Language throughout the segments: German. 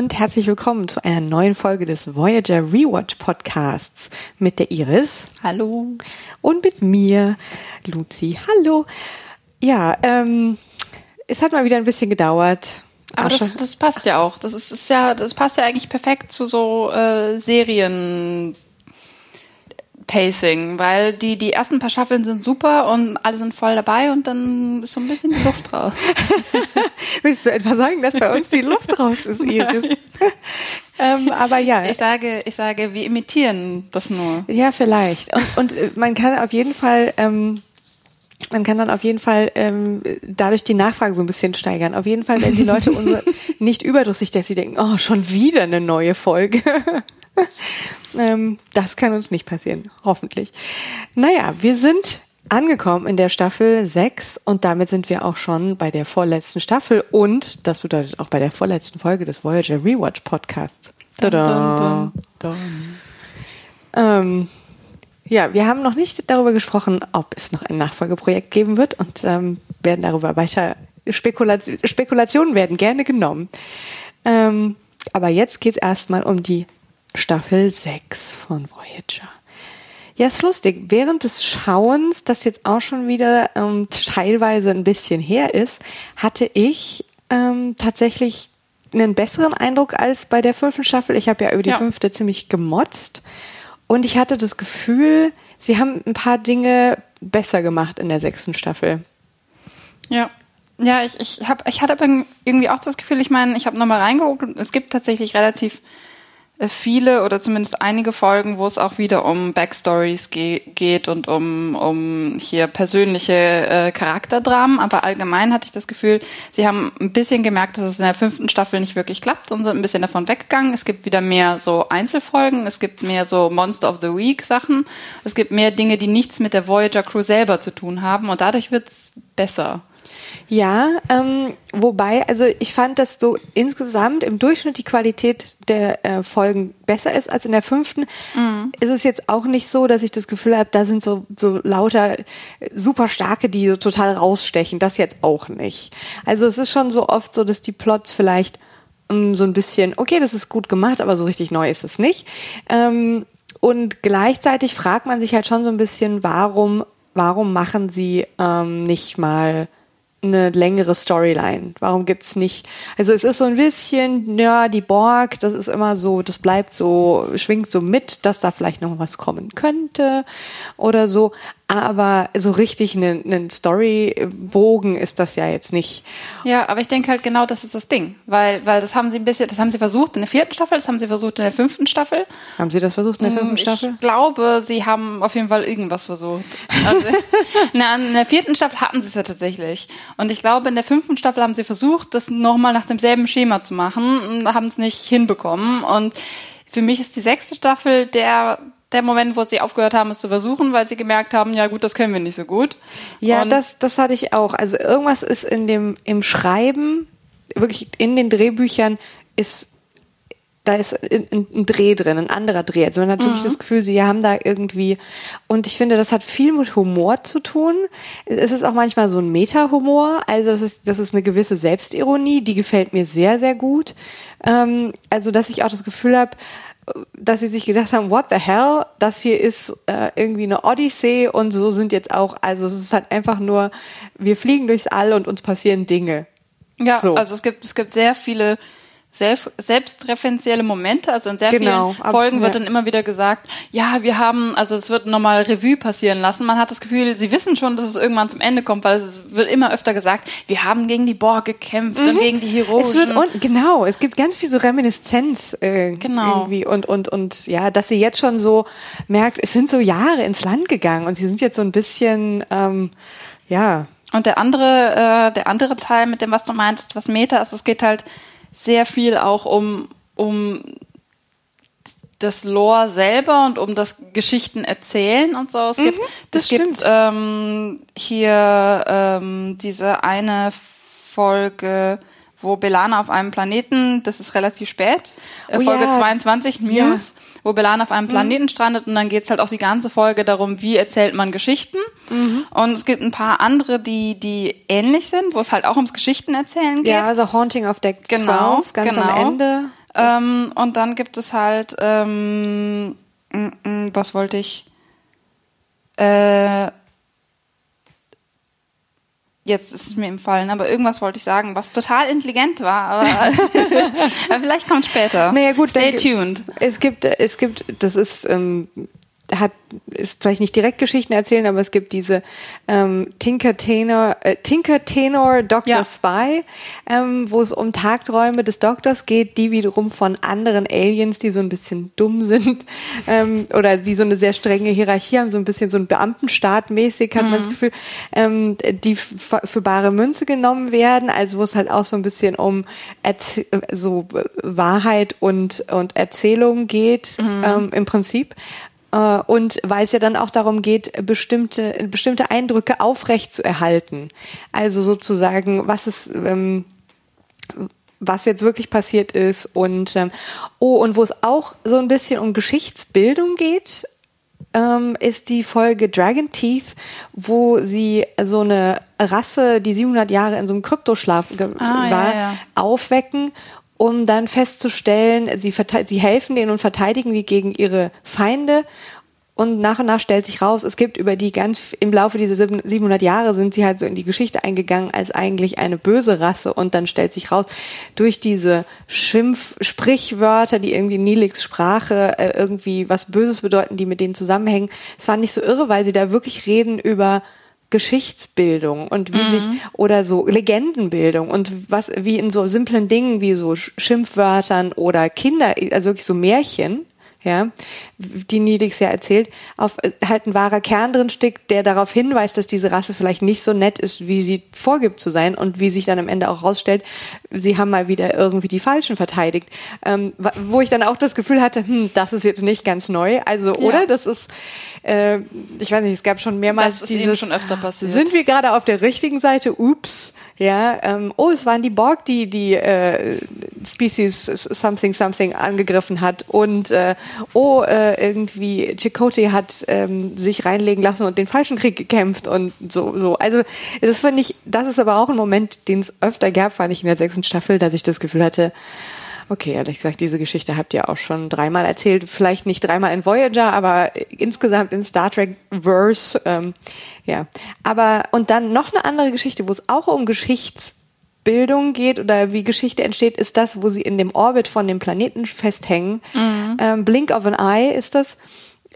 und herzlich willkommen zu einer neuen Folge des Voyager Rewatch Podcasts mit der Iris. Hallo. Und mit mir, Luzi. Hallo. Ja, ähm, es hat mal wieder ein bisschen gedauert. Aber das, das passt ja auch. Das ist, ist ja, das passt ja eigentlich perfekt zu so äh, Serien. Pacing, weil die, die ersten paar Staffeln sind super und alle sind voll dabei und dann ist so ein bisschen die Luft raus. Willst du etwa sagen, dass bei uns die Luft raus ist, Iris? ähm, aber ja. Ich sage, ich sage, wir imitieren das nur. Ja, vielleicht. Und, und äh, man kann auf jeden Fall, ähm, man kann dann auf jeden Fall ähm, dadurch die Nachfrage so ein bisschen steigern. Auf jeden Fall, wenn die Leute unsere nicht überdrüssig, dass sie denken, oh, schon wieder eine neue Folge. ähm, das kann uns nicht passieren, hoffentlich. Naja, wir sind angekommen in der Staffel 6 und damit sind wir auch schon bei der vorletzten Staffel und das bedeutet auch bei der vorletzten Folge des Voyager Rewatch Podcasts. Tada. Dun, dun, dun, ähm, ja, wir haben noch nicht darüber gesprochen, ob es noch ein Nachfolgeprojekt geben wird und ähm, werden darüber weiter Spekulation, Spekulationen werden gerne genommen. Ähm, aber jetzt geht es erstmal um die Staffel 6 von Voyager. Ja, ist lustig. Während des Schauens, das jetzt auch schon wieder ähm, teilweise ein bisschen her ist, hatte ich ähm, tatsächlich einen besseren Eindruck als bei der fünften Staffel. Ich habe ja über die ja. fünfte ziemlich gemotzt. Und ich hatte das Gefühl, sie haben ein paar Dinge besser gemacht in der sechsten Staffel. Ja. Ja, ich, ich, hab, ich hatte irgendwie auch das Gefühl, ich meine, ich habe nochmal reingeguckt und es gibt tatsächlich relativ viele oder zumindest einige Folgen, wo es auch wieder um Backstories ge geht und um, um hier persönliche äh, Charakterdramen. Aber allgemein hatte ich das Gefühl, sie haben ein bisschen gemerkt, dass es in der fünften Staffel nicht wirklich klappt und sind ein bisschen davon weggegangen. Es gibt wieder mehr so Einzelfolgen, es gibt mehr so Monster of the Week Sachen, es gibt mehr Dinge, die nichts mit der Voyager Crew selber zu tun haben und dadurch wird's besser. Ja, ähm, wobei, also ich fand, dass so insgesamt im Durchschnitt die Qualität der äh, Folgen besser ist als in der fünften. Mhm. Ist es jetzt auch nicht so, dass ich das Gefühl habe, da sind so, so lauter super starke, die so total rausstechen. Das jetzt auch nicht. Also es ist schon so oft so, dass die Plots vielleicht ähm, so ein bisschen, okay, das ist gut gemacht, aber so richtig neu ist es nicht. Ähm, und gleichzeitig fragt man sich halt schon so ein bisschen, warum, warum machen sie ähm, nicht mal eine längere Storyline? Warum gibt's nicht? Also es ist so ein bisschen, ja, die Borg, das ist immer so, das bleibt so, schwingt so mit, dass da vielleicht noch was kommen könnte oder so aber so richtig einen, einen Storybogen ist das ja jetzt nicht. Ja, aber ich denke halt genau, das ist das Ding, weil weil das haben sie ein bisschen, das haben sie versucht in der vierten Staffel, das haben sie versucht in der fünften Staffel. Haben sie das versucht in der fünften mm, Staffel? Ich glaube, sie haben auf jeden Fall irgendwas versucht. Also, na, in der vierten Staffel hatten sie es ja tatsächlich, und ich glaube, in der fünften Staffel haben sie versucht, das nochmal nach demselben Schema zu machen, und haben es nicht hinbekommen und für mich ist die sechste Staffel der der Moment, wo sie aufgehört haben, es zu versuchen, weil sie gemerkt haben, ja gut, das können wir nicht so gut. Ja, das, das hatte ich auch. Also irgendwas ist in dem, im Schreiben, wirklich in den Drehbüchern ist da ist ein, ein Dreh drin, ein anderer Dreh. Also man hat wirklich mhm. das Gefühl, sie haben da irgendwie, und ich finde, das hat viel mit Humor zu tun. Es ist auch manchmal so ein Meta-Humor, also das ist, das ist eine gewisse Selbstironie, die gefällt mir sehr, sehr gut. Ähm, also, dass ich auch das Gefühl habe, dass sie sich gedacht haben, what the hell, das hier ist äh, irgendwie eine Odyssee und so sind jetzt auch, also es ist halt einfach nur, wir fliegen durchs All und uns passieren Dinge. Ja, so. also es gibt, es gibt sehr viele selbst, selbstreferenzielle Momente. Also in sehr genau, vielen Folgen absolut, wird dann immer wieder gesagt, ja, wir haben, also es wird nochmal Revue passieren lassen. Man hat das Gefühl, sie wissen schon, dass es irgendwann zum Ende kommt, weil es wird immer öfter gesagt, wir haben gegen die Borg gekämpft mhm. und gegen die Heroischen. Es wird und, genau, es gibt ganz viel so Reminiszenz äh, genau. irgendwie und und und ja, dass sie jetzt schon so merkt, es sind so Jahre ins Land gegangen und sie sind jetzt so ein bisschen ähm, ja. Und der andere, äh, der andere Teil mit dem, was du meintest, was Meta ist, es geht halt sehr viel auch um, um das Lore selber und um das Geschichten erzählen und so. Es mhm, gibt, es gibt ähm, hier ähm, diese eine Folge, wo Belana auf einem Planeten, das ist relativ spät, äh, oh, Folge ja. 22, Muse, ja. Wo Belana auf einem mhm. Planeten mhm. strandet und dann geht's halt auch die ganze Folge darum, wie erzählt man Geschichten. Mhm. Und es gibt ein paar andere, die, die ähnlich sind, wo es halt auch ums Geschichten erzählen geht. Ja, The Haunting of Deck genau, 12, ganz genau. am Ende. Ähm, und dann gibt es halt, ähm, m -m, was wollte ich? Äh, jetzt ist es mir empfallen, aber irgendwas wollte ich sagen, was total intelligent war, aber, aber vielleicht kommt später. Naja, gut, Stay dann, tuned. Es gibt, es gibt, das ist, ähm, hat, ist vielleicht nicht direkt Geschichten erzählen, aber es gibt diese ähm, Tinker Tenor, äh, Tinker Tenor Dr. Ja. Spy, ähm, wo es um Tagträume des Doktors geht, die wiederum von anderen Aliens, die so ein bisschen dumm sind ähm, oder die so eine sehr strenge Hierarchie haben, so ein bisschen so ein Beamtenstaat mäßig, hat man das Gefühl, ähm, die für bare Münze genommen werden, also wo es halt auch so ein bisschen um Erz so Wahrheit und, und Erzählung geht, ähm, im Prinzip. Äh, Und weil es ja dann auch darum geht, bestimmte, bestimmte Eindrücke aufrecht zu erhalten. Also sozusagen, was ist, ähm, was jetzt wirklich passiert ist und ähm, oh und wo es auch so ein bisschen um Geschichtsbildung geht, ähm, ist die Folge Dragon Teeth, wo sie so eine Rasse, die 700 Jahre in so einem Kryptoschlaf Ah, ja, war, ja. aufwecken, um dann festzustellen, sie, sie helfen denen und verteidigen die gegen ihre Feinde. Und nach und nach stellt sich raus, es gibt über die ganz, im Laufe dieser sieben- 700 Jahre sind sie halt so in die Geschichte eingegangen als eigentlich eine böse Rasse. Und dann stellt sich raus, durch diese Schimpf, Sprichwörter, die irgendwie Nilix Sprache äh, irgendwie was Böses bedeuten, die mit denen zusammenhängen. Es war nicht so irre, weil sie da wirklich reden über Geschichtsbildung und wie sich oder so Legendenbildung und was wie in so simplen Dingen wie so Sch- Schimpfwörtern oder Kinder also wirklich so Märchen ja, die Nidix ja erzählt, auf äh, halt ein wahrer Kern drin steckt, der darauf hinweist, dass diese Rasse vielleicht nicht so nett ist, wie sie vorgibt zu sein und wie sich dann am Ende auch rausstellt, sie haben mal wieder irgendwie die Falschen verteidigt. Ähm, wo ich dann auch das Gefühl hatte, hm, das ist jetzt nicht ganz neu, also oder? Das ist, äh, ich weiß nicht, es gab schon mehrmals Das ist eben dieses, schon öfter passiert. sind wir gerade auf der richtigen Seite? Ups. Ja, ähm, oh, es waren die Borg, die die äh, Species something something angegriffen hat und äh, oh, äh, irgendwie Chakotay hat ähm, sich reinlegen lassen und den falschen Krieg gekämpft und so so. Also das finde ich, das ist aber auch ein Moment, den es öfter gab, fand ich in der sechsten Staffel, dass ich das Gefühl hatte, Okay, ehrlich gesagt, diese Geschichte habt ihr auch schon dreimal erzählt. Vielleicht nicht dreimal in Voyager, aber insgesamt in Star Trek Verse. Ähm, ja, aber und dann noch eine andere Geschichte, wo es auch um Geschichtsbildung geht oder wie Geschichte entsteht, ist das, wo sie in dem Orbit von dem Planeten festhängen. Ähm, Blink of an Eye ist das,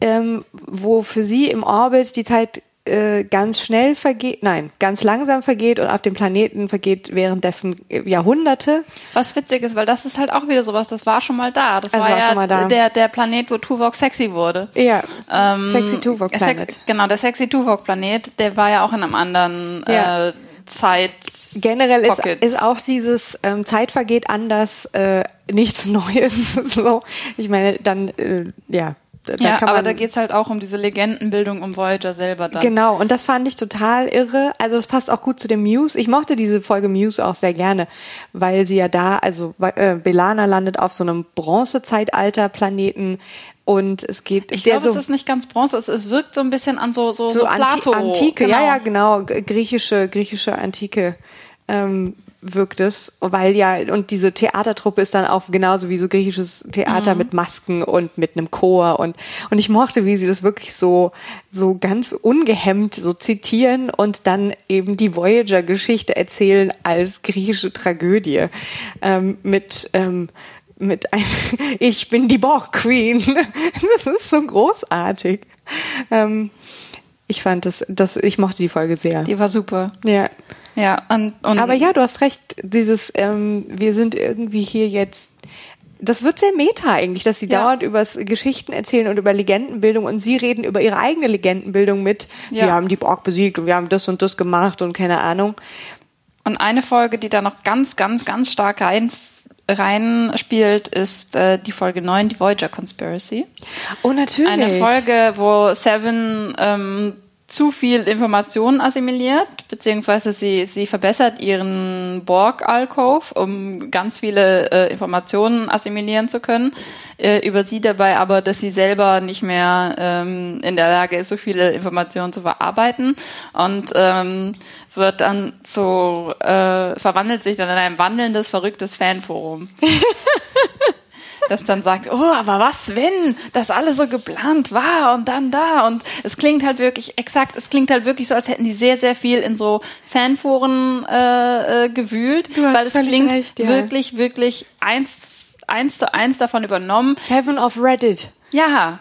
ähm, wo für sie im Orbit die Zeit äh, ganz schnell vergeht, nein, ganz langsam vergeht und auf dem Planeten vergeht währenddessen äh, Jahrhunderte. Was witzig ist, weil das ist halt auch wieder sowas, das war schon mal da. Das Es war, war ja schon mal da. Der, der Planet, wo Tuvok sexy wurde. Ja, Ähm, Sexy Tuvok Sex- Planet. Genau, der Sexy Tuvok Planet, der war ja auch in einem anderen Ja. äh, Zeit. Generell ist, ist auch dieses ähm, Zeit vergeht anders äh, nichts Neues. so, ich meine, dann äh, ja, da ja, kann aber man da geht's halt auch um diese Legendenbildung um Voyager selber dann. Genau, und das fand ich total irre. Also das passt auch gut zu dem Muse. Ich mochte diese Folge Muse auch sehr gerne, weil sie ja da, also äh, Belana landet auf so einem Bronzezeitalter-Planeten und es geht Ich glaube, so, es ist nicht ganz Bronze, es, es wirkt so ein bisschen an so so, so, so Plato. Antike, genau. ja, ja, genau, g- griechische, griechische Antike ähm, wirkt es, weil ja, und diese Theatertruppe ist dann auch genauso wie so griechisches Theater mit Masken und mit einem Chor und, und ich mochte, wie sie das wirklich so, so ganz ungehemmt so zitieren und dann eben die Voyager-Geschichte erzählen als griechische Tragödie, ähm, mit, ähm, mit ein, ich bin die Borg Queen. Das ist so großartig. Ähm, ich fand das, das, ich mochte die Folge sehr. Die war super. Ja. Ja, und, und Aber ja, du hast recht, dieses, ähm, wir sind irgendwie hier jetzt, das wird sehr meta eigentlich, dass sie Ja. dauernd übers Geschichten erzählen und über Legendenbildung und sie reden über ihre eigene Legendenbildung mit. Ja. Wir haben die Borg besiegt und wir haben das und das gemacht und keine Ahnung. Und eine Folge, die da noch ganz, ganz, ganz stark rein reinspielt, ist äh, die Folge 9, die Voyager Conspiracy. Oh, natürlich. Eine Folge, wo Seven ähm, zu viel Informationen assimiliert, beziehungsweise sie, sie verbessert ihren Borg-Alcove, um ganz viele äh, Informationen assimilieren zu können, äh, über sie dabei aber, dass sie selber nicht mehr ähm, in der Lage ist, so viele Informationen zu verarbeiten und ähm, wird dann so, äh, verwandelt sich dann in ein wandelndes, verrücktes Fanforum. das dann sagt, oh, aber was, wenn das alles so geplant war und dann da und es klingt halt wirklich exakt, es klingt halt wirklich so, als hätten die sehr, sehr viel in so Fanforen äh, äh, gewühlt, weil es klingt recht, ja. wirklich, wirklich eins, eins zu eins davon übernommen. Seven of Reddit. Ja,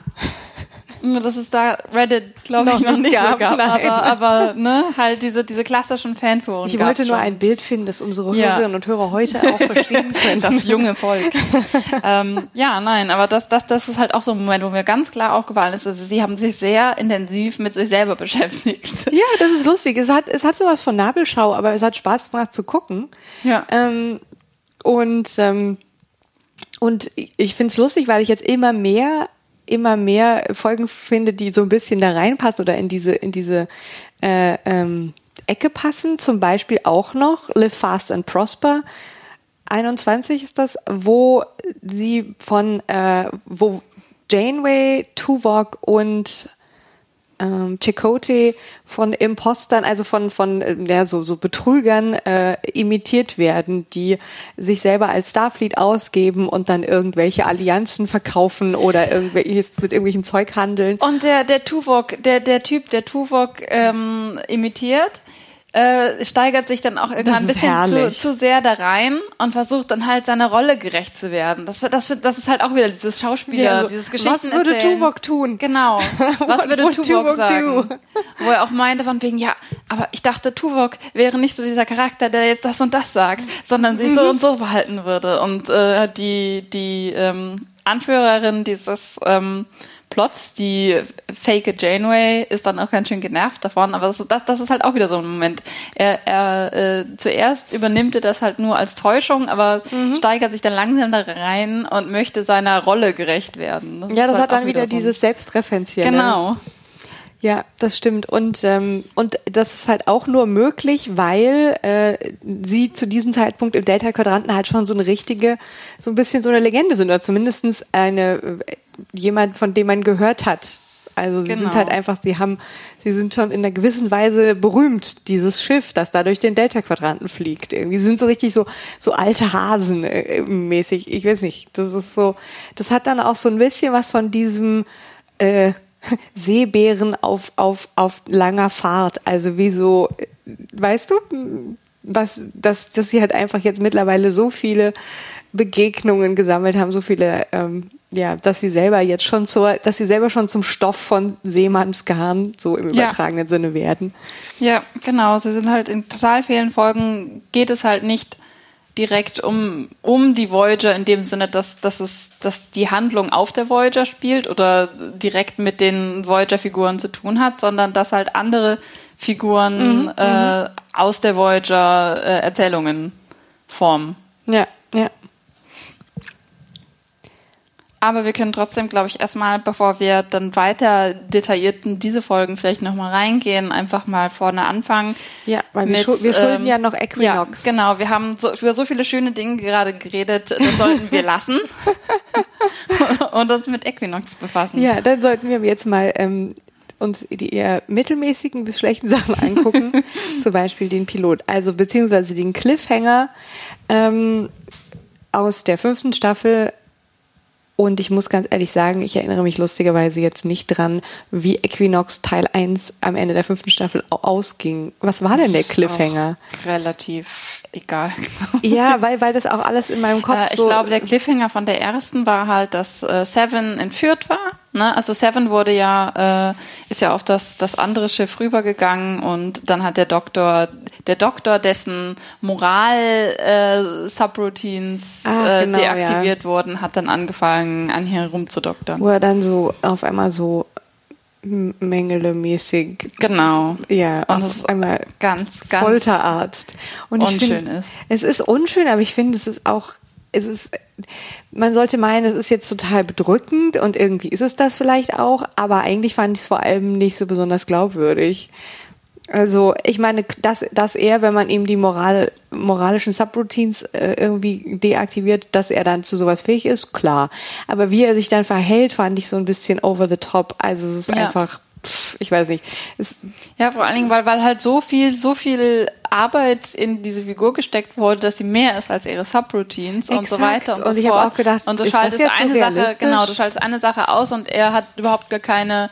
dass es da Reddit, glaube ich, noch nicht gab, so gab aber, aber ne, halt diese, diese klassischen Fanforen. Ich wollte nur schon. ein Bild finden, das unsere Hörerinnen ja. und Hörer heute auch verstehen können. Das junge Volk. ähm, ja, nein, aber das, das, das ist halt auch so ein Moment, wo mir ganz klar aufgefallen ist, dass sie haben sich sehr intensiv mit sich selber beschäftigt. Ja, das ist lustig. Es hat, es hat sowas von Nabelschau, aber es hat Spaß gemacht zu gucken. Ja. Ähm, und ähm, und ich finde es lustig, weil ich jetzt immer mehr immer mehr Folgen finde, die so ein bisschen da reinpassen oder in diese, in diese äh, ähm, Ecke passen. Zum Beispiel auch noch Live Fast and Prosper. 21 ist das, wo sie von, äh, wo Janeway, Tuvok und ähm, Chakotay von Impostern, also von, von äh, ja, so, so Betrügern äh, imitiert werden, die sich selber als Starfleet ausgeben und dann irgendwelche Allianzen verkaufen oder irgendwelches mit irgendwelchem Zeug handeln. Und der, der Tuvok, der, der Typ, der Tuvok ähm, imitiert, äh, steigert sich dann auch irgendwann ein bisschen zu, zu, sehr da rein und versucht dann halt seiner Rolle gerecht zu werden. Das, das, das ist halt auch wieder dieses Schauspieler, ja, so, dieses Geschichten Was würde erzählen. Tuvok tun? Genau. Was würde Tuvok, Tuvok sagen? Do? Wo er auch meinte von wegen, ja, aber ich dachte, Tuvok wäre nicht so dieser Charakter, der jetzt das und das sagt, sondern sich mhm. so und so verhalten würde. Und äh, die, die ähm, Anführerin dieses ähm, Plots, die fake Janeway ist dann auch ganz schön genervt davon, aber das, das, das ist halt auch wieder so ein Moment. Er, er äh, zuerst übernimmt er das halt nur als Täuschung, aber mhm. steigert sich dann langsam da rein und möchte seiner Rolle gerecht werden. Das ja, das halt hat dann wieder, wieder so dieses Selbstreferenzielle. Genau. Ja, das stimmt. Und, ähm, und das ist halt auch nur möglich, weil äh, sie zu diesem Zeitpunkt im Delta-Quadranten halt schon so eine richtige, so ein bisschen so eine Legende sind, oder zumindestens eine äh, jemand, von dem man gehört hat. Also sie genau. sind halt einfach, sie haben, sie sind schon in einer gewissen Weise berühmt, dieses Schiff, das da durch den Delta-Quadranten fliegt. Irgendwie sie sind so richtig so, so alte Hasen äh, mäßig. Ich weiß nicht. Das ist so, das hat dann auch so ein bisschen was von diesem, äh, Seebären auf, auf, auf langer Fahrt. Also wie so, weißt du, was, dass, dass sie halt einfach jetzt mittlerweile so viele Begegnungen gesammelt haben, so viele, ähm, ja, dass sie selber jetzt schon zur, dass sie selber schon zum Stoff von Seemannsgarn so im übertragenen ja. Sinne werden. Ja, genau. Sie sind halt in total vielen Folgen geht es halt nicht direkt um, um die Voyager in dem Sinne, dass, dass, es, dass die Handlung auf der Voyager spielt oder direkt mit den Voyager-Figuren zu tun hat, sondern dass halt andere Figuren mhm, äh, mhm. aus der Voyager äh, Erzählungen formen. Ja, ja. Aber wir können trotzdem, glaube ich, erstmal, bevor wir dann weiter detailliert in diese Folgen vielleicht nochmal reingehen, einfach mal vorne anfangen. Ja, weil mit, wir, wir schulden ähm, ja noch Equinox. Ja, genau, wir haben so, über so viele schöne Dinge gerade geredet, das sollten wir lassen und uns mit Equinox befassen. Ja, dann sollten wir jetzt mal ähm, uns die eher mittelmäßigen bis schlechten Sachen angucken. Zum Beispiel den Pilot, also beziehungsweise den Cliffhanger ähm, aus der fünften Staffel und ich muss ganz ehrlich sagen, ich erinnere mich lustigerweise jetzt nicht dran, wie Equinox Teil 1 am Ende der fünften Staffel ausging. Was war denn der Cliffhanger? relativ egal. ja, weil, weil das auch alles in meinem Kopf äh, ich so. Ich glaube, der Cliffhanger von der ersten war halt, dass äh, Seven entführt war. Ne? Also Seven wurde ja, äh, ist ja auf das, das andere Schiff rübergegangen und dann hat der Doktor, der Doktor, dessen Moral-Subroutines äh, äh, genau, deaktiviert ja. wurden, hat dann angefangen, an hier rumzudoktern. Wo er dann so auf einmal so Mengele-mäßig. Genau. Ja, und auf einmal ganz, ganz Folterarzt. Und ich unschön find, ist. Es ist unschön, aber ich finde, es ist auch, es ist, man sollte meinen, es ist jetzt total bedrückend und irgendwie ist es das vielleicht auch, aber eigentlich fand ich es vor allem nicht so besonders glaubwürdig. Also ich meine, dass, dass er, wenn man ihm die Moral, moralischen Subroutines äh, irgendwie deaktiviert, dass er dann zu sowas fähig ist, klar. Aber wie er sich dann verhält, fand ich so ein bisschen over the top. Also es ist ja. einfach ich weiß nicht. Es, ja, vor allen Dingen, weil, weil halt so viel, so viel Arbeit in diese Figur gesteckt wurde, dass sie mehr ist als ihre Subroutines und so weiter und, und so ich fort. Auch gedacht, und du schaltest eine so Sache, genau, du schaltest eine Sache aus und er hat überhaupt gar keine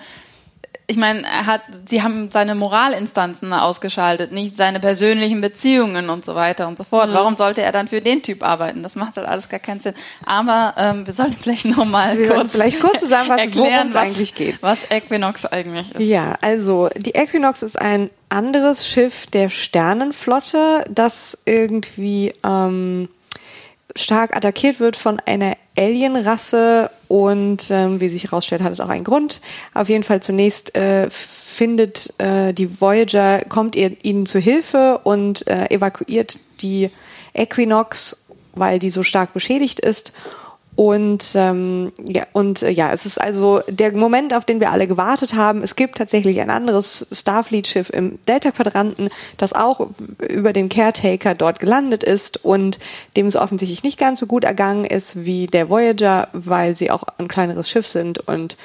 ich meine, er hat, sie haben seine Moralinstanzen ausgeschaltet, nicht seine persönlichen Beziehungen und so weiter und so fort. Mhm. Warum sollte er dann für den Typ arbeiten? Das macht halt alles gar keinen Sinn. Aber ähm, wir sollten vielleicht nochmal kurz, vielleicht kurz zusammenfassen, worum es eigentlich geht. Was Equinox eigentlich ist. Ja, also die Equinox ist ein anderes Schiff der Sternenflotte, das irgendwie ähm, stark attackiert wird von einer Alienrasse und ähm, wie sich herausstellt, hat es auch einen Grund. Auf jeden Fall zunächst äh, findet äh, die Voyager, kommt ihr, ihnen zu Hilfe und äh, evakuiert die Equinox, weil die so stark beschädigt ist und ähm, ja, und äh, ja, es ist also der Moment, auf den wir alle gewartet haben. Es gibt tatsächlich ein anderes Starfleet-Schiff im Delta-Quadranten, das auch über den Caretaker dort gelandet ist und dem es offensichtlich nicht ganz so gut ergangen ist wie der Voyager, weil sie auch ein kleineres Schiff sind und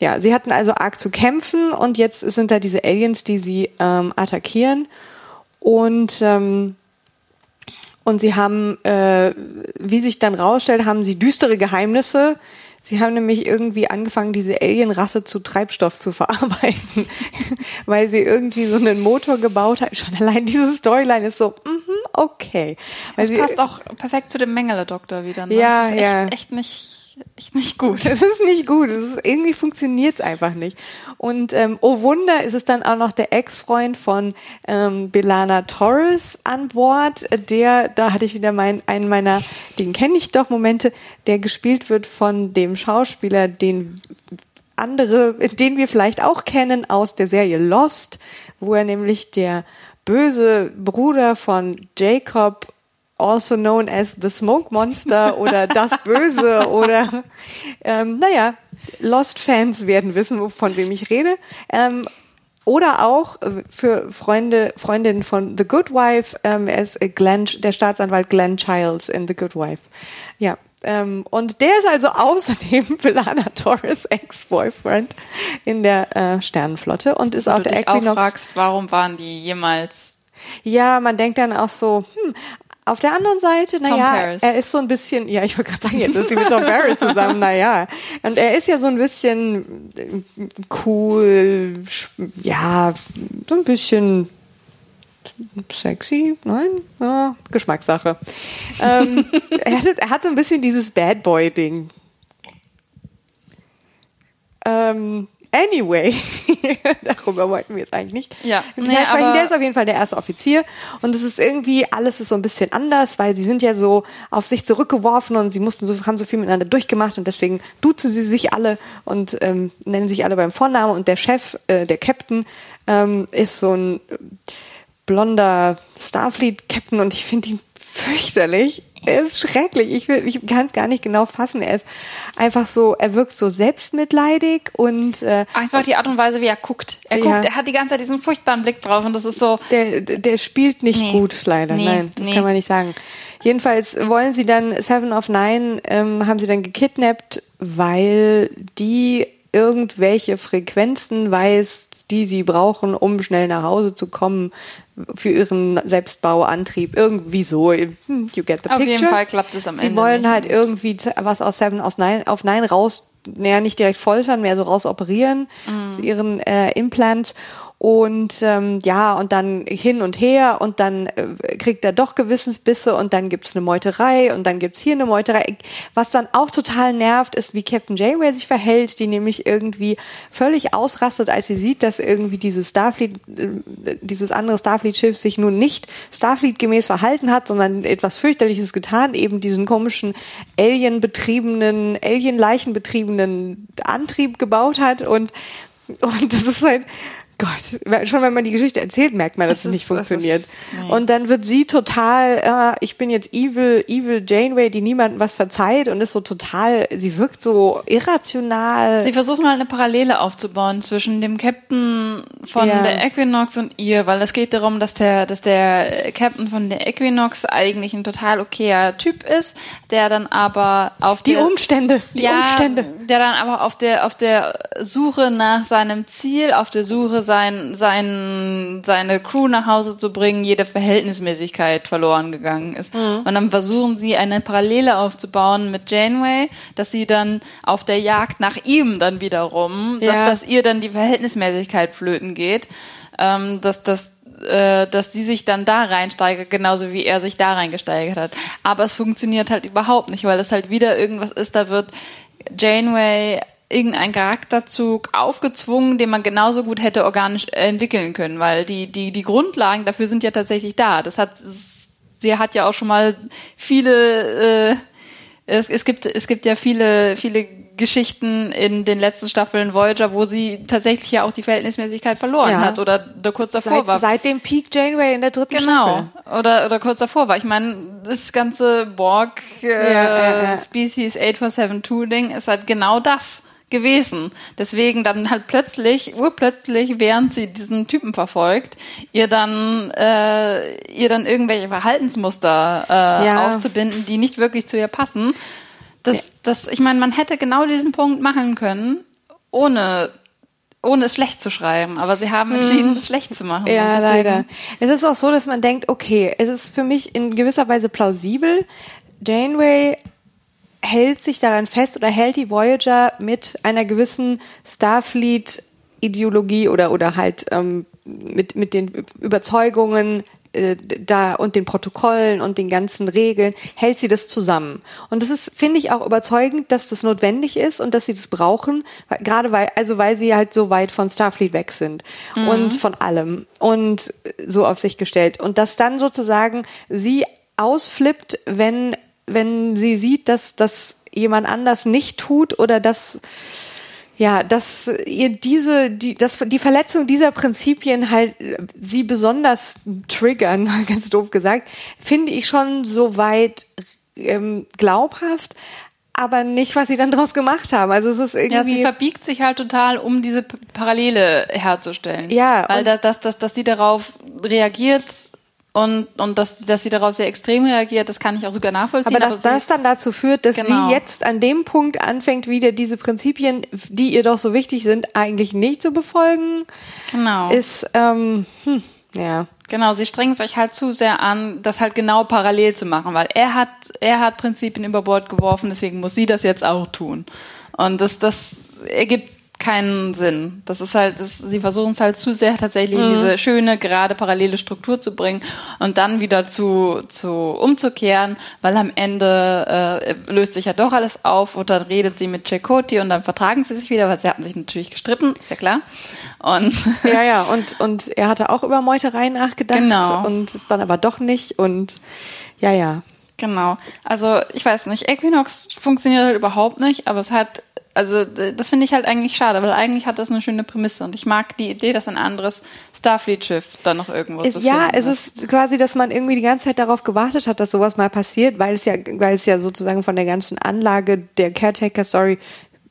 ja, sie hatten also arg zu kämpfen und jetzt sind da diese Aliens, die sie ähm, attackieren und ähm, und sie haben, äh, wie sich dann rausstellt, haben sie düstere Geheimnisse. Sie haben nämlich irgendwie angefangen, diese Alienrasse zu Treibstoff zu verarbeiten, weil sie irgendwie so einen Motor gebaut hat. Schon allein diese Storyline ist so, mm okay. Weil das passt auch perfekt zu dem Mengele-Doktor wieder. Ne? Ja, das ist echt, ja. echt nicht echt nicht gut. Es ist nicht gut. Es ist, irgendwie funktioniert es einfach nicht. Und ähm, oh Wunder, ist es dann auch noch der Ex-Freund von ähm, Belana Torres an Bord. Der, da hatte ich wieder mein, einen meiner, den kenne ich doch, Momente, der gespielt wird von dem Schauspieler, den andere, den wir vielleicht auch kennen aus der Serie Lost, wo er nämlich der böse Bruder von Jacob also known as the Smoke Monster oder das Böse oder ähm, naja, Lost-Fans werden wissen, von wem ich rede. Ähm, oder auch äh, für Freunde, Freundinnen von The Good Wife, ähm, er ist Glenn, der Staatsanwalt Glenn Childs in The Good Wife. Ja, ähm, und der ist also außerdem Belana Torres Ex-Boyfriend in der äh, Sternenflotte und ist auch der Equinox. Auch fragst, warum waren die jemals ja, man denkt dann auch so, hm, auf der anderen Seite, naja, er ist so ein bisschen, ja, ich wollte gerade sagen, jetzt ist sie mit Tom Barry zusammen, naja. Und er ist ja so ein bisschen cool, ja, so ein bisschen sexy, nein, ja, Geschmackssache. ähm, er, hat, er hat so ein bisschen dieses Bad Boy-Ding. Ähm, Anyway, darüber wollten wir jetzt eigentlich nicht. Ja, nee, sprechen. Der ist auf jeden Fall der erste Offizier und es ist irgendwie alles ist so ein bisschen anders, weil sie sind ja so auf sich zurückgeworfen und sie mussten so haben so viel miteinander durchgemacht und deswegen duzen sie sich alle und ähm, nennen sich alle beim Vornamen und der Chef, äh, der Captain, ähm, ist so ein blonder Starfleet-Captain und ich finde ihn fürchterlich. Er ist schrecklich. Ich, will, ich kann es gar nicht genau fassen. Er ist einfach so, er wirkt so selbstmitleidig und äh, einfach die Art und Weise, wie er guckt. Er guckt, er hat die ganze Zeit diesen furchtbaren Blick drauf und das ist so. Der, der spielt nicht nee. gut, leider. Nee, Nein, das nee. kann man nicht sagen. Jedenfalls wollen sie dann Seven of Nine ähm, haben sie dann gekidnappt, weil die irgendwelche Frequenzen weiß, die sie brauchen, um schnell nach Hause zu kommen für ihren Selbstbauantrieb. Irgendwie so. Hm, you get the Auf picture. Auf jeden Fall klappt es am sie Ende. Sie wollen halt irgendwie was aus Seven aus Nine, auf Nine raus, naja, nicht direkt foltern, mehr so raus operieren, mhm. zu ihren äh, Implant und ähm, ja, und dann hin und her und dann äh, kriegt er doch Gewissensbisse und dann gibt's eine Meuterei und dann gibt's hier eine Meuterei. Was dann auch total nervt, ist, wie Captain Janeway sich verhält, die nämlich irgendwie völlig ausrastet, als sie sieht, dass irgendwie dieses Starfleet, äh, dieses andere Starfleet-Schiff sich nun nicht Starfleet-gemäß verhalten hat, sondern etwas fürchterliches getan, eben diesen komischen Alien-betriebenen, Alien-Leichen betriebenen Antrieb gebaut hat und und das ist halt Gott, schon wenn man die Geschichte erzählt, merkt man, dass Es es nicht funktioniert. ist- nee. Und dann wird sie total, äh, ich bin jetzt evil, evil Janeway, die niemandem was verzeiht und ist so total, sie wirkt so irrational. Sie versuchen halt eine Parallele aufzubauen zwischen dem Captain von Ja. der Equinox und ihr, weil es geht darum, dass der, dass der Captain von der Equinox eigentlich ein total okayer Typ ist, der dann aber auf die der Umstände, die ja, Umstände. der dann aber auf der auf der Suche nach seinem Ziel, auf der Suche sein, sein seine Crew nach Hause zu bringen, jede Verhältnismäßigkeit verloren gegangen ist. Mhm. Und dann versuchen sie eine Parallele aufzubauen mit Janeway, dass sie dann auf der Jagd nach ihm dann wiederum, Ja. dass dass ihr dann die Verhältnismäßigkeit flöten geht, ähm, dass das äh, dass sie sich dann da reinsteigert, genauso wie er sich da reingesteigert hat. Aber es funktioniert halt überhaupt nicht, weil es halt wieder irgendwas ist, da wird Janeway irgendein Charakterzug aufgezwungen, den man genauso gut hätte organisch entwickeln können, weil die, die, die Grundlagen dafür sind ja tatsächlich da. Das hat, sie hat ja auch schon mal viele, äh, es, es gibt, es gibt ja viele, viele Geschichten in den letzten Staffeln Voyager, wo sie tatsächlich ja auch die Verhältnismäßigkeit verloren Ja. hat oder da kurz davor Seit, war. seit dem Peak Janeway in der dritten Genau. Staffel. Oder, oder kurz davor war. Ich meine, das ganze Borg äh, ja, ja. Species 8472 Ding ist halt genau das gewesen. Deswegen dann halt plötzlich, urplötzlich, während sie diesen Typen verfolgt, ihr dann, äh, ihr dann irgendwelche Verhaltensmuster äh, Ja. aufzubinden, die nicht wirklich zu ihr passen. Das, das, ich meine, man hätte genau diesen Punkt machen können, ohne ohne es schlecht zu schreiben, aber sie haben entschieden, es schlecht zu machen. Mhm. Ja, leider. Es ist auch so, dass man denkt, okay, es ist für mich in gewisser Weise plausibel. Janeway hält sich daran fest oder hält die Voyager mit einer gewissen Starfleet-Ideologie oder, oder halt ähm, mit, mit den Überzeugungen äh, da und den Protokollen und den ganzen Regeln hält sie das zusammen. Und das ist, finde ich, auch überzeugend, dass das notwendig ist und dass sie das brauchen, weil- gerade weil, also weil sie halt so weit von Starfleet weg sind und von allem und so auf sich gestellt. Und dass dann sozusagen sie ausflippt, wenn, wenn sie sieht, dass das jemand anders nicht tut oder dass ja, dass ihr diese, die, das, die Verletzung dieser Prinzipien halt äh, sie besonders triggern, ganz doof gesagt, finde ich schon so weit ähm, glaubhaft, aber nicht, was sie dann draus gemacht haben. Also es ist Ja, irgendwie. sie verbiegt sich halt total, um diese Parallele herzustellen. Ja, Weil dass, dass, dass, dass sie darauf reagiert und, und dass, dass sie darauf sehr extrem reagiert, das kann ich auch sogar nachvollziehen. aber dass sie- das dann dazu führt, dass Genau. sie jetzt an dem Punkt anfängt, wieder diese Prinzipien, die ihr doch so wichtig sind, eigentlich nicht zu befolgen, genau. ist, ähm, hm, ja. Genau, sie strengt sich halt zu sehr an, das halt genau parallel zu machen, weil er hat, er hat Prinzipien über Bord geworfen, deswegen muss sie das jetzt auch tun. Und das, das ergibt keinen Sinn. Das ist halt, das, sie versuchen es halt zu sehr tatsächlich in diese schöne, gerade parallele Struktur zu bringen und dann wieder zu, zu umzukehren, weil am Ende äh, löst sich ja doch alles auf und dann redet sie mit Chakoti und dann vertragen sie sich wieder, weil sie hatten sich natürlich gestritten, ist ja klar. Und Ja, ja, und, und er hatte auch über Meuterei nachgedacht Genau. und ist dann aber doch nicht und ja, ja. Genau. Also ich weiß nicht, Equinox funktioniert halt überhaupt nicht, aber es hat, also das finde ich halt eigentlich schade, weil eigentlich hat das eine schöne Prämisse und ich mag die Idee, dass ein anderes Starfleet-Schiff da noch irgendwo Es, zu ja, es ist quasi, dass man irgendwie die ganze Zeit darauf gewartet hat, dass sowas mal passiert, weil es ja, weil es ja sozusagen von der ganzen Anlage der Caretaker-Story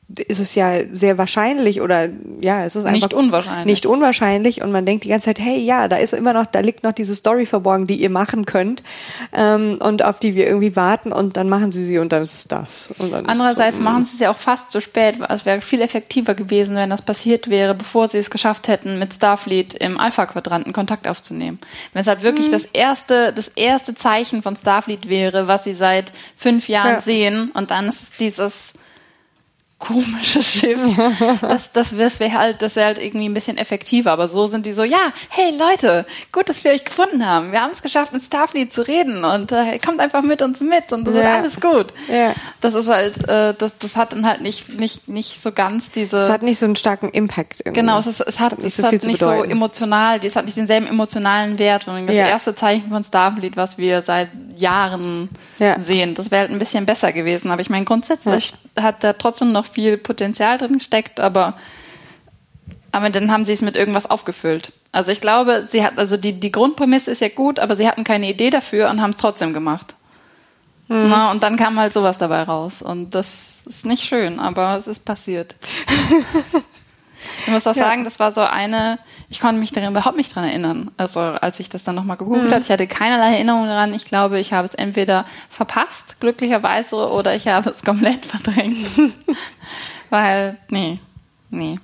ist es ja sehr wahrscheinlich oder ja, es ist einfach Nicht unwahrscheinlich. Nicht unwahrscheinlich und man denkt die ganze Zeit, hey, ja, da ist immer noch, da liegt noch diese Story verborgen, die ihr machen könnt ähm, und auf die wir irgendwie warten und dann machen sie sie und dann ist es das. Andererseits so, machen sie es ja auch fast zu spät. Es wäre viel effektiver gewesen, wenn das passiert wäre, bevor sie es geschafft hätten, mit Starfleet im Alpha-Quadranten Kontakt aufzunehmen. Wenn es halt wirklich das erste, das erste Zeichen von Starfleet wäre, was sie seit fünf Jahren Ja. sehen, und dann ist es dieses komische Schiff. Das, das wäre halt, das wäre halt irgendwie ein bisschen effektiver. Aber so sind die so, ja, hey Leute, gut, dass wir euch gefunden haben. Wir haben es geschafft, mit Starfleet zu reden und äh, kommt einfach mit uns mit und das wird Ja. alles gut. Ja. Das ist halt, äh, das, das hat dann halt nicht, nicht, nicht so ganz diese. Es hat nicht so einen starken Impact. Irgendwie. Genau, es, ist, es hat, nicht es so hat nicht so emotional, es hat nicht denselben emotionalen Wert. Und das Ja. erste Zeichen von Starfleet, was wir seit Jahren Ja. sehen, das wäre halt ein bisschen besser gewesen. Aber ich meine, grundsätzlich hat da trotzdem noch viel Potenzial drin gesteckt, aber aber dann haben sie es mit irgendwas aufgefüllt. Also ich glaube, sie hat, also die, die Grundprämisse ist ja gut, aber sie hatten keine Idee dafür und haben es trotzdem gemacht. Mhm. Na, und dann kam halt sowas dabei raus. Und das ist nicht schön, aber es ist passiert. ich muss auch ja. sagen, das war so eine, ich konnte mich daran überhaupt nicht dran erinnern. Also als ich das dann nochmal gegoogelt mhm. habe, ich hatte keinerlei Erinnerung daran. Ich glaube, ich habe es entweder verpasst, glücklicherweise, oder ich habe es komplett verdrängt. Weil, nee, nee.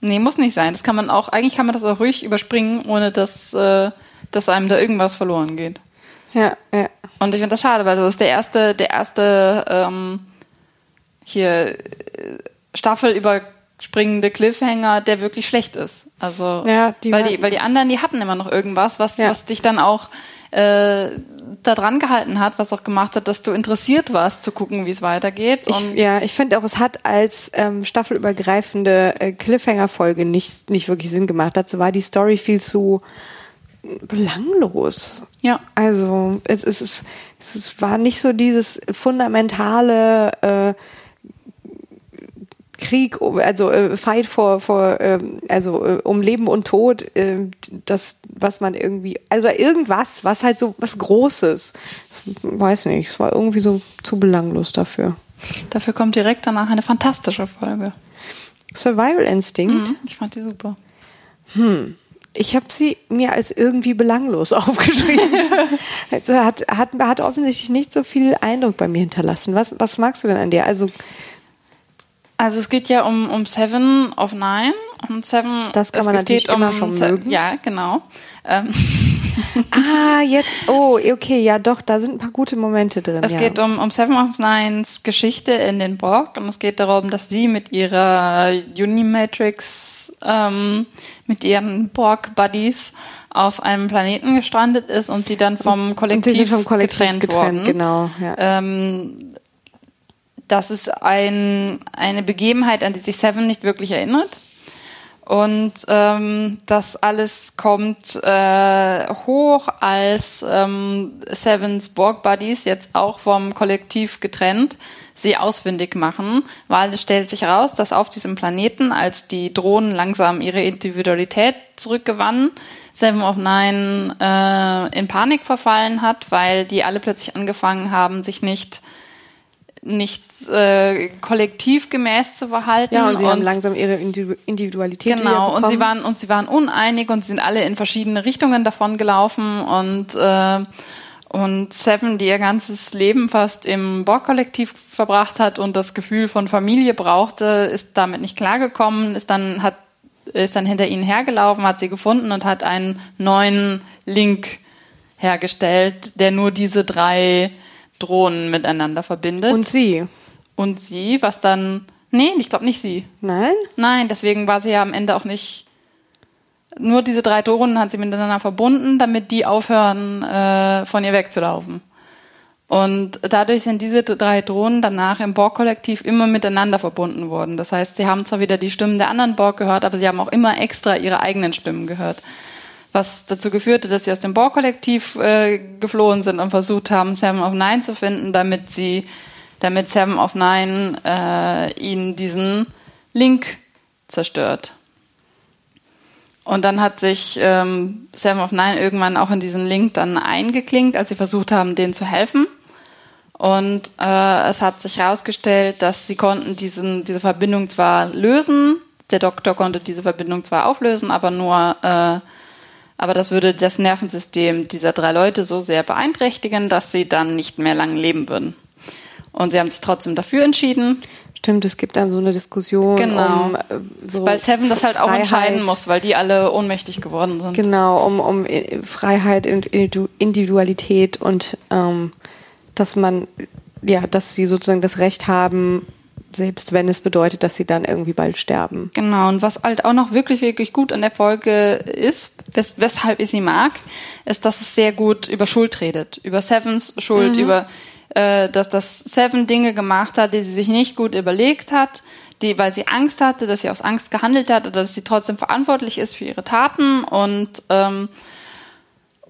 Nee, muss nicht sein. Das kann man auch, eigentlich kann man das auch ruhig überspringen, ohne dass, äh, dass einem da irgendwas verloren geht. Ja, ja. Und ich finde das schade, weil das ist der erste, der erste ähm, hier äh, Staffel überspringende Cliffhanger, der wirklich schlecht ist. Also ja, die weil die, weil die anderen, die hatten immer noch irgendwas, was, ja. was dich dann auch äh, da dran gehalten hat, was auch gemacht hat, dass du interessiert warst zu gucken, wie es weitergeht. Ich, ja, ich finde auch, es hat als ähm, staffelübergreifende äh, Cliffhanger-Folge nicht, nicht wirklich Sinn gemacht. Dazu war die Story viel zu belanglos. Ja. Also es, es, es, es war nicht so dieses fundamentale äh, Krieg, also äh, Fight for, for äh, also äh, um Leben und Tod, äh, das, was man irgendwie, also irgendwas, was halt so was Großes. Das, weiß nicht, es war irgendwie so zu belanglos dafür. Dafür kommt direkt danach eine fantastische Folge. Survival Instinct. Mhm, ich fand die super. Hm. Ich habe sie mir als irgendwie belanglos aufgeschrieben. hat, hat, hat offensichtlich nicht so viel Eindruck bei mir hinterlassen. Was, was magst du denn an der? Also, also es geht ja um, um Seven of Nine. Und Seven, das kann man natürlich immer um schon mögen. Ja, genau. Ähm. ah, jetzt, oh, okay, ja doch, da sind ein paar gute Momente drin. Es ja. geht um, um Seven of Nines Geschichte in den Borg und es geht darum, dass sie mit ihrer Unimatrix, ähm, mit ihren Borg-Buddies auf einem Planeten gestrandet ist und sie dann vom Kollektiv, vom Kollektiv getrennt, getrennt worden. Genau, ja. Ähm, das ist ein, eine Begebenheit, an die sich Seven nicht wirklich erinnert. Und ähm, das alles kommt äh, hoch, als ähm, Sevens Borg Buddies jetzt auch vom Kollektiv getrennt sie ausfindig machen, weil es stellt sich heraus, dass auf diesem Planeten, als die Drohnen langsam ihre Individualität zurückgewannen, Seven of Nine äh, in Panik verfallen hat, weil die alle plötzlich angefangen haben, sich nicht nicht äh, kollektivgemäß zu verhalten. Ja, und sie und, haben langsam ihre Individualität Genau, und sie waren und sie waren uneinig und sind alle in verschiedene Richtungen davon gelaufen und äh, und Seven, die ihr ganzes Leben fast im Borg-Kollektiv verbracht hat und das Gefühl von Familie brauchte, ist damit nicht klargekommen, ist dann hat ist dann hinter ihnen hergelaufen, hat sie gefunden und hat einen neuen Link hergestellt, der nur diese drei Drohnen miteinander verbindet. Und sie. Und sie, was dann. Nee, ich glaube nicht sie. Nein? Nein, deswegen war sie ja am Ende auch nicht. Nur diese drei Drohnen hat sie miteinander verbunden, damit die aufhören, äh, von ihr wegzulaufen. Und dadurch sind diese drei Drohnen danach im Borg-Kollektiv immer miteinander verbunden worden. Das heißt, sie haben zwar wieder die Stimmen der anderen Borg gehört, aber sie haben auch immer extra ihre eigenen Stimmen gehört was dazu geführte, dass sie aus dem Borg-Kollektiv äh, geflohen sind und versucht haben, Seven of Nine zu finden, damit sie, damit Seven of Nine äh, ihnen diesen Link zerstört. Und dann hat sich ähm, Seven of Nine irgendwann auch in diesen Link dann eingeklinkt, als sie versucht haben, denen zu helfen. Und äh, es hat sich herausgestellt, dass sie konnten diesen, diese Verbindung zwar lösen, der Doktor konnte diese Verbindung zwar auflösen, aber nur äh, aber das würde das Nervensystem dieser drei Leute so sehr beeinträchtigen, dass sie dann nicht mehr lange leben würden. Und sie haben sich trotzdem dafür entschieden. Stimmt, es gibt dann so eine Diskussion. Genau. Um, äh, so weil Seven das halt Freiheit. auch entscheiden muss, weil die alle ohnmächtig geworden sind. Genau, um, um Freiheit und Individualität und ähm, dass man, ja, dass sie sozusagen das Recht haben, selbst wenn es bedeutet, dass sie dann irgendwie bald sterben. Genau, und was halt auch noch wirklich, wirklich gut an der Folge ist, wes weshalb ich sie mag, ist, dass es sehr gut über Schuld redet. Über Sevens Schuld, mhm. über äh, dass das Seven Dinge gemacht hat, die sie sich nicht gut überlegt hat, die, weil sie Angst hatte, dass sie aus Angst gehandelt hat oder dass sie trotzdem verantwortlich ist für ihre Taten und ähm,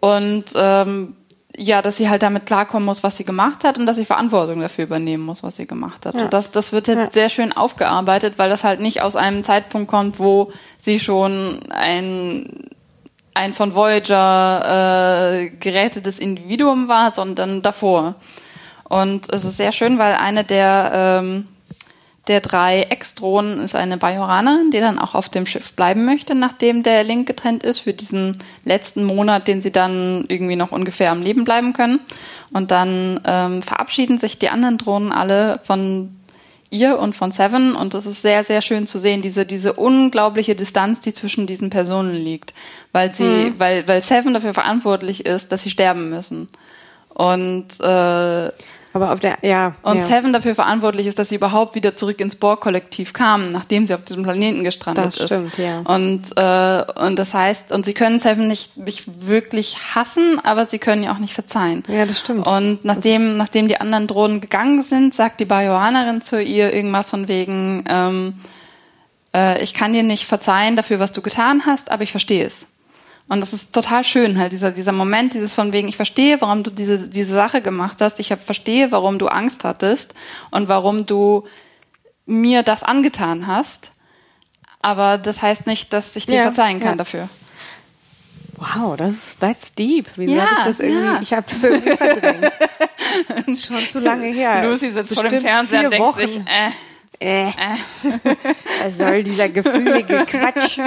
und ähm, ja, dass sie halt damit klarkommen muss, was sie gemacht hat und dass sie Verantwortung dafür übernehmen muss, was sie gemacht hat. Ja. Und das, das wird jetzt ja. sehr schön aufgearbeitet, weil das halt nicht aus einem Zeitpunkt kommt, wo sie schon ein ein von Voyager äh, gerätetes Individuum war, sondern davor. Und es ist sehr schön, weil eine der ähm, der drei Ex-Drohnen ist eine Bajoranerin, die dann auch auf dem Schiff bleiben möchte, nachdem der Link getrennt ist, für diesen letzten Monat, den sie dann irgendwie noch ungefähr am Leben bleiben können. Und dann ähm, verabschieden sich die anderen Drohnen alle von ihr und von Seven und es ist sehr, sehr schön zu sehen, diese, diese unglaubliche Distanz, die zwischen diesen Personen liegt, weil sie, mhm. weil, weil Seven dafür verantwortlich ist, dass sie sterben müssen. Und äh, aber auf der, ja. Und ja. Seven dafür verantwortlich ist, dass sie überhaupt wieder zurück ins Borg-Kollektiv kamen, nachdem sie auf diesem Planeten gestrandet das stimmt, ist. Ja. Und, äh, und das heißt, und sie können Seven nicht, nicht wirklich hassen, aber sie können ihr auch nicht verzeihen. Ja, das stimmt. Und nachdem, nachdem die anderen Drohnen gegangen sind, sagt die Bajoanerin zu ihr irgendwas von wegen, ähm, äh, ich kann dir nicht verzeihen dafür, was du getan hast, aber ich verstehe es. Und das ist total schön, halt, dieser, dieser Moment, dieses von wegen, ich verstehe, warum du diese, diese Sache gemacht hast, ich verstehe, warum du Angst hattest und warum du mir das angetan hast. Aber das heißt nicht, dass ich dir ja, verzeihen kann ja. dafür. Wow, das ist that's deep. Wieso ja, habe ich das irgendwie? Ja. Ich habe das irgendwie verdrängt. das ist schon zu lange her. Lucy sitzt vor dem Fernseher und denkt Wochen. sich, äh, äh. äh. Was soll dieser gefühlige Quatsch?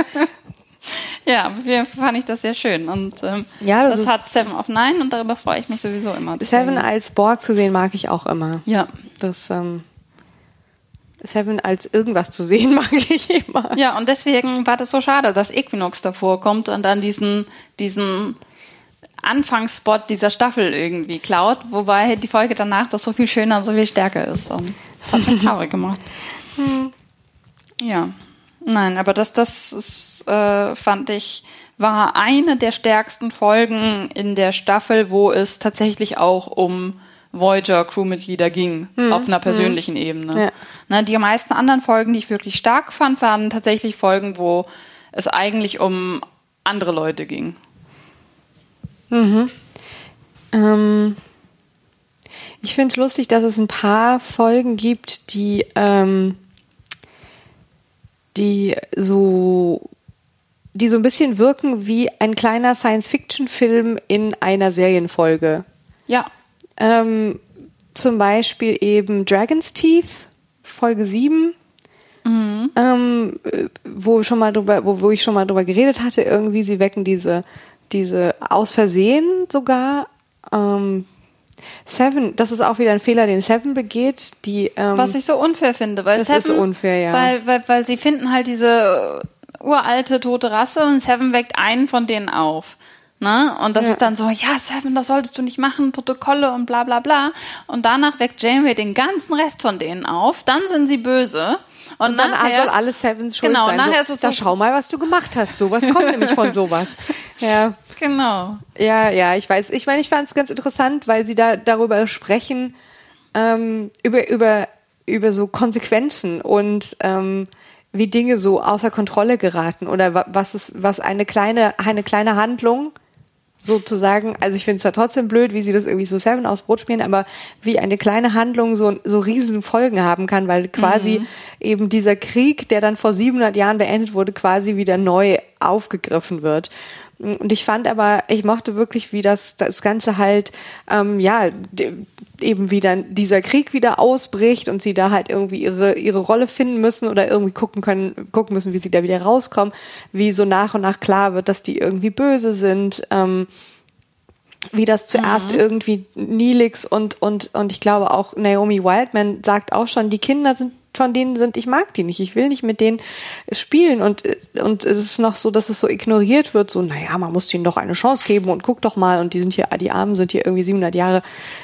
Ja, auf jeden Fall fand ich das sehr schön. Und ähm, ja, das, das hat Seven of Nine und darüber freue ich mich sowieso immer. Seven als Borg zu sehen mag ich auch immer. Ja. Das ähm, Seven als irgendwas zu sehen mag ich immer. Ja, und deswegen war das so schade, dass Equinox davor kommt und dann diesen, diesen Anfangsspot dieser Staffel irgendwie klaut, wobei die Folge danach doch so viel schöner und so viel stärker ist. Und das hat mich traurig gemacht. Hm. Ja. Nein, aber das, das ist, äh, fand ich, war eine der stärksten Folgen in der Staffel, wo es tatsächlich auch um Voyager Crewmitglieder ging, hm. auf einer persönlichen hm. Ebene. Ja. Na, die meisten anderen Folgen, die ich wirklich stark fand, waren tatsächlich Folgen, wo es eigentlich um andere Leute ging. Mhm. Ähm, ich finde es lustig, dass es ein paar Folgen gibt, die ähm, die so die so ein bisschen wirken wie ein kleiner Science-Fiction-Film in einer Serienfolge. Ja. Ähm, zum Beispiel eben Dragon's Teeth, Folge 7. Mhm. Ähm, wo schon mal drüber, wo, wo ich schon mal drüber geredet hatte, irgendwie, sie wecken diese, diese aus Versehen sogar ähm, Seven, das ist auch wieder ein Fehler, den Seven begeht. Die, ähm, Was ich so unfair finde, weil das Seven, ist unfair, ja. Weil, weil, weil sie finden halt diese uralte tote Rasse und Seven weckt einen von denen auf. Ne? Und das ja. ist dann so, ja, Seven, das solltest du nicht machen, Protokolle und bla bla bla. Und danach weckt Janeway den ganzen Rest von denen auf. Dann sind sie böse. Und, und dann nachher, soll alles Sevens schuld genau, sein. Nachher so, ist es da so, schau mal, was du gemacht hast. Sowas kommt nämlich von sowas. Ja. Genau. Ja, ja, ich weiß. Ich meine, ich fand es ganz interessant, weil sie da darüber sprechen, ähm, über, über, über so Konsequenzen und ähm, wie Dinge so außer Kontrolle geraten oder was ist, was eine kleine, eine kleine Handlung sozusagen, also ich finde es ja trotzdem blöd, wie sie das irgendwie so Seven aus Brot spielen, aber wie eine kleine Handlung so, so riesen Folgen haben kann, weil quasi mhm. eben dieser Krieg, der dann vor 700 Jahren beendet wurde, quasi wieder neu aufgegriffen wird. Und ich fand aber, ich mochte wirklich, wie das, das Ganze halt, ähm, ja, eben wieder dieser Krieg wieder ausbricht und sie da halt irgendwie ihre, ihre Rolle finden müssen oder irgendwie gucken können, gucken müssen, wie sie da wieder rauskommen, wie so nach und nach klar wird, dass die irgendwie böse sind, ähm, wie das zuerst mhm. irgendwie Nilix und, und, und ich glaube auch Naomi Wildman sagt auch schon, die Kinder sind von denen sind, ich mag die nicht, ich will nicht mit denen spielen. Und, und es ist noch so, dass es so ignoriert wird, so, naja, man muss denen doch eine Chance geben und guck doch mal. Und die sind hier, die Armen sind hier irgendwie 700 Jahre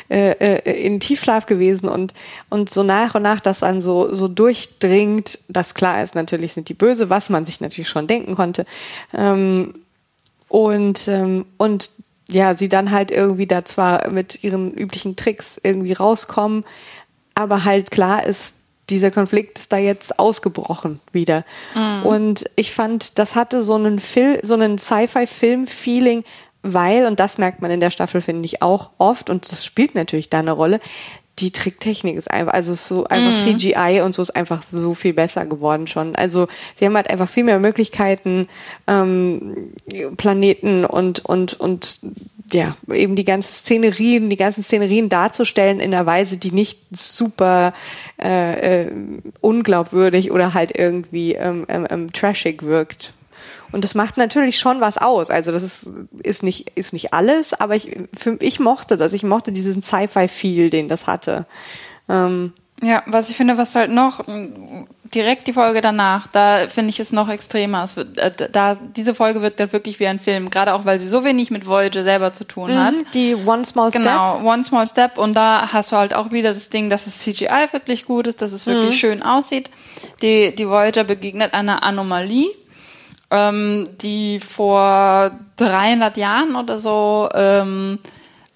äh, äh, in Tiefschlaf gewesen und, und so nach und nach das dann so, so durchdringt, das klar ist, natürlich sind die böse, was man sich natürlich schon denken konnte. Ähm, und, ähm, und ja, sie dann halt irgendwie da zwar mit ihren üblichen Tricks irgendwie rauskommen, aber halt klar ist, dieser Konflikt ist da jetzt ausgebrochen wieder. Mhm. Und ich fand, das hatte so einen Film, so einen Sci-Fi-Film-Feeling, weil, und das merkt man in der Staffel, finde ich, auch oft, und das spielt natürlich da eine Rolle, die Tricktechnik ist einfach, also ist so einfach mhm. CGI und so ist einfach so viel besser geworden schon. Also sie haben halt einfach viel mehr Möglichkeiten, ähm, Planeten und und und ja, eben die ganzen Szenerien, die ganzen Szenerien darzustellen in einer Weise, die nicht super äh, äh, unglaubwürdig oder halt irgendwie ähm, ähm, ähm trashig wirkt. Und das macht natürlich schon was aus. Also das ist, ist nicht, ist nicht alles, aber ich, für, ich mochte das. Ich mochte diesen Sci-Fi-Feel, den das hatte. Ähm, ja, was ich finde, was halt noch direkt die Folge danach, da finde ich es noch extremer. Es wird, äh, da diese Folge wird dann wirklich wie ein Film, gerade auch weil sie so wenig mit Voyager selber zu tun mhm, hat. Die One Small Step. Genau, One Small Step und da hast du halt auch wieder das Ding, dass das CGI wirklich gut ist, dass es wirklich mhm. schön aussieht. Die die Voyager begegnet einer Anomalie ähm, die vor 300 Jahren oder so ähm,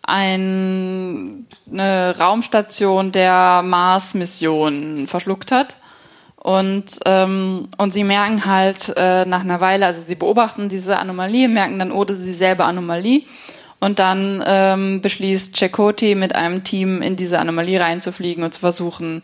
ein, eine Raumstation der Mars-Mission verschluckt hat. Und, ähm, und sie merken halt äh, nach einer Weile, also sie beobachten diese Anomalie, merken dann, oh, das ist dieselbe Anomalie. Und dann ähm, beschließt Chakoti mit einem Team in diese Anomalie reinzufliegen und zu versuchen,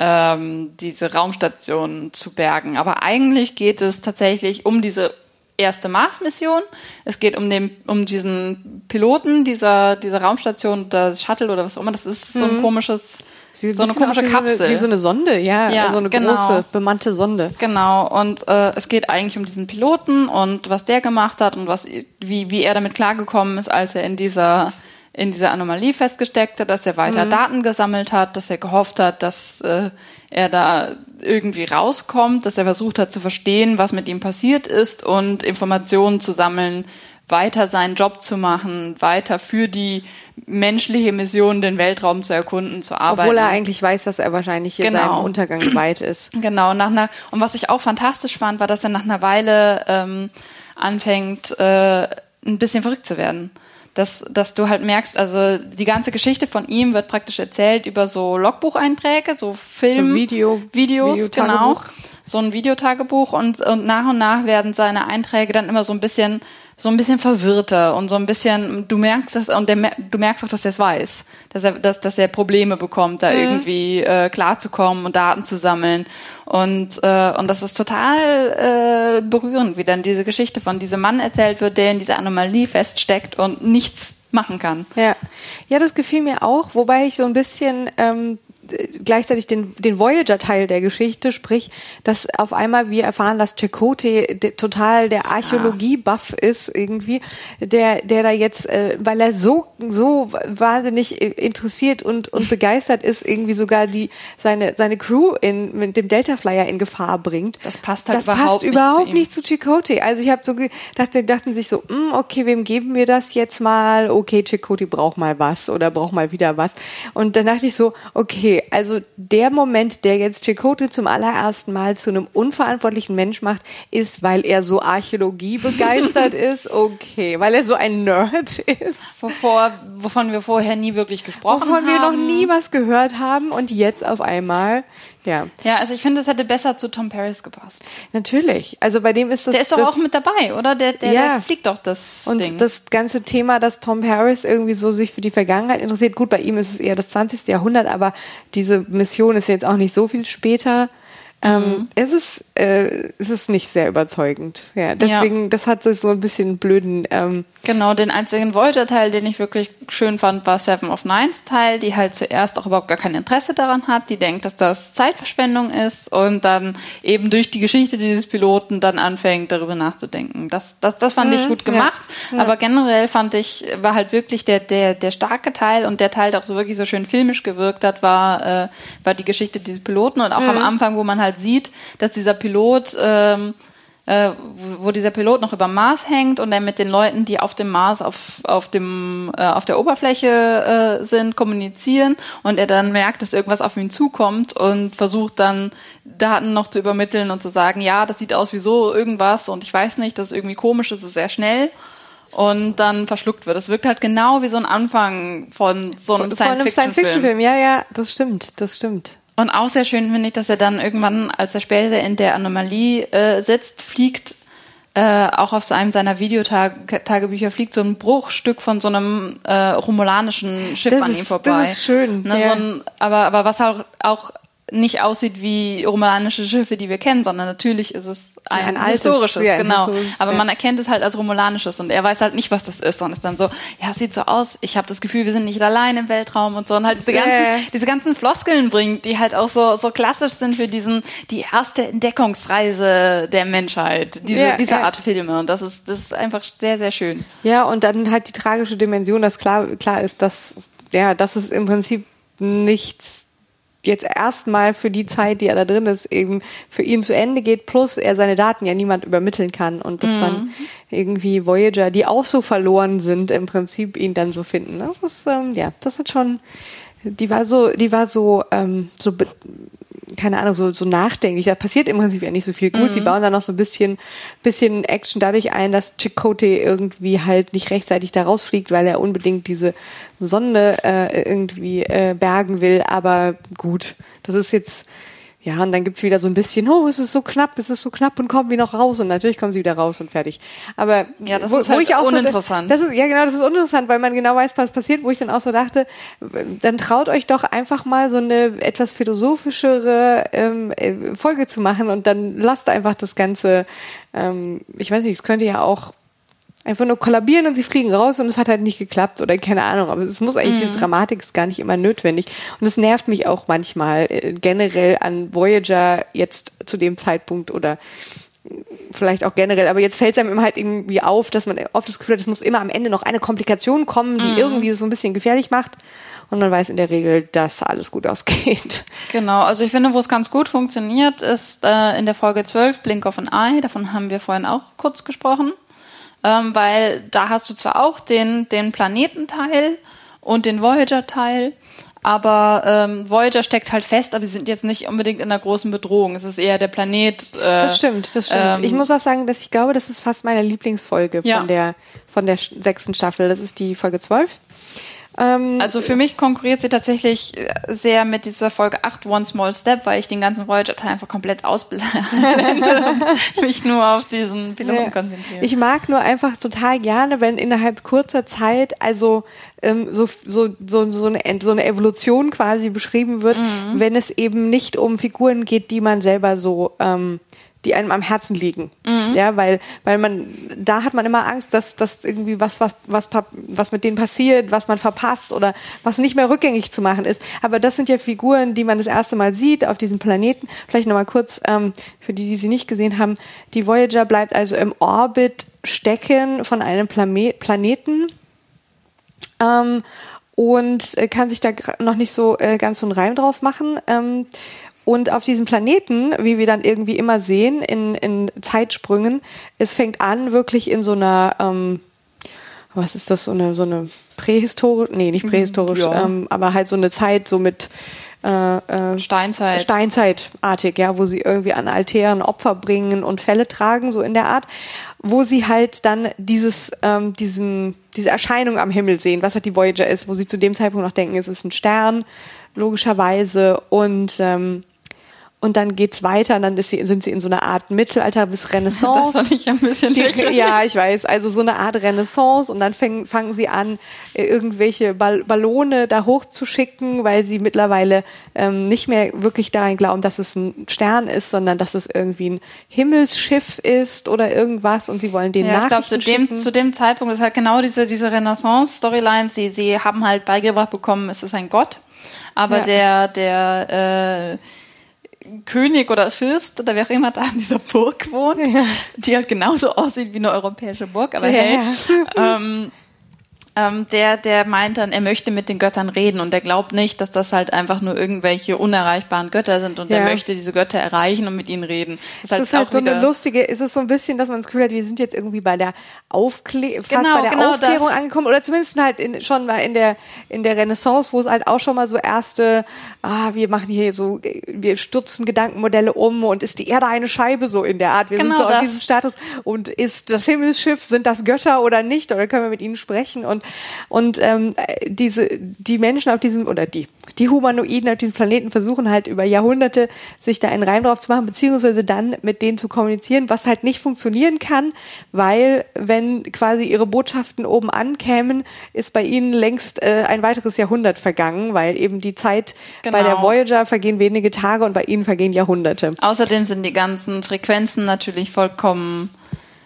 ähm, diese Raumstation zu bergen. Aber eigentlich geht es tatsächlich um diese erste Mars-Mission. Es geht um den, um diesen Piloten dieser, dieser Raumstation, das Shuttle oder was auch immer. Das ist so ein mhm. komisches, Sie, so eine komische Kapsel. So eine, wie so eine Sonde, ja, ja so eine genau. große bemannte Sonde. Genau. Und äh, es geht eigentlich um diesen Piloten und was der gemacht hat und was, wie, wie er damit klargekommen ist, als er in dieser in dieser Anomalie festgesteckt hat, dass er weiter mhm. Daten gesammelt hat, dass er gehofft hat, dass äh, er da irgendwie rauskommt, dass er versucht hat zu verstehen, was mit ihm passiert ist und Informationen zu sammeln, weiter seinen Job zu machen, weiter für die menschliche Mission, den Weltraum zu erkunden, zu arbeiten. Obwohl er eigentlich weiß, dass er wahrscheinlich hier genau. seinem Untergang weit ist. Genau. Nach einer, und was ich auch fantastisch fand, war, dass er nach einer Weile ähm, anfängt, äh, ein bisschen verrückt zu werden dass, dass du halt merkst, also die ganze Geschichte von ihm wird praktisch erzählt über so Logbucheinträge, so Film, so Video, Videos, genau, so ein Videotagebuch und, und nach und nach werden seine Einträge dann immer so ein bisschen so ein bisschen verwirrter und so ein bisschen, du merkst das und der, du merkst auch, dass er es weiß, dass er, dass, dass er Probleme bekommt, da mhm. irgendwie äh, klarzukommen und Daten zu sammeln. Und, äh, und das ist total äh, berührend, wie dann diese Geschichte von diesem Mann erzählt wird, der in dieser Anomalie feststeckt und nichts machen kann. Ja, ja, das gefiel mir auch, wobei ich so ein bisschen ähm, gleichzeitig den, den Voyager-Teil der Geschichte, sprich, dass auf einmal wir erfahren, dass Chakotay total der Archäologie-Buff ist irgendwie, der, der da jetzt, äh, weil er so, so wahnsinnig interessiert und, und begeistert ist, irgendwie sogar die, seine, seine Crew in, mit dem Delta Flyer in Gefahr bringt. Das passt halt das überhaupt, passt nicht, überhaupt zu nicht zu Chakotay. Also ich habe so gedacht, die dachten sich so, mm, okay, wem geben wir das jetzt mal? Okay, Chakotay braucht mal was oder braucht mal wieder was. Und dann dachte ich so, okay, also der Moment, der jetzt Chakotay zum allerersten Mal zu einem unverantwortlichen Mensch macht, ist, weil er so Archäologie begeistert ist. Okay, weil er so ein Nerd ist. Wovor, wovon wir vorher nie wirklich gesprochen wovon haben. Wovon wir noch nie was gehört haben und jetzt auf einmal ja. Ja, also ich finde, es hätte besser zu Tom Paris gepasst. Natürlich. Also bei dem ist das. Der ist doch das, auch mit dabei, oder? Der, der, ja. der fliegt doch das. Und Ding. das ganze Thema, dass Tom Paris irgendwie so sich für die Vergangenheit interessiert. Gut, bei ihm ist es eher das 20. Jahrhundert, aber diese Mission ist jetzt auch nicht so viel später. Ähm, mhm. es, ist, äh, es ist nicht sehr überzeugend. Ja, deswegen, ja. das hat so ein bisschen blöden. Ähm, genau, den einzigen Voyager-Teil, den ich wirklich schön fand, war Seven of Nines Teil, die halt zuerst auch überhaupt gar kein Interesse daran hat, die denkt, dass das Zeitverschwendung ist und dann eben durch die Geschichte dieses Piloten dann anfängt, darüber nachzudenken. Das, das, das fand mhm. ich gut gemacht, ja. Ja. aber generell fand ich, war halt wirklich der, der, der starke Teil und der Teil, der auch so wirklich so schön filmisch gewirkt hat, war, äh, war die Geschichte dieses Piloten und auch mhm. am Anfang, wo man halt halt sieht, dass dieser Pilot, ähm, äh, wo dieser Pilot noch über Mars hängt und er mit den Leuten, die auf dem Mars auf, auf, dem, äh, auf der Oberfläche äh, sind, kommunizieren und er dann merkt, dass irgendwas auf ihn zukommt und versucht dann Daten noch zu übermitteln und zu sagen, ja, das sieht aus wie so irgendwas und ich weiß nicht, das ist irgendwie komisch, das ist sehr schnell und dann verschluckt wird. Es wirkt halt genau wie so ein Anfang von so einem Science-Fiction-Film. Science-Fiction-Film, ja, ja, das stimmt, das stimmt. Und auch sehr schön finde ich, dass er dann irgendwann, als er später in der Anomalie äh, sitzt, fliegt äh, auch auf so einem seiner Videotagebücher fliegt so ein Bruchstück von so einem äh, romulanischen Schiff Das an ihm ist- vorbei. das ist schön, Ne, ja. so ein, aber, aber was auch, auch nicht aussieht wie romulanische Schiffe, die wir kennen, sondern natürlich ist es ein, Ein altes, historisches, ja, ein genau. historisches, aber man erkennt es halt als romulanisches und er weiß halt nicht, was das ist und ist dann so, ja, es sieht so aus, ich habe das Gefühl, wir sind nicht allein im Weltraum und so und halt diese ganzen, ja. diese ganzen Floskeln bringt, die halt auch so, so klassisch sind für diesen, die erste Entdeckungsreise der Menschheit, diese, Ja, diese ja. Art Filme und das ist, das ist einfach sehr, sehr schön. Ja, und dann halt die tragische Dimension, dass klar, klar ist, dass, ja, dass es im Prinzip nichts jetzt erstmal für die Zeit, die er da drin ist, eben für ihn zu Ende geht, plus er seine Daten ja niemand übermitteln kann und dass dann irgendwie Voyager, die auch so verloren sind, im Prinzip ihn dann so finden. Das ist, ähm, ja, das hat schon, die war so, die war so, ähm, so, keine Ahnung, so, so nachdenklich. Da passiert im Prinzip ja nicht so viel gut. Sie bauen dann noch so ein bisschen, bisschen Action dadurch ein, dass Chakotay irgendwie halt nicht rechtzeitig da rausfliegt, weil er unbedingt diese Sonde äh, irgendwie äh, bergen will. Aber gut, das ist jetzt, ja, und dann gibt's wieder so ein bisschen, oh, es ist so knapp, es ist so knapp und kommen wir noch raus. Und natürlich kommen sie wieder raus und fertig. Aber Ja, das ist halt uninteressant. So, das ist, ja, genau, das ist uninteressant, weil man genau weiß, was passiert, wo ich dann auch so dachte, dann traut euch doch einfach mal so eine etwas philosophischere ähm, äh, Folge zu machen und dann lasst einfach das Ganze, ähm, ich weiß nicht, es könnte ja auch einfach nur kollabieren und sie fliegen raus und es hat halt nicht geklappt oder keine Ahnung, aber es muss eigentlich, diese Dramatik ist gar nicht immer notwendig. Und es nervt mich auch manchmal äh, generell an Voyager jetzt zu dem Zeitpunkt oder vielleicht auch generell, aber jetzt fällt es einem immer halt irgendwie auf, dass man oft das Gefühl hat, es muss immer am Ende noch eine Komplikation kommen, die irgendwie so ein bisschen gefährlich macht. Und man weiß in der Regel, dass alles gut ausgeht. Genau, also ich finde, wo es ganz gut funktioniert, ist äh, in der Folge 12 Blink of an Eye, davon haben wir vorhin auch kurz gesprochen, ähm, weil da hast du zwar auch den, den Planetenteil und den Voyager-Teil, aber ähm, Voyager steckt halt fest, aber sie sind jetzt nicht unbedingt in einer großen Bedrohung. Es ist eher der Planet. Äh, Das stimmt, das stimmt. ähm, ich muss auch sagen, dass ich glaube, das ist fast meine Lieblingsfolge Ja. von der von der sechsten Staffel. Das ist die Folge 12. Ähm, Also für mich konkurriert sie tatsächlich äh, sehr mit dieser Folge 8 One Small Step, weil ich den ganzen Voyager-Teil einfach komplett ausblende und mich nur auf diesen Piloten Ja. konzentriere. Ich mag nur einfach total gerne, wenn innerhalb kurzer Zeit also ähm, so, so, so, so, eine, so eine Evolution quasi beschrieben wird, Mhm. wenn es eben nicht um Figuren geht, die man selber so ähm, die einem am Herzen liegen. Mhm. Ja, weil, weil man, da hat man immer Angst, dass, dass irgendwie was, was, was, was mit denen passiert, was man verpasst oder was nicht mehr rückgängig zu machen ist. Aber das sind ja Figuren, die man das erste Mal sieht auf diesem Planeten. Vielleicht nochmal kurz, ähm, für die, die sie nicht gesehen haben. Die Voyager bleibt also im Orbit stecken von einem Plame Planeten ähm, und äh, kann sich da noch nicht so äh, ganz so einen Reim drauf machen. Ähm, und auf diesem Planeten, wie wir dann irgendwie immer sehen, in, in Zeitsprüngen, es fängt an wirklich in so einer, ähm, was ist das, so eine, so eine prähistorisch, nee, nicht prähistorisch, Ja. ähm, aber halt so eine Zeit so mit äh, äh, Steinzeit. Steinzeitartig, ja, wo sie irgendwie an Altären Opfer bringen und Fälle tragen, so in der Art, wo sie halt dann dieses, ähm, diesen, diese Erscheinung am Himmel sehen, was halt die Voyager ist, wo sie zu dem Zeitpunkt noch denken, es ist ein Stern, logischerweise, und ähm, und dann geht's weiter und dann ist sie, sind sie in so einer Art Mittelalter bis Renaissance. Das ich ein bisschen Die, ja, ich weiß. Also so eine Art Renaissance und dann fäng, fangen sie an, äh, irgendwelche Ball Ballone da hochzuschicken, weil sie mittlerweile ähm, nicht mehr wirklich daran glauben, dass es ein Stern ist, sondern dass es irgendwie ein Himmelsschiff ist oder irgendwas und sie wollen den Ja, ich glaube, Nachrichten zu dem, schicken. zu dem Zeitpunkt ist halt genau diese, diese Renaissance-Storyline. Sie, sie haben halt beigebracht bekommen, es ist ein Gott. Aber Ja. der, der äh, König oder Fürst oder wer auch immer da in dieser Burg wohnt, die halt genauso aussieht wie eine europäische Burg, aber Ja, ja. ähm, ähm, der, der meint dann, er möchte mit den Göttern reden und er glaubt nicht, dass das halt einfach nur irgendwelche unerreichbaren Götter sind und Ja. er möchte diese Götter erreichen und mit ihnen reden. Das es ist halt auch so eine lustige, ist es so ein bisschen, dass man das Gefühl hat, wir sind jetzt irgendwie bei der Aufklä fast Genau, bei der genau Aufklärung das. angekommen oder zumindest halt in, schon mal in der in der Renaissance, wo es halt auch schon mal so erste, ah, wir machen hier so, wir stürzen Gedankenmodelle um und ist die Erde eine Scheibe so in der Art. Wir Genau sind so auf das. diesem Status und ist das Himmelsschiff, sind das Götter oder nicht oder können wir mit ihnen sprechen und Und ähm, diese, die Menschen auf diesem, oder die, die Humanoiden auf diesem Planeten versuchen halt über Jahrhunderte sich da einen Reim drauf zu machen, beziehungsweise dann mit denen zu kommunizieren, was halt nicht funktionieren kann, weil wenn quasi ihre Botschaften oben ankämen, ist bei ihnen längst äh, ein weiteres Jahrhundert vergangen, weil eben die Zeit genau. bei der genau. Voyager vergehen wenige Tage und bei ihnen vergehen Jahrhunderte. Außerdem sind die ganzen Frequenzen natürlich vollkommen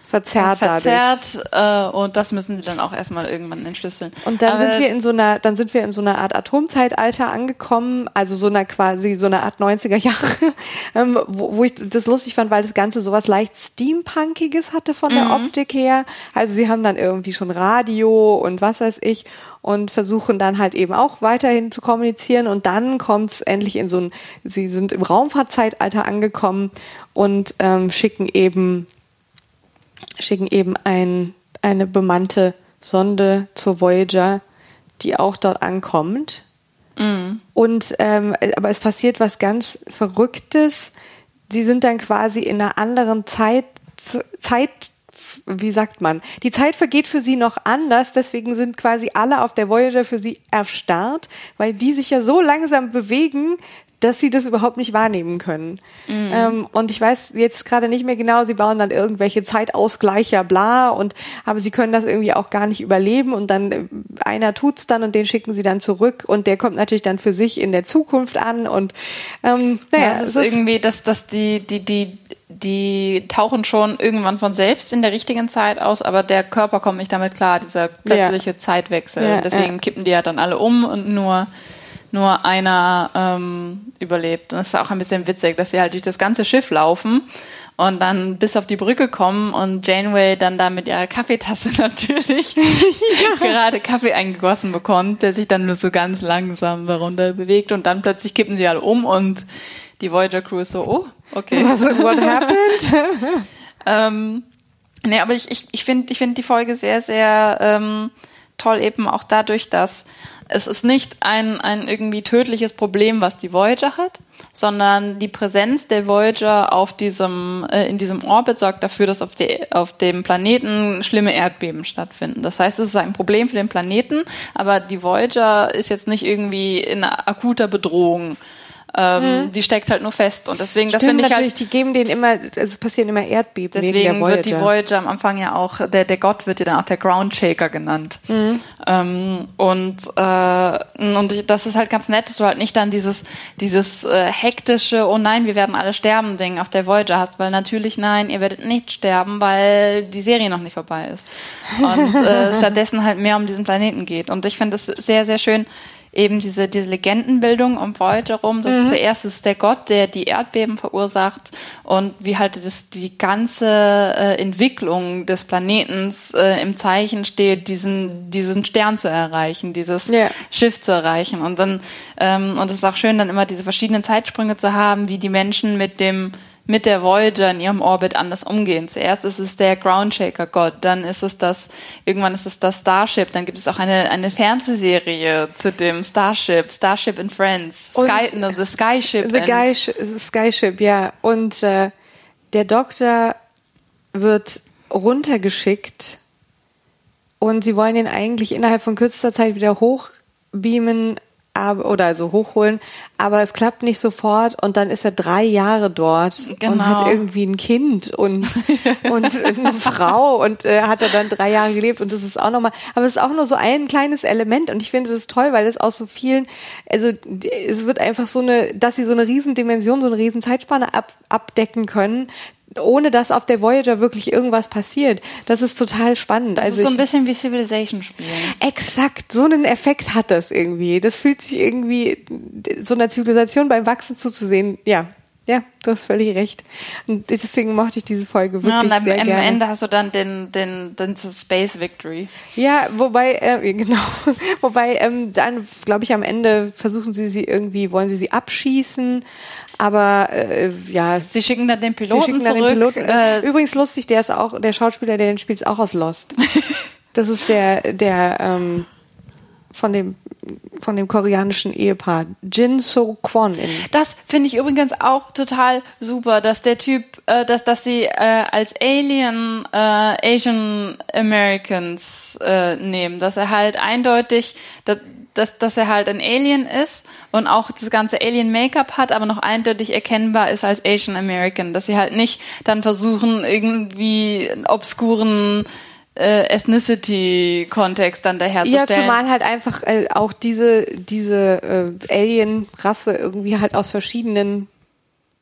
verzerrt, verzerrt äh, und das müssen sie dann auch erstmal irgendwann entschlüsseln. Und dann Aber sind wir in so einer, dann sind wir in so einer Art Atomzeitalter angekommen, also so einer quasi so einer Art 90er Jahre, ähm, wo, wo ich das lustig fand, weil das Ganze sowas leicht Steampunkiges hatte von der mhm. Optik her. Also sie haben dann irgendwie schon Radio und was weiß ich und versuchen dann halt eben auch weiterhin zu kommunizieren und dann kommt es endlich in so ein, sie sind im Raumfahrtzeitalter angekommen und ähm, schicken eben schicken eben ein, eine bemannte Sonde zur Voyager, die auch dort ankommt. Mhm. Und ähm, aber es passiert was ganz Verrücktes. Sie sind dann quasi in einer anderen Zeit, Zeit, wie sagt man? Die Zeit vergeht für sie noch anders, deswegen sind quasi alle auf der Voyager für sie erstarrt, weil die sich ja so langsam bewegen, dass sie das überhaupt nicht wahrnehmen können. Mhm. Ähm, und ich weiß jetzt gerade nicht mehr genau, sie bauen dann irgendwelche Zeitausgleicher, bla, und aber sie können das irgendwie auch gar nicht überleben und dann äh, einer tut's dann und den schicken sie dann zurück und der kommt natürlich dann für sich in der Zukunft an und ähm, naja, ja, es ist, ist irgendwie, dass, dass die, die, die, die tauchen schon irgendwann von selbst in der richtigen Zeit aus, aber der Körper kommt nicht damit klar, dieser plötzliche ja. Zeitwechsel. Ja, Deswegen kippen die ja dann alle um und nur nur einer ähm, überlebt. Und es ist auch ein bisschen witzig, dass sie halt durch das ganze Schiff laufen und dann bis auf die Brücke kommen und Janeway dann da mit ihrer Kaffeetasse natürlich gerade Kaffee eingegossen bekommt, der sich dann nur so ganz langsam darunter bewegt und dann plötzlich kippen sie alle um und die Voyager Crew ist so, oh, okay. Was, what happened? ähm, nee, aber ich, ich, ich finde ich finde die Folge sehr, sehr ähm, toll eben auch dadurch, dass es ist nicht ein, ein irgendwie tödliches Problem, was die Voyager hat, sondern die Präsenz der Voyager auf diesem, äh, in diesem Orbit sorgt dafür, dass auf, die, auf dem Planeten schlimme Erdbeben stattfinden. Das heißt, es ist ein Problem für den Planeten, aber die Voyager ist jetzt nicht irgendwie in akuter Bedrohung. Ähm, mhm. Die steckt halt nur fest und deswegen, Stimmt, das finde ich halt. Die geben denen immer, es passieren immer Erdbeben. Deswegen wird die Voyager am Anfang ja auch, der, der Gott wird ja dann auch der Groundshaker genannt. Mhm. Ähm, und äh, und das ist halt ganz nett, dass du halt nicht dann dieses dieses äh, hektische, oh nein, wir werden alle sterben Ding auf der Voyager hast, weil natürlich nein, ihr werdet nicht sterben, weil die Serie noch nicht vorbei ist. Und äh, stattdessen halt mehr um diesen Planeten geht. Und ich finde es sehr, sehr schön, eben diese, diese Legendenbildung um Voyager rum. Das mhm. ist zuerst ist der Gott, der die Erdbeben verursacht und wie halt das, die ganze äh, Entwicklung des Planetens äh, im Zeichen steht, diesen, diesen Stern zu erreichen, dieses yeah. Schiff zu erreichen. Und dann, ähm, und es ist auch schön, dann immer diese verschiedenen Zeitsprünge zu haben, wie die Menschen mit dem mit der Voyager in ihrem Orbit anders umgehen. Zuerst ist es der Groundshaker-Gott, dann ist es das, irgendwann ist es das Starship, dann gibt es auch eine, eine Fernsehserie zu dem Starship, Starship and Friends, Sky, no, The Skyship. The Guy, Skyship, ja. Und äh, der Doktor wird runtergeschickt und sie wollen ihn eigentlich innerhalb von kürzester Zeit wieder hochbeamen, aber, oder also hochholen, aber es klappt nicht sofort und dann ist er drei Jahre dort genau. und hat irgendwie ein Kind und, und eine Frau und äh, hat er dann drei Jahre gelebt und das ist auch nochmal, aber es ist auch nur so ein kleines Element und ich finde das toll, weil es aus so vielen, also es wird einfach so eine, dass sie so eine Riesendimension, so eine riesen Zeitspanne ab, abdecken können, ohne dass auf der Voyager wirklich irgendwas passiert. Das ist total spannend. Das also ist so ein bisschen wie Civilization spielen. Exakt, so einen Effekt hat das irgendwie. Das fühlt sich irgendwie so einer Zivilisation beim Wachsen zuzusehen. Ja, ja, du hast völlig recht. Und deswegen mochte ich diese Folge wirklich ja, und am, sehr gerne. Am Ende hast du dann den, den, den Space Victory. Ja, wobei, äh, genau, wobei ähm, dann, glaube ich, am Ende versuchen sie sie irgendwie, wollen sie sie abschießen aber äh, ja. Sie schicken dann den Piloten zurück. Den Piloten. Äh, Übrigens lustig, der ist auch, der Schauspieler, der den spielt, ist auch aus Lost. das ist der, der ähm, von dem von dem koreanischen Ehepaar Jin So Kwon in. Das finde ich übrigens auch total super, dass der Typ, äh, dass dass sie äh, als Alien äh, Asian Americans äh, nehmen, dass er halt eindeutig, dass, dass, dass er halt ein Alien ist und auch das ganze Alien-Make-up hat, aber noch eindeutig erkennbar ist als Asian American. Dass sie halt nicht dann versuchen, irgendwie obskuren äh, Ethnicity-Kontext dann daherzustellen. Ja, zumal halt einfach äh, auch diese, diese äh, Alien-Rasse irgendwie halt aus verschiedenen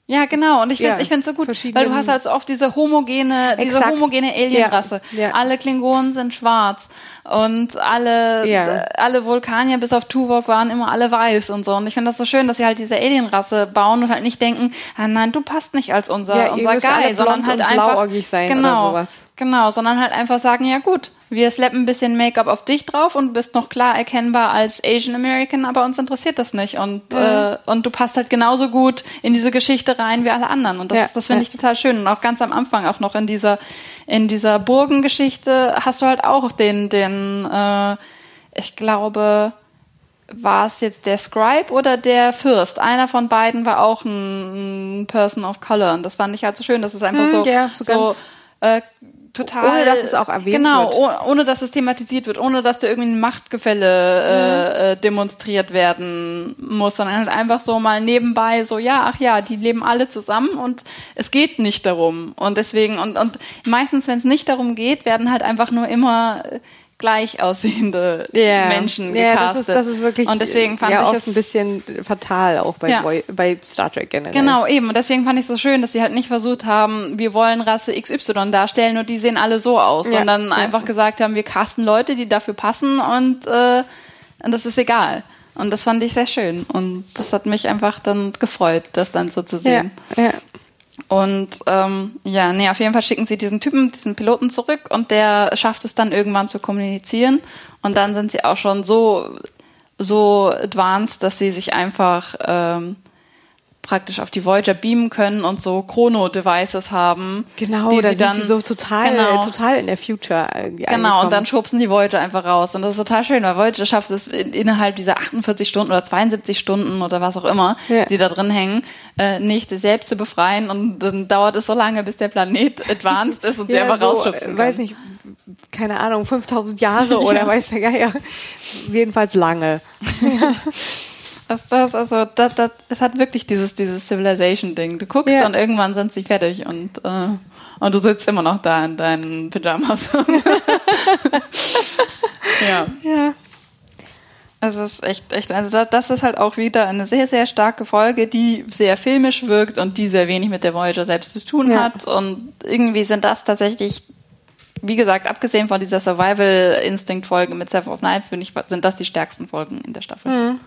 ja, genau. Und ich finde, Ja, ich finde es so gut, weil du hast halt so oft diese homogene, diese Exakt. homogene Alienrasse. Ja, ja. Alle Klingonen sind schwarz und alle, Ja. alle Vulkanier bis auf Tuvok waren immer alle weiß und so. Und ich finde das so schön, dass sie halt diese Alienrasse bauen und halt nicht denken, ah nein, du passt nicht als unser, unser Guy, sondern halt einfach, sein oder genau, sowas. Genau, sondern halt einfach sagen, ja gut, wir slappen ein bisschen Make-up auf dich drauf und du bist noch klar erkennbar als Asian American, aber uns interessiert das nicht. Und, Mhm. äh, und du passt halt genauso gut in diese Geschichte rein wie alle anderen. Und das, Ja, das finde ich total schön. Und auch ganz am Anfang, auch noch in dieser, in dieser Burgengeschichte, hast du halt auch den, den, äh, ich glaube, war es jetzt der Scribe oder der Fürst? Einer von beiden war auch ein, Person of Color. Und das fand ich halt so schön, dass es einfach Hm, so, ja, so ganz- äh, total. Ohne, dass es auch erwähnt genau, wird. oh- ohne dass es thematisiert wird, ohne dass da irgendwie ein Machtgefälle äh, äh, demonstriert werden muss, sondern halt einfach so mal nebenbei so, ja, ach ja, die leben alle zusammen und es geht nicht darum. Und deswegen, und, und meistens, wenn es nicht darum geht, werden halt einfach nur immer äh, gleich aussehende Ja. Menschen ja, gecastet. das ist, das ist wirklich und deswegen fand ja, ich es ein bisschen fatal auch bei, Ja. Boy, bei Star Trek generell. Genau, eben. Und deswegen fand ich es so schön, dass sie halt nicht versucht haben, wir wollen Rasse XY darstellen und die sehen alle so aus, Ja, sondern ja. einfach gesagt haben, wir casten Leute, die dafür passen und, äh, und das ist egal. Und das fand ich sehr schön. Und das hat mich einfach dann gefreut, das dann so zu Ja, sehen. ja. Und ähm, ja, nee, auf jeden Fall schicken sie diesen Typen, diesen Piloten zurück und der schafft es dann irgendwann zu kommunizieren. Und dann sind sie auch schon so, so advanced, dass sie sich einfach ähm, praktisch auf die Voyager beamen können und so Chrono-Devices haben. Genau, die da sie sind dann, sie so total, Genau. total in der Future irgendwie Genau, angekommen. und dann schubsen die Voyager einfach raus. Und das ist total schön, weil Voyager schafft es in, innerhalb dieser 48 Stunden oder 72 Stunden oder was auch immer, Ja. die da drin hängen, äh, nicht selbst zu befreien. Und dann dauert es so lange, bis der Planet advanced ist und sie ja, einfach so, rausschubsen äh, kann. weiß nicht, keine Ahnung, 5000 Jahre oder weiß der Geier. Jedenfalls lange. Das, das, also, das, das, es hat wirklich dieses, dieses Civilization-Ding. Du guckst Ja. und irgendwann sind sie fertig und, äh, und du sitzt immer noch da in deinen Pyjamas. ja. Ja. Es ist echt, echt, also das, das ist halt auch wieder eine sehr, sehr starke Folge, die sehr filmisch wirkt und die sehr wenig mit der Voyager selbst zu tun Ja. hat. Und irgendwie sind das tatsächlich, wie gesagt, abgesehen von dieser Survival-Instinct-Folge mit Seven of Night, finde ich, sind das die stärksten Folgen in der Staffel. Mhm.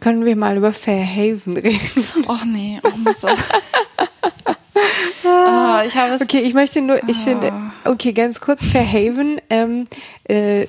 Können wir mal über Fairhaven reden? Och nee, oh, muss das. Ah, ich habe es. Okay, ich möchte nur, ich finde, okay, ganz kurz, Fairhaven, ähm, äh,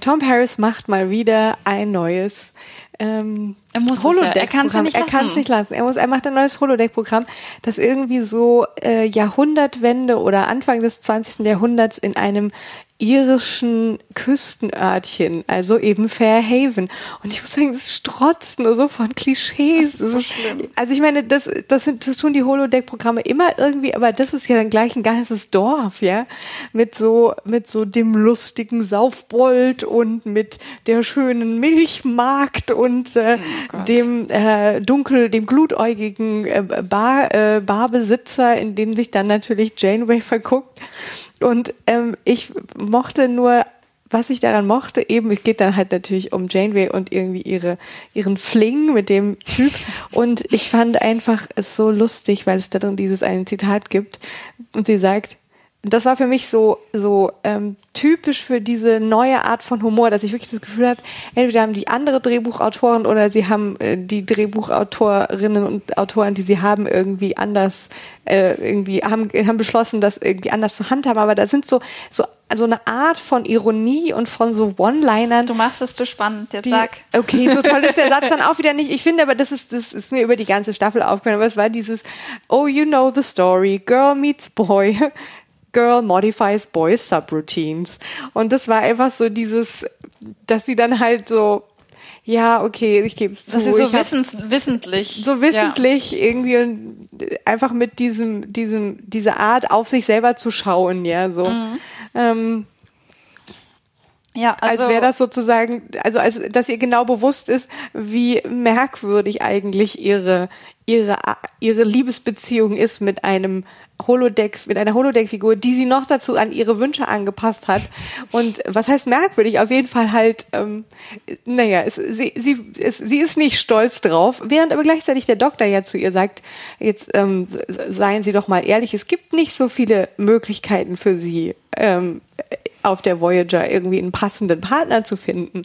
Tom Paris macht mal wieder ein neues ähm, Er muss es ja. Er ja nicht Er kann es lassen. nicht lassen. Er, muss, er macht ein neues Holodeck-Programm, das irgendwie so äh, Jahrhundertwende oder Anfang des 20. Jahrhunderts in einem irischen Küstenörtchen, also eben Fairhaven. Und ich muss sagen, das strotzt nur so von Klischees. So schlimm. Also ich meine, das, das, sind, das tun die Holodeck-Programme immer irgendwie, aber das ist ja dann gleich ein ganzes Dorf, ja, mit so mit so dem lustigen Saufbold und mit der schönen Milchmarkt und äh, Oh dem äh, dunkel, dem glutäugigen äh, Bar, äh, Barbesitzer, in den sich dann natürlich Janeway verguckt. Und ähm, ich mochte nur was ich daran mochte, eben, es geht dann halt natürlich um Janeway und irgendwie ihre, ihren Fling mit dem Typ. Und ich fand einfach es so lustig, weil es da drin dieses eine Zitat gibt. Und sie sagt, das war für mich so, so ähm, typisch für diese neue Art von Humor, dass ich wirklich das Gefühl habe, entweder haben die andere Drehbuchautoren oder sie haben äh, die Drehbuchautorinnen und Autoren, die sie haben, irgendwie anders, äh, irgendwie haben, haben beschlossen, das irgendwie anders zu handhaben. Aber da sind so, so, so eine Art von Ironie und von so One-Linern. Du machst es zu spannend, jetzt Die, sag. okay, so toll ist der Satz dann auch wieder nicht. Ich finde aber, das ist, das ist mir über die ganze Staffel aufgefallen. Aber es war dieses, oh, you know the story, girl meets boy. Girl modifies boys subroutines. Und das war einfach so dieses, dass sie dann halt so ja, okay, ich gebe es zu. Dass sie so wissens, wissentlich. so wissentlich irgendwie und einfach mit diesem, diesem, diese Art auf sich selber zu schauen, ja, so. Ähm, Ja, als also, wäre das sozusagen, also als dass ihr genau bewusst ist, wie merkwürdig eigentlich ihre ihre ihre Liebesbeziehung ist mit einem Holodeck, mit einer Holodeck-Figur, die sie noch dazu an ihre Wünsche angepasst hat. Und was heißt merkwürdig? Auf jeden Fall halt, ähm, naja, es, sie, sie, es, sie ist nicht stolz drauf, während aber gleichzeitig der Doktor ja zu ihr sagt, jetzt ähm, seien Sie doch mal ehrlich, es gibt nicht so viele Möglichkeiten für Sie. Ähm, auf der Voyager irgendwie einen passenden Partner zu finden.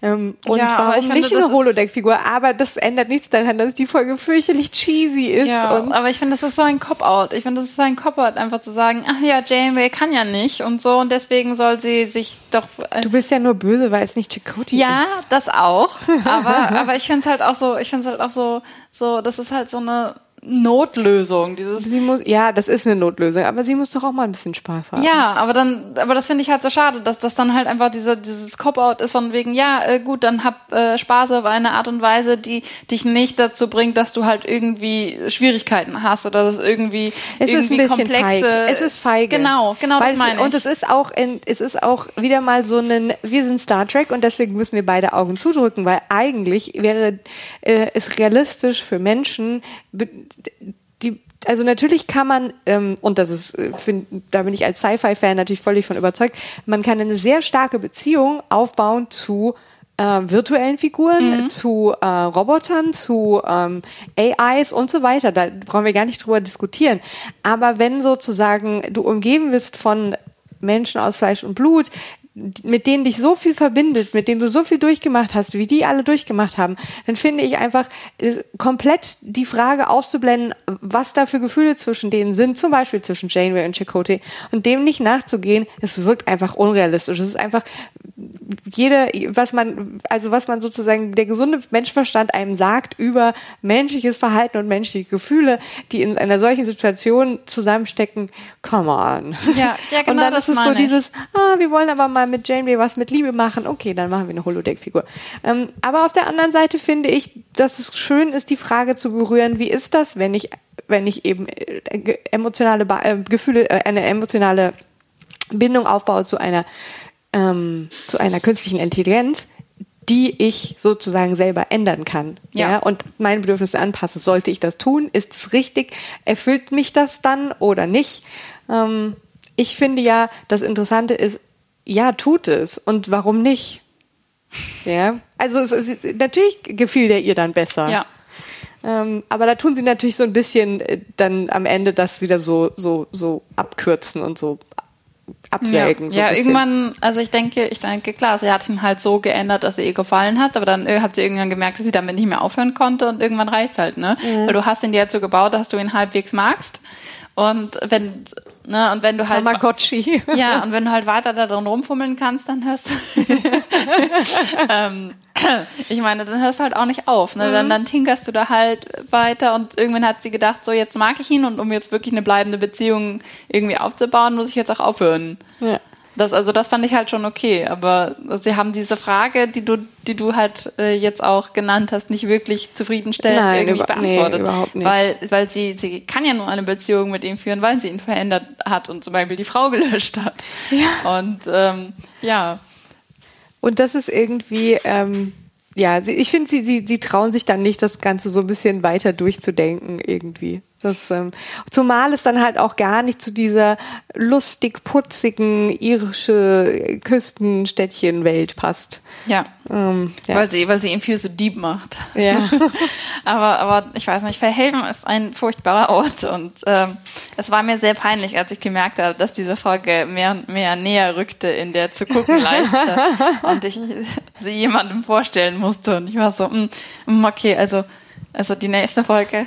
Ähm, und Ja, warum ich finde, nicht eine Holodeck-Figur? Aber das ändert nichts daran, dass die Folge fürchterlich cheesy ist. Ja, aber ich finde, das ist so ein Cop-Out. Ich finde, das ist ein Cop-Out, einfach zu sagen, ach ja, Janeway kann ja nicht und so und deswegen soll sie sich doch. Äh, du bist ja nur böse, weil es nicht Chakotay ja, ist. das auch. Aber, aber ich finde es halt auch so, ich finde es halt auch so, so, das ist halt so eine Notlösung. Dieses Sie muss, ja, das ist eine Notlösung, aber sie muss doch auch mal ein bisschen Spaß haben. Ja, aber dann, aber das finde ich halt so schade, dass das dann halt einfach diese, dieses Cop-Out ist von wegen, ja, äh, gut, dann hab äh, Spaß auf eine Art und Weise, die dich nicht dazu bringt, dass du halt irgendwie Schwierigkeiten hast oder das irgendwie Es irgendwie ist ein bisschen komplexe. feige. Es ist feige. Genau, genau Weil das meine ich. Und es ist auch, in, es ist auch wieder mal so ein, wir sind Star Trek und deswegen müssen wir beide Augen zudrücken, weil eigentlich wäre äh, es realistisch für Menschen, die, also natürlich kann man, ähm, und das ist, äh, find, da bin ich als Sci-Fi-Fan natürlich völlig von überzeugt, man kann eine sehr starke Beziehung aufbauen zu äh, virtuellen Figuren, Mhm. zu äh, Robotern, zu ähm, AIs und so weiter. Da brauchen wir gar nicht drüber diskutieren. Aber wenn sozusagen du umgeben bist von Menschen aus Fleisch und Blut, mit denen dich so viel verbindet, mit denen du so viel durchgemacht hast, wie die alle durchgemacht haben, dann finde ich einfach äh, komplett die Frage auszublenden, was da für Gefühle zwischen denen sind, zum Beispiel zwischen Janeway und Chakotay, und dem nicht nachzugehen, es wirkt einfach unrealistisch. Es ist einfach jede, was man, also was man sozusagen, der gesunde Menschenverstand einem sagt über menschliches Verhalten und menschliche Gefühle, die in einer solchen Situation zusammenstecken, come on. Ja, ja, genau Und dann das ist es so ich. dieses, ah, wir wollen aber mal mit Janeway was mit Liebe machen, okay, dann machen wir eine Holodeck-Figur. Ähm, aber auf der anderen Seite finde ich, dass es schön ist, die Frage zu berühren, wie ist das, wenn ich, wenn ich eben äh, emotionale Ba- äh, Gefühle, äh, eine emotionale Bindung aufbaue zu einer, ähm, zu einer künstlichen Intelligenz, die ich sozusagen selber ändern kann. Ja. Ja. und meine Bedürfnisse anpasse. Sollte ich das tun? Ist es richtig? Erfüllt mich das dann oder nicht? Ähm, ich finde ja, das Interessante ist, ja, tut es. Und warum nicht? Ja, also es ist, natürlich gefiel der ihr dann besser. ja. Ähm, aber da tun sie natürlich so ein bisschen äh, dann am Ende das wieder so, so, so abkürzen und so absägen. Ja, so ja irgendwann, also ich denke, ich denke, klar, sie hat ihn halt so geändert, dass er ihr gefallen hat, aber dann äh, hat sie irgendwann gemerkt, dass sie damit nicht mehr aufhören konnte und irgendwann reicht's halt, ne? Mhm. Weil du hast ihn dir jetzt so gebaut, dass du ihn halbwegs magst. Und wenn, ne, und wenn du halt. Tamagotchi. Ja, und wenn du halt weiter da drin rumfummeln kannst, dann hörst du. ähm, ich meine, dann hörst du halt auch nicht auf. Ne? Mhm. Dann, dann tinkerst du da halt weiter und irgendwann hat sie gedacht, so jetzt mag ich ihn und um jetzt wirklich eine bleibende Beziehung irgendwie aufzubauen, muss ich jetzt auch aufhören. Ja. Das, also das fand ich halt schon okay, aber sie haben diese Frage, die du, die du halt äh, jetzt auch genannt hast, nicht wirklich zufriedenstellend Nein, irgendwie über- nee, beantwortet. überhaupt nicht. Weil, weil sie, sie kann ja nur eine Beziehung mit ihm führen, weil sie ihn verändert hat und zum Beispiel die Frau gelöscht hat. Ja. Und ähm, ja, Und das ist irgendwie, ähm, ja, sie, ich finde, sie, sie, sie trauen sich dann nicht, das Ganze so ein bisschen weiter durchzudenken irgendwie. Das, ähm, zumal es dann halt auch gar nicht zu dieser lustig putzigen irische Küstenstädtchen-Welt passt. ja. Ähm, ja. Weil sie, weil sie ihn viel so deep macht. Ja. aber, aber ich weiß nicht, Verhelfen ist ein furchtbarer Ort und ähm, es war mir sehr peinlich, als ich gemerkt habe, dass diese Folge mehr und mehr näher rückte in der zu gucken Leiste und ich sie jemandem vorstellen musste und ich war so, mm, mm, okay, also also die nächste Folge,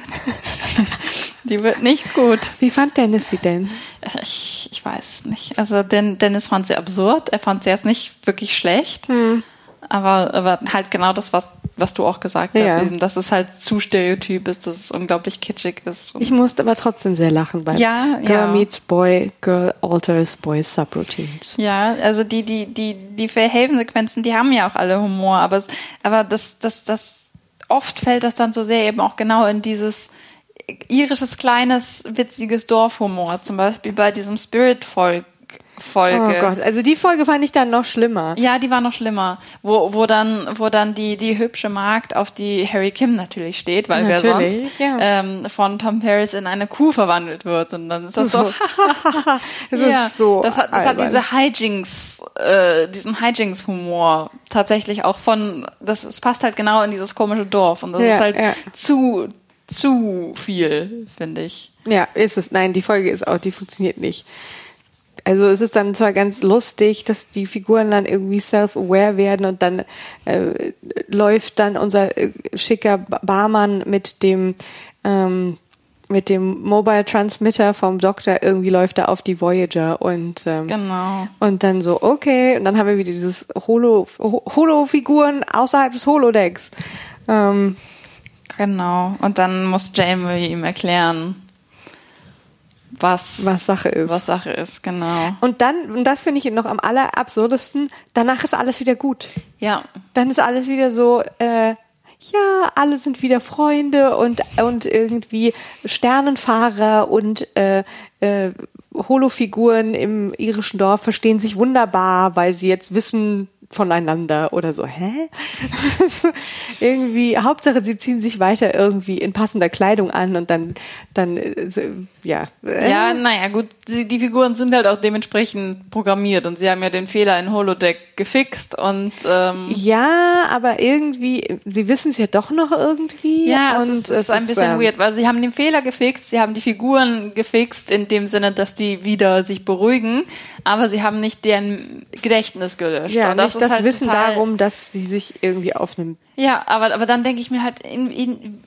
die wird nicht gut. Wie fand Dennis sie denn? Ich, ich weiß nicht. Also Den, Dennis fand sie absurd. Er fand sie jetzt nicht wirklich schlecht. Aber, aber halt genau das, was, was du auch gesagt Ja. hast, dass es halt zu stereotyp ist, dass es unglaublich kitschig ist. Ich musste aber trotzdem sehr lachen bei Ja, Girl ja. Meets Boy, Girl Alters Boy Subroutines. Ja, also die, die, die, die Fairhaven-Sequenzen, die haben ja auch alle Humor, aber es, aber das, das, das, oft fällt das dann so sehr eben auch genau in dieses irisches, kleines, witziges Dorfhumor, zum Beispiel bei diesem Spirit-Folge. Oh Gott, also die Folge fand ich dann noch schlimmer. Ja, die war noch schlimmer, wo, wo dann, wo dann die, die hübsche Magd auf die Harry Kim natürlich steht, weil wer Natürlich, sonst ja. ähm, von Tom Paris in eine Kuh verwandelt wird. Und dann ist das so, Das ja, ist so das hat, das hat diese Hijinks, äh, diesen Hijinks-Humor tatsächlich auch von, das, es passt halt genau in dieses komische Dorf und das Ja, ist halt ja. zu, zu viel, finde ich. Ja, ist es. Nein, die Folge ist auch, die funktioniert nicht. Also es ist dann zwar ganz lustig, dass die Figuren dann irgendwie self-aware werden und dann äh, läuft dann unser äh, schicker Ba- Barmann mit dem ähm, mit dem Mobile Transmitter vom Doktor irgendwie läuft er auf die Voyager und ähm, Genau. und dann so okay und dann haben wir wieder dieses Holo Ho- Holo-Figuren außerhalb des Holodecks. Ähm, Genau. Und dann muss Janeway ihm erklären, was, Was Sache ist. Was Sache ist, genau. und dann und das finde ich noch am allerabsurdesten. Danach ist alles wieder gut. Ja. dann ist alles wieder so, äh, ja, alle sind wieder Freunde und, und irgendwie Sternenfahrer und äh, äh, Holofiguren im irischen Dorf verstehen sich wunderbar, weil sie jetzt wissen voneinander oder so. Hä? irgendwie, Hauptsache, sie ziehen sich weiter irgendwie in passender Kleidung an und dann, dann, äh, ja. Äh, Ja, naja, gut, die, die Figuren sind halt auch dementsprechend programmiert und sie haben ja den Fehler in Holodeck gefixt und ähm, Ja, aber irgendwie, sie wissen es ja doch noch irgendwie. ja, und es ist, es ist ein bisschen ähm, weird, weil sie haben den Fehler gefixt, sie haben die Figuren gefixt in dem Sinne, dass die wieder sich beruhigen, aber sie haben nicht deren Gedächtnis gelöscht. Ja, und nicht ist das halt Wissen total- darum, dass sie sich irgendwie auf einem Ja, aber, aber dann denke ich mir halt, in, in,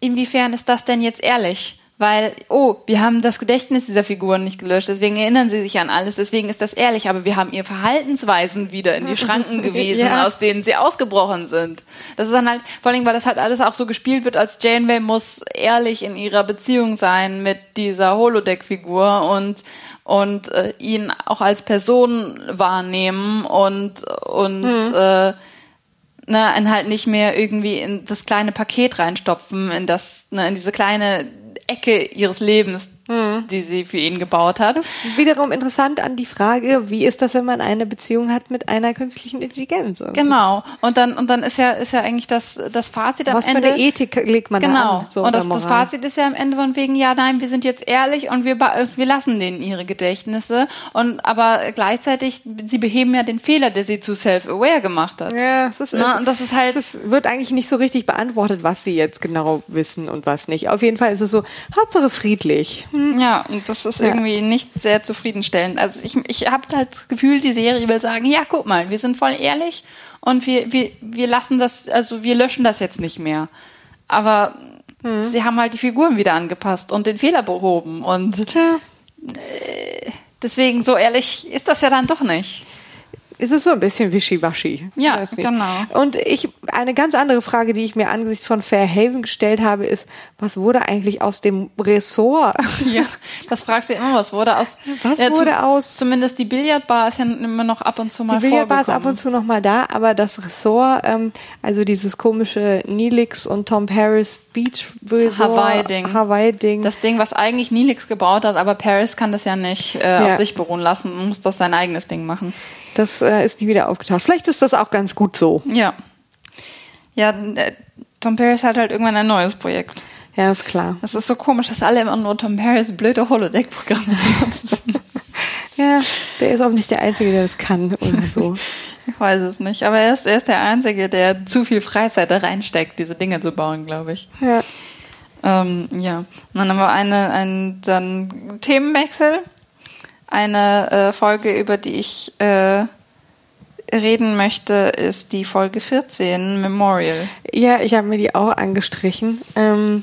inwiefern ist das denn jetzt ehrlich? Weil, oh, wir haben das Gedächtnis dieser Figuren nicht gelöscht, deswegen erinnern sie sich an alles, deswegen ist das ehrlich, aber wir haben ihr Verhaltensweisen wieder in die Schranken gewiesen, Ja. aus denen sie ausgebrochen sind. Das ist dann halt, vor allem, weil das halt alles auch so gespielt wird, als Janeway muss ehrlich in ihrer Beziehung sein mit dieser Holodeck-Figur und und äh, ihn auch als Person wahrnehmen und und äh, ne, und halt nicht mehr irgendwie in das kleine Paket reinstopfen, in das, ne, in diese kleine Ecke ihres Lebens, die sie für ihn gebaut hat. Wiederum interessant an die Frage, wie ist das, wenn man eine Beziehung hat mit einer künstlichen Intelligenz? Das Genau. Und dann, und dann ist ja, ist ja eigentlich das, das Fazit Ist, am was für Ende. eine Ethik legt man da Genau. an? So und das, das? Fazit ist ja am Ende von wegen, ja, nein, wir sind jetzt ehrlich und wir, wir lassen denen ihre Gedächtnisse. Und, aber gleichzeitig, sie beheben ja den Fehler, der sie zu self-aware gemacht hat. Ja, es ist, Ne, es, und das ist halt- es ist, wird eigentlich nicht so richtig beantwortet, was sie jetzt genau wissen und was nicht. Auf jeden Fall ist es so, Hauptsache friedlich. Hm. Ja, und das ist Ja. irgendwie nicht sehr zufriedenstellend. Also ich, ich habe halt das Gefühl, die Serie will sagen, ja, guck mal, wir sind voll ehrlich und wir, wir, wir lassen das, also wir löschen das jetzt nicht mehr. Aber Hm. sie haben halt die Figuren wieder angepasst und den Fehler behoben. Und Tja, deswegen, so ehrlich ist das ja dann doch nicht. Es ist so ein bisschen wischiwaschi. Ja, genau. Und ich, eine ganz andere Frage, die ich mir angesichts von Fairhaven gestellt habe, ist, was wurde eigentlich aus dem Ressort? Ja, das fragst du ja immer, was wurde aus. Was ja, wurde aus- Zumindest die Billardbar ist ja immer noch ab und zu mal Die Billardbar ist ab und zu noch mal da, aber das Ressort, ähm, also dieses komische Neelix und Tom Paris Beach Resort, Hawaii-Ding. Hawaii-Ding. Das Ding, was eigentlich Nilix gebaut hat, aber Paris kann das ja nicht äh, Ja. auf sich beruhen lassen und muss das sein eigenes Ding machen. Das äh, ist nie wieder aufgetaucht. Vielleicht ist das auch ganz gut so. Ja. Ja, äh, Tom Paris hat halt irgendwann ein neues Projekt. Ja, ist klar. Das ist so komisch, dass alle immer nur Tom Paris blöde Holodeck-Programme benutzen. Ja, der ist auch nicht der Einzige, der das kann oder so. ich weiß es nicht. Aber er ist, er ist der Einzige, der zu viel Freizeit da reinsteckt, diese Dinge zu bauen, glaube ich. Ja. Ähm, ja. Und dann haben wir eine, ein dann Themenwechsel. Eine äh, Folge, über die ich äh, reden möchte, ist die Folge 14, Memorial. Ja, ich habe mir die auch angestrichen. Ähm,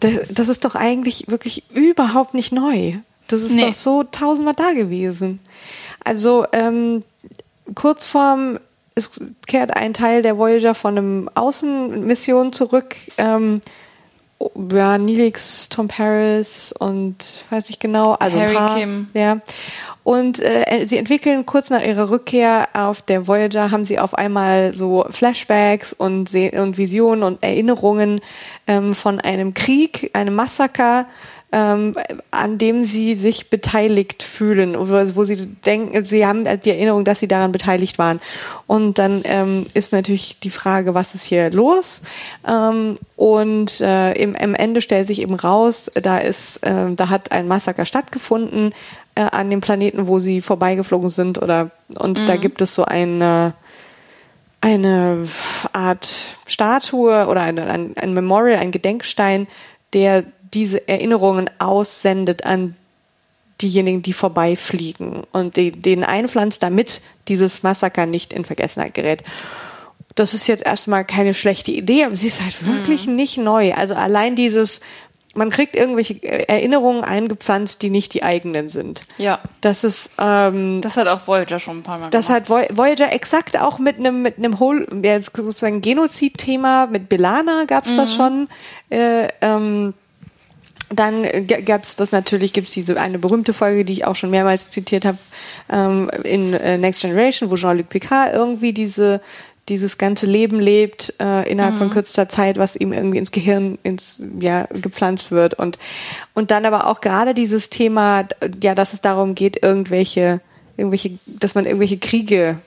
das, das ist doch eigentlich wirklich überhaupt nicht neu. Das ist Nee. doch so tausendmal da gewesen. Also ähm, kurz vorm es kehrt ein Teil der Voyager von einem Außenmission zurück. Ähm, ja, Nilix, Tom Paris und weiß ich genau, also Harry ein paar, Kim. ja. Und äh, sie entwickeln kurz nach ihrer Rückkehr auf der Voyager haben sie auf einmal so Flashbacks und, Se und Visionen und Erinnerungen ähm, von einem Krieg, einem Massaker, ähm, an dem sie sich beteiligt fühlen, wo, wo sie denken, sie haben die Erinnerung, dass sie daran beteiligt waren. Und dann ähm, ist natürlich die Frage, was ist hier los? Ähm, und äh, im, im Ende stellt sich eben raus, da ist, äh, da hat ein Massaker stattgefunden äh, an dem Planeten, wo sie vorbeigeflogen sind, oder und da gibt es so eine eine Art Statue oder ein, ein, ein Memorial, ein Gedenkstein, der diese Erinnerungen aussendet an diejenigen, die vorbeifliegen und die, denen einpflanzt, damit dieses Massaker nicht in Vergessenheit gerät. Das ist jetzt erstmal keine schlechte Idee, aber sie ist halt wirklich nicht neu. Also allein dieses, man kriegt irgendwelche Erinnerungen eingepflanzt, die nicht die eigenen sind. Ja. Das ist ähm, Das hat auch Voyager schon ein paar Mal das gemacht. hat Voy- Voyager exakt auch mit einem mit einem Whole, ja, jetzt sozusagen Genozid-Thema mit Belana gab's das schon. Äh, ähm, dann gab es das natürlich, gibt es diese eine berühmte Folge, die ich auch schon mehrmals zitiert habe, ähm, in äh, Next Generation, wo Jean-Luc Picard irgendwie diese dieses ganze Leben lebt äh, innerhalb von kürzester Zeit, was ihm irgendwie ins Gehirn ins ja gepflanzt wird. Und und dann aber auch gerade dieses Thema, ja, dass es darum geht, irgendwelche irgendwelche, dass man irgendwelche Kriege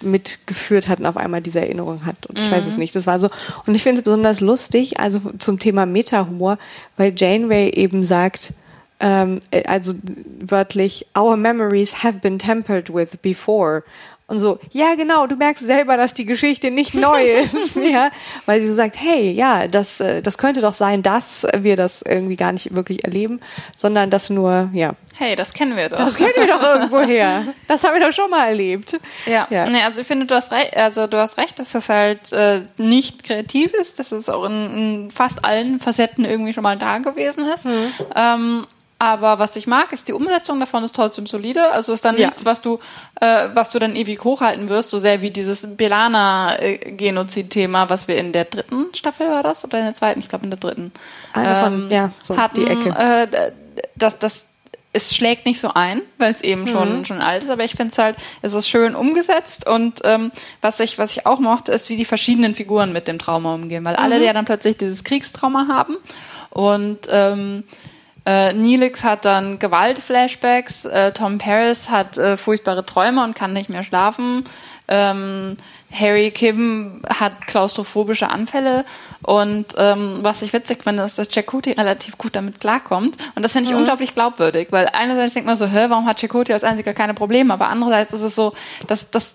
mitgeführt hat und auf einmal diese Erinnerung hat. Und ich weiß es nicht. Das war so. Und ich finde es besonders lustig, also zum Thema Meta-Humor, weil Janeway eben sagt, ähm, äh, also wörtlich, our memories have been tampered with before. Und so, ja genau, du merkst selber, dass die Geschichte nicht neu ist, ja, weil sie so sagt, hey, ja, das, äh, das könnte doch sein, dass wir das irgendwie gar nicht wirklich erleben, sondern dass nur, ja, Hey, das kennen wir doch. das kennen wir doch irgendwo her. Das haben wir doch schon mal erlebt. Ja, Ja. Nee, also ich finde, du hast recht, also du hast recht, dass das halt äh, nicht kreativ ist, dass es auch in, in fast allen Facetten irgendwie schon mal da gewesen ist. Mhm. Ähm, aber was ich mag, ist die Umsetzung davon ist trotzdem solide. Also ist dann Ja. nichts, was du, äh, was du dann ewig hochhalten wirst, so sehr wie dieses Belana-Genozid-Thema, was wir in der dritten Staffel war das oder in der zweiten? Ich glaube in der dritten. Eine von- ja, so hatten, die Ecke. Äh, das, das, es schlägt nicht so ein, weil es eben schon, schon alt ist, aber ich finde es halt, es ist schön umgesetzt und ähm, was ich, was ich auch mochte, ist, wie die verschiedenen Figuren mit dem Trauma umgehen, weil alle ja dann plötzlich dieses Kriegstrauma haben und ähm, äh, Neelix hat dann Gewaltflashbacks, äh, Tom Paris hat äh, furchtbare Träume und kann nicht mehr schlafen. Ähm, Harry Kim hat klaustrophobische Anfälle. Und ähm, was ich witzig finde, ist, dass Chakoti relativ gut damit klarkommt. Und das finde ich unglaublich glaubwürdig, weil einerseits denkt man so, hä, warum hat Chakoti als einziger keine Probleme, aber andererseits ist es so, dass das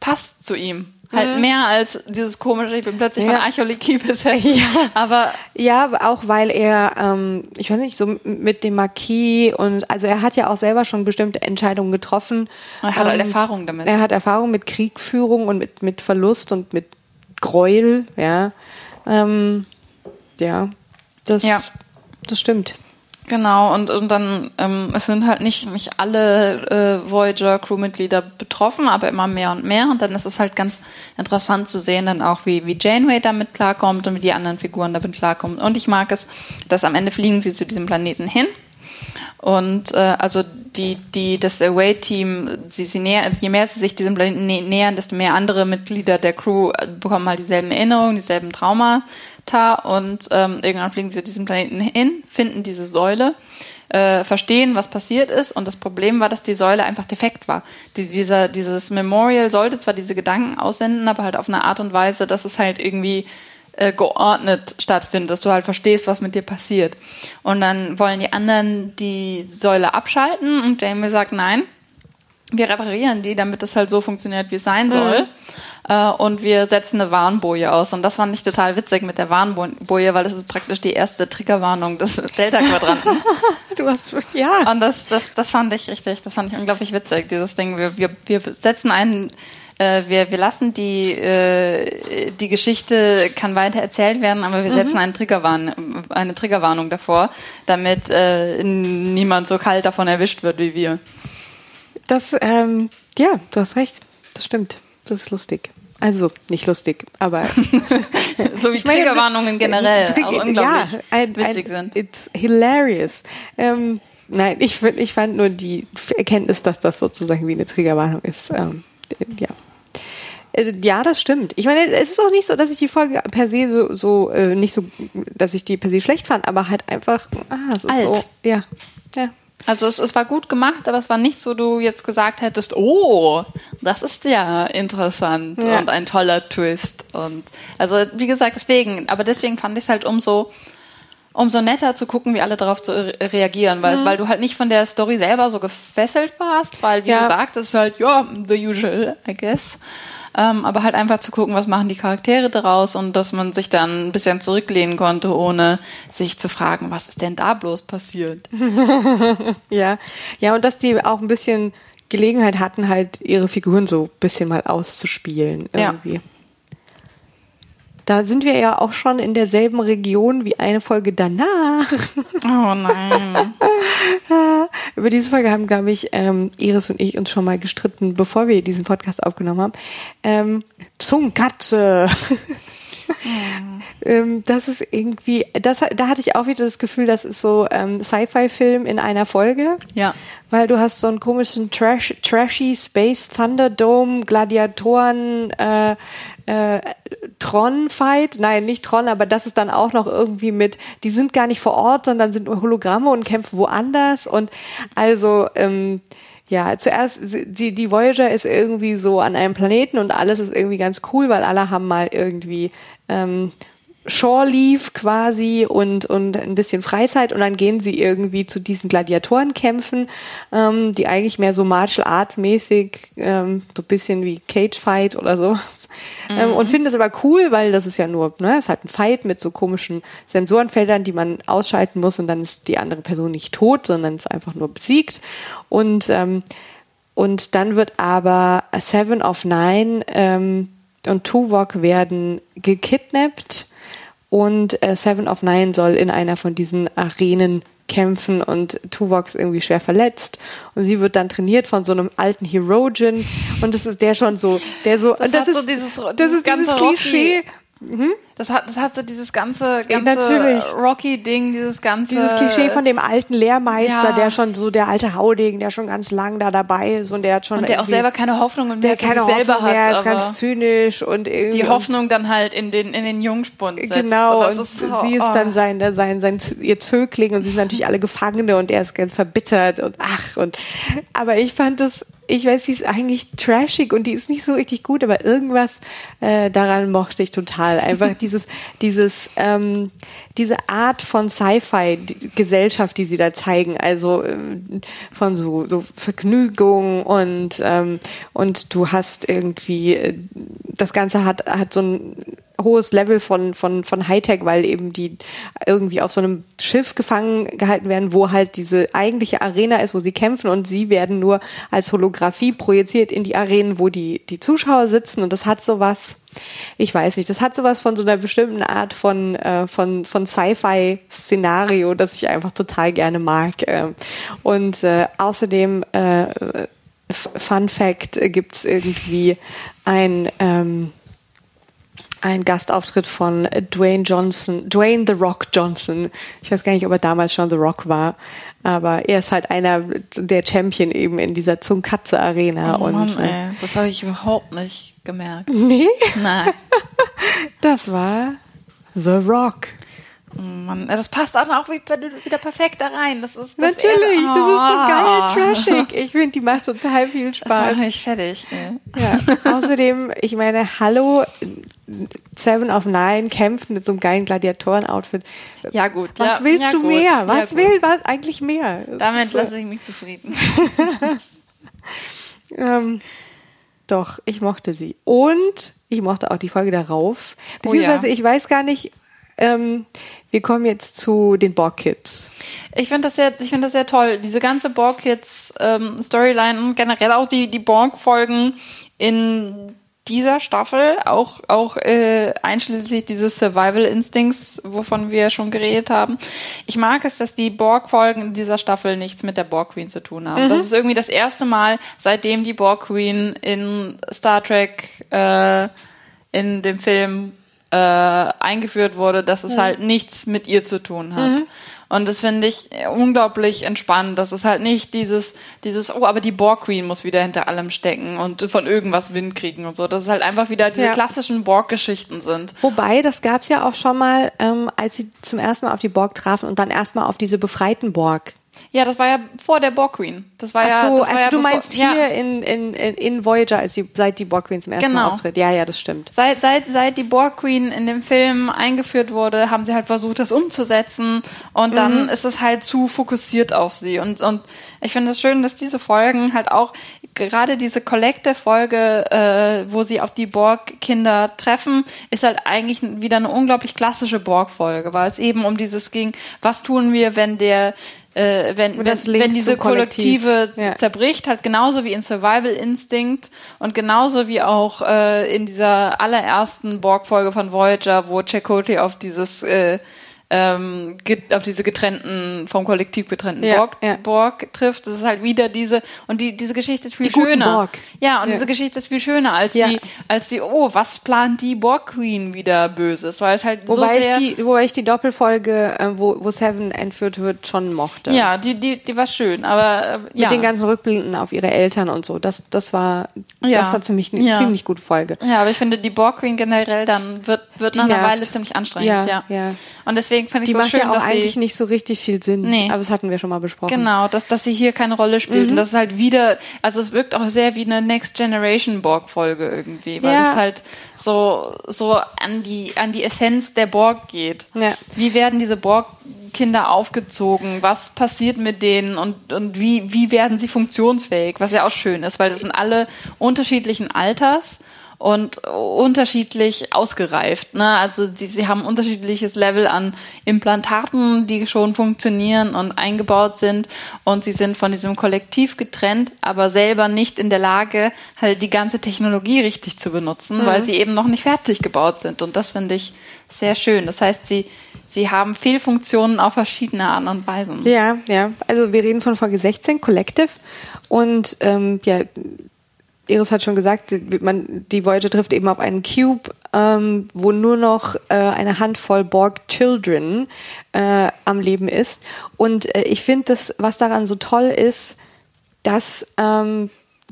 passt zu ihm. Halt mehr als dieses komische, ich bin plötzlich Ja. von Archäologie besessen. Aber Ja, aber auch weil er, ähm, ich weiß nicht, so mit dem Marquis und also er hat ja auch selber schon bestimmte Entscheidungen getroffen. er hat halt Ähm, Erfahrung damit. Er hat Erfahrung mit Kriegführung und mit, mit Verlust und mit Gräuel, ja. Ähm, ja, das, Ja. das stimmt. Genau, und, und dann, ähm, es sind halt nicht, nicht alle äh, Voyager-Crewmitglieder betroffen, aber immer mehr und mehr. Und dann ist es halt ganz interessant zu sehen, dann auch, wie, wie Janeway damit klarkommt und wie die anderen Figuren damit klarkommen. Und ich mag es, dass am Ende fliegen sie zu diesem Planeten hin. Und äh, also die, die, das Away-Team, sie, sie näher, je mehr sie sich diesem Planeten nä nähern, desto mehr andere Mitglieder der Crew äh, bekommen halt dieselben Erinnerungen, dieselben Traumata und ähm, irgendwann fliegen sie zu diesem Planeten hin, finden diese Säule, äh, verstehen, was passiert ist und das Problem war, dass die Säule einfach defekt war. Die, dieser, dieses Memorial sollte zwar diese Gedanken aussenden, aber halt auf eine Art und Weise, dass es halt irgendwie äh, geordnet stattfindet, dass du halt verstehst, was mit dir passiert. Und dann wollen die anderen die Säule abschalten und Jamie sagt, nein, wir reparieren die, damit das halt so funktioniert, wie es sein soll. Äh, und wir setzen eine Warnboje aus. Und das fand ich total witzig mit der Warnboje, weil das ist praktisch die erste Triggerwarnung des Delta-Quadranten. Du hast, ja. Und das, das, das fand ich richtig, das fand ich unglaublich witzig, dieses Ding. Wir, wir, wir setzen einen, äh, wir, wir lassen die, äh, die Geschichte kann weiter erzählt werden, aber wir setzen einen Triggerwarn, eine Triggerwarnung davor, damit äh, niemand so kalt davon erwischt wird wie wir. Das, ähm, ja, du hast recht. Das stimmt. das ist lustig. Also, nicht lustig, aber. so wie ich meine, Triggerwarnungen generell Trigger, auch unglaublich ja, ein, witzig ein, sind. It's hilarious. Ähm, nein, ich, ich fand nur die Erkenntnis, dass das sozusagen wie eine Triggerwarnung ist. Ähm, ja. Äh, ja, das stimmt. Ich meine, es ist auch nicht so, dass ich die Folge per se so, so äh, nicht so, dass ich die per se schlecht fand, aber halt einfach, ah, es ist Alt. so, ja, ja. Also es, es war gut gemacht, aber es war nicht so, du jetzt gesagt hättest, oh, das ist ja interessant ja. und ein toller Twist. Und also wie gesagt, deswegen, aber deswegen fand ich es halt umso umso netter zu gucken, wie alle darauf zu reagieren, weil, mhm. weil du halt nicht von der Story selber so gefesselt warst, weil wie ja. gesagt, es ist halt ja the usual, I guess. Ähm, aber halt einfach zu gucken, was machen die Charaktere daraus und dass man sich dann ein bisschen zurücklehnen konnte, ohne sich zu fragen, was ist denn da bloß passiert. ja, ja, und dass die auch ein bisschen Gelegenheit hatten, halt ihre Figuren so ein bisschen mal auszuspielen irgendwie. Ja. Da sind wir ja auch schon in derselben Region wie eine Folge danach. Oh nein. Über diese Folge haben, glaube ich, ähm, Iris und ich uns schon mal gestritten, bevor wir diesen Podcast aufgenommen haben. Ähm, Zungenkatze. Ähm, das ist irgendwie, das, da hatte ich auch wieder das Gefühl, das ist so ähm, Sci-Fi-Film in einer Folge. Ja. Weil du hast so einen komischen Trash, trashy Space Thunderdome Gladiatoren äh, äh, Tron-Fight. Nein, nicht Tron, aber das ist dann auch noch irgendwie mit, die sind gar nicht vor Ort, sondern sind Hologramme und kämpfen woanders. Und also, ähm, ja, zuerst, die, die Voyager ist irgendwie so an einem Planeten und alles ist irgendwie ganz cool, weil alle haben mal irgendwie ähm, Shore Leave quasi und, und ein bisschen Freizeit und dann gehen sie irgendwie zu diesen Gladiatorenkämpfen, ähm, die eigentlich mehr so Martial Arts mäßig, ähm, so ein bisschen wie Cage Fight oder sowas. Ähm, mhm. Ähm, und finden das aber cool, weil das ist ja nur, ne, ist halt ein Fight mit so komischen Sensorenfeldern, die man ausschalten muss und dann ist die andere Person nicht tot, sondern ist einfach nur besiegt. Und, ähm, und dann wird aber Seven of Nine ähm, und Tuvok werden gekidnappt und äh, Seven of Nine soll in einer von diesen Arenen kämpfen und Tuvok ist irgendwie schwer verletzt und sie wird dann trainiert von so einem alten Herogen und das ist der schon so, der so, das, das ist so dieses, das ist dieses Klischee, Mhm. Das hat, das hat so dieses ganze, ganze Rocky-Ding, dieses ganze. Dieses Klischee von dem alten Lehrmeister, ja. der schon so der alte Haudegen, der schon ganz lang da dabei ist und der hat schon. Und der auch selber keine Hoffnung mehr der keine Hoffnung selber mehr, hat. ist ganz zynisch und irgendwie. Die Hoffnung dann halt in den, in den Jungspund setzt. Genau, und, und ist, sie ist dann oh. sein, sein, sein, ihr Zögling und sie sind natürlich alle Gefangene und er ist ganz verbittert und ach und, aber ich fand das, ich weiß, sie ist eigentlich trashig und die ist nicht so richtig gut, aber irgendwas äh, daran mochte ich total. Einfach dieses, dieses, ähm, diese Art von Sci-Fi-Gesellschaft, die sie da zeigen, also äh, von so, so Vergnügung und ähm, und du hast irgendwie äh, das Ganze hat hat so ein hohes Level von, von, von Hightech, weil eben die irgendwie auf so einem Schiff gefangen gehalten werden, wo halt diese eigentliche Arena ist, wo sie kämpfen und sie werden nur als Holographie projiziert in die Arenen, wo die, die Zuschauer sitzen und das hat sowas, ich weiß nicht, das hat sowas von so einer bestimmten Art von, äh, von, von Sci-Fi-Szenario, das ich einfach total gerne mag. Äh, und äh, außerdem, äh, Fun Fact, gibt's irgendwie ein, ähm, ein Gastauftritt von Dwayne Johnson, Dwayne The Rock Johnson. Ich weiß gar nicht, ob er damals schon The Rock war, aber er ist halt einer der Champion eben in dieser Zungkatze Arena. Oh Mann, und, äh, ey, das habe ich überhaupt nicht gemerkt. Nee? Nein. das war The Rock. Mann, das passt auch wieder perfekt da rein. Das ist das Natürlich, oh. das ist so geil, trashig. Ich finde, die macht total viel Spaß. Das macht mich fertig. Ey. Ja. Außerdem, ich meine, hallo, Seven of Nine kämpft mit so einem geilen Gladiatoren-Outfit. Ja gut. Was ja, willst ja, du gut. mehr? Was ja, will was eigentlich mehr? Damit lasse ich mich befrieden. ähm, doch, ich mochte sie. Und ich mochte auch die Folge darauf. Beziehungsweise, oh ich weiß gar nicht, ähm, wir kommen jetzt zu den Borg Kids. Ich finde das sehr, ich finde das sehr toll. Diese ganze Borg Kids ähm, Storyline und generell auch die die Borg Folgen in dieser Staffel, auch, auch äh, einschließlich dieses Survival Instincts, wovon wir schon geredet haben. Ich mag es, dass die Borg-Folgen in dieser Staffel nichts mit der Borg Queen zu tun haben. Mhm. Das ist irgendwie das erste Mal, seitdem die Borg Queen in Star Trek äh, in dem Film äh, eingeführt wurde, dass es mhm. halt nichts mit ihr zu tun hat. Mhm. Und das finde ich unglaublich entspannt. Das ist halt nicht dieses, dieses, oh, aber die Borg Queen muss wieder hinter allem stecken und von irgendwas Wind kriegen und so. Das ist halt einfach wieder diese ja. klassischen Borg-Geschichten sind. Wobei, das gab's ja auch schon mal, ähm, als sie zum ersten Mal auf die Borg trafen und dann erstmal auf diese befreiten Borg. Ja, das war ja vor der Borg Queen. Das war Ach so, ja, das also ja du bevor, meinst hier ja. in, in, in Voyager, als die, seit die Borg Queen zum ersten Genau. Mal auftritt. Ja, ja, das stimmt. Seit, seit, seit die Borg Queen in dem Film eingeführt wurde, haben sie halt versucht, das umzusetzen. Und dann Mhm. ist es halt zu fokussiert auf sie. Und, und ich finde es schön, dass diese Folgen halt auch, gerade diese Collective-Folge, äh, wo sie auf die Borg-Kinder treffen, ist halt eigentlich wieder eine unglaublich klassische Borg-Folge, weil es eben um dieses ging, was tun wir, wenn der äh, wenn, wenn, wenn diese. Kollektive Ja. zerbricht, halt genauso wie in Survival Instinct und genauso wie auch äh, in dieser allerersten Borg-Folge von Voyager, wo Chakotay auf dieses äh, ähm, auf diese getrennten, vom Kollektiv getrennten Ja, Borg, ja. Borg trifft. Das ist halt wieder diese, und die, diese Geschichte ist viel Die schöner. Borg. Ja, und Ja. diese Geschichte ist viel schöner als die, als die, oh, was plant die Borg Queen wieder Böses? Weil es halt Wobei, so sehr, ich die, wobei ich die Doppelfolge, äh, wo, wo Seven entführt wird, schon mochte. ja, die, die, die war schön, aber, äh, Mit den ganzen Rückblicken auf ihre Eltern und so. Das, das war, das war ziemlich, eine ziemlich gute Folge. Ja, aber ich finde, die Borg Queen generell dann wird, wird Die nach einer nervt. Weile ziemlich anstrengend, ja. ja. Und deswegen finde ich Die so macht schön, ja auch dass eigentlich sie, nicht so richtig viel Sinn. Nee. Aber das hatten wir schon mal besprochen. genau, dass, dass sie hier keine Rolle spielt. Mhm. Und das ist halt wieder, also es wirkt auch sehr wie eine Next Generation Borg-Folge irgendwie, weil Ja. es halt so, so an die, an die Essenz der Borg geht. Ja. Wie werden diese Borg-Kinder aufgezogen? Was passiert mit denen? Und, und wie, wie werden sie funktionsfähig? Was ja auch schön ist, weil das sind alle unterschiedlichen Alters und unterschiedlich ausgereift. Ne? Also die, sie haben unterschiedliches Level an Implantaten, die schon funktionieren und eingebaut sind und sie sind von diesem Kollektiv getrennt, aber selber nicht in der Lage, halt die ganze Technologie richtig zu benutzen, weil sie eben noch nicht fertig gebaut sind. Und das finde ich sehr schön. Das heißt, sie, sie haben Fehlfunktionen auf verschiedene Art und Weisen. Ja, ja. Also wir reden von Folge 16, Collective. Und ähm, ja, Iris hat schon gesagt, man, die Voyager trifft eben auf einen Cube, ähm, wo nur noch äh, eine Handvoll Borg-Children äh, am Leben ist. Und äh, ich finde, das, was daran so toll ist, dass ähm,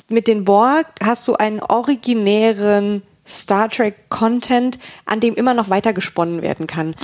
mit den Borg hast du einen originären Star Trek Content, an dem immer noch weiter gesponnen werden kann.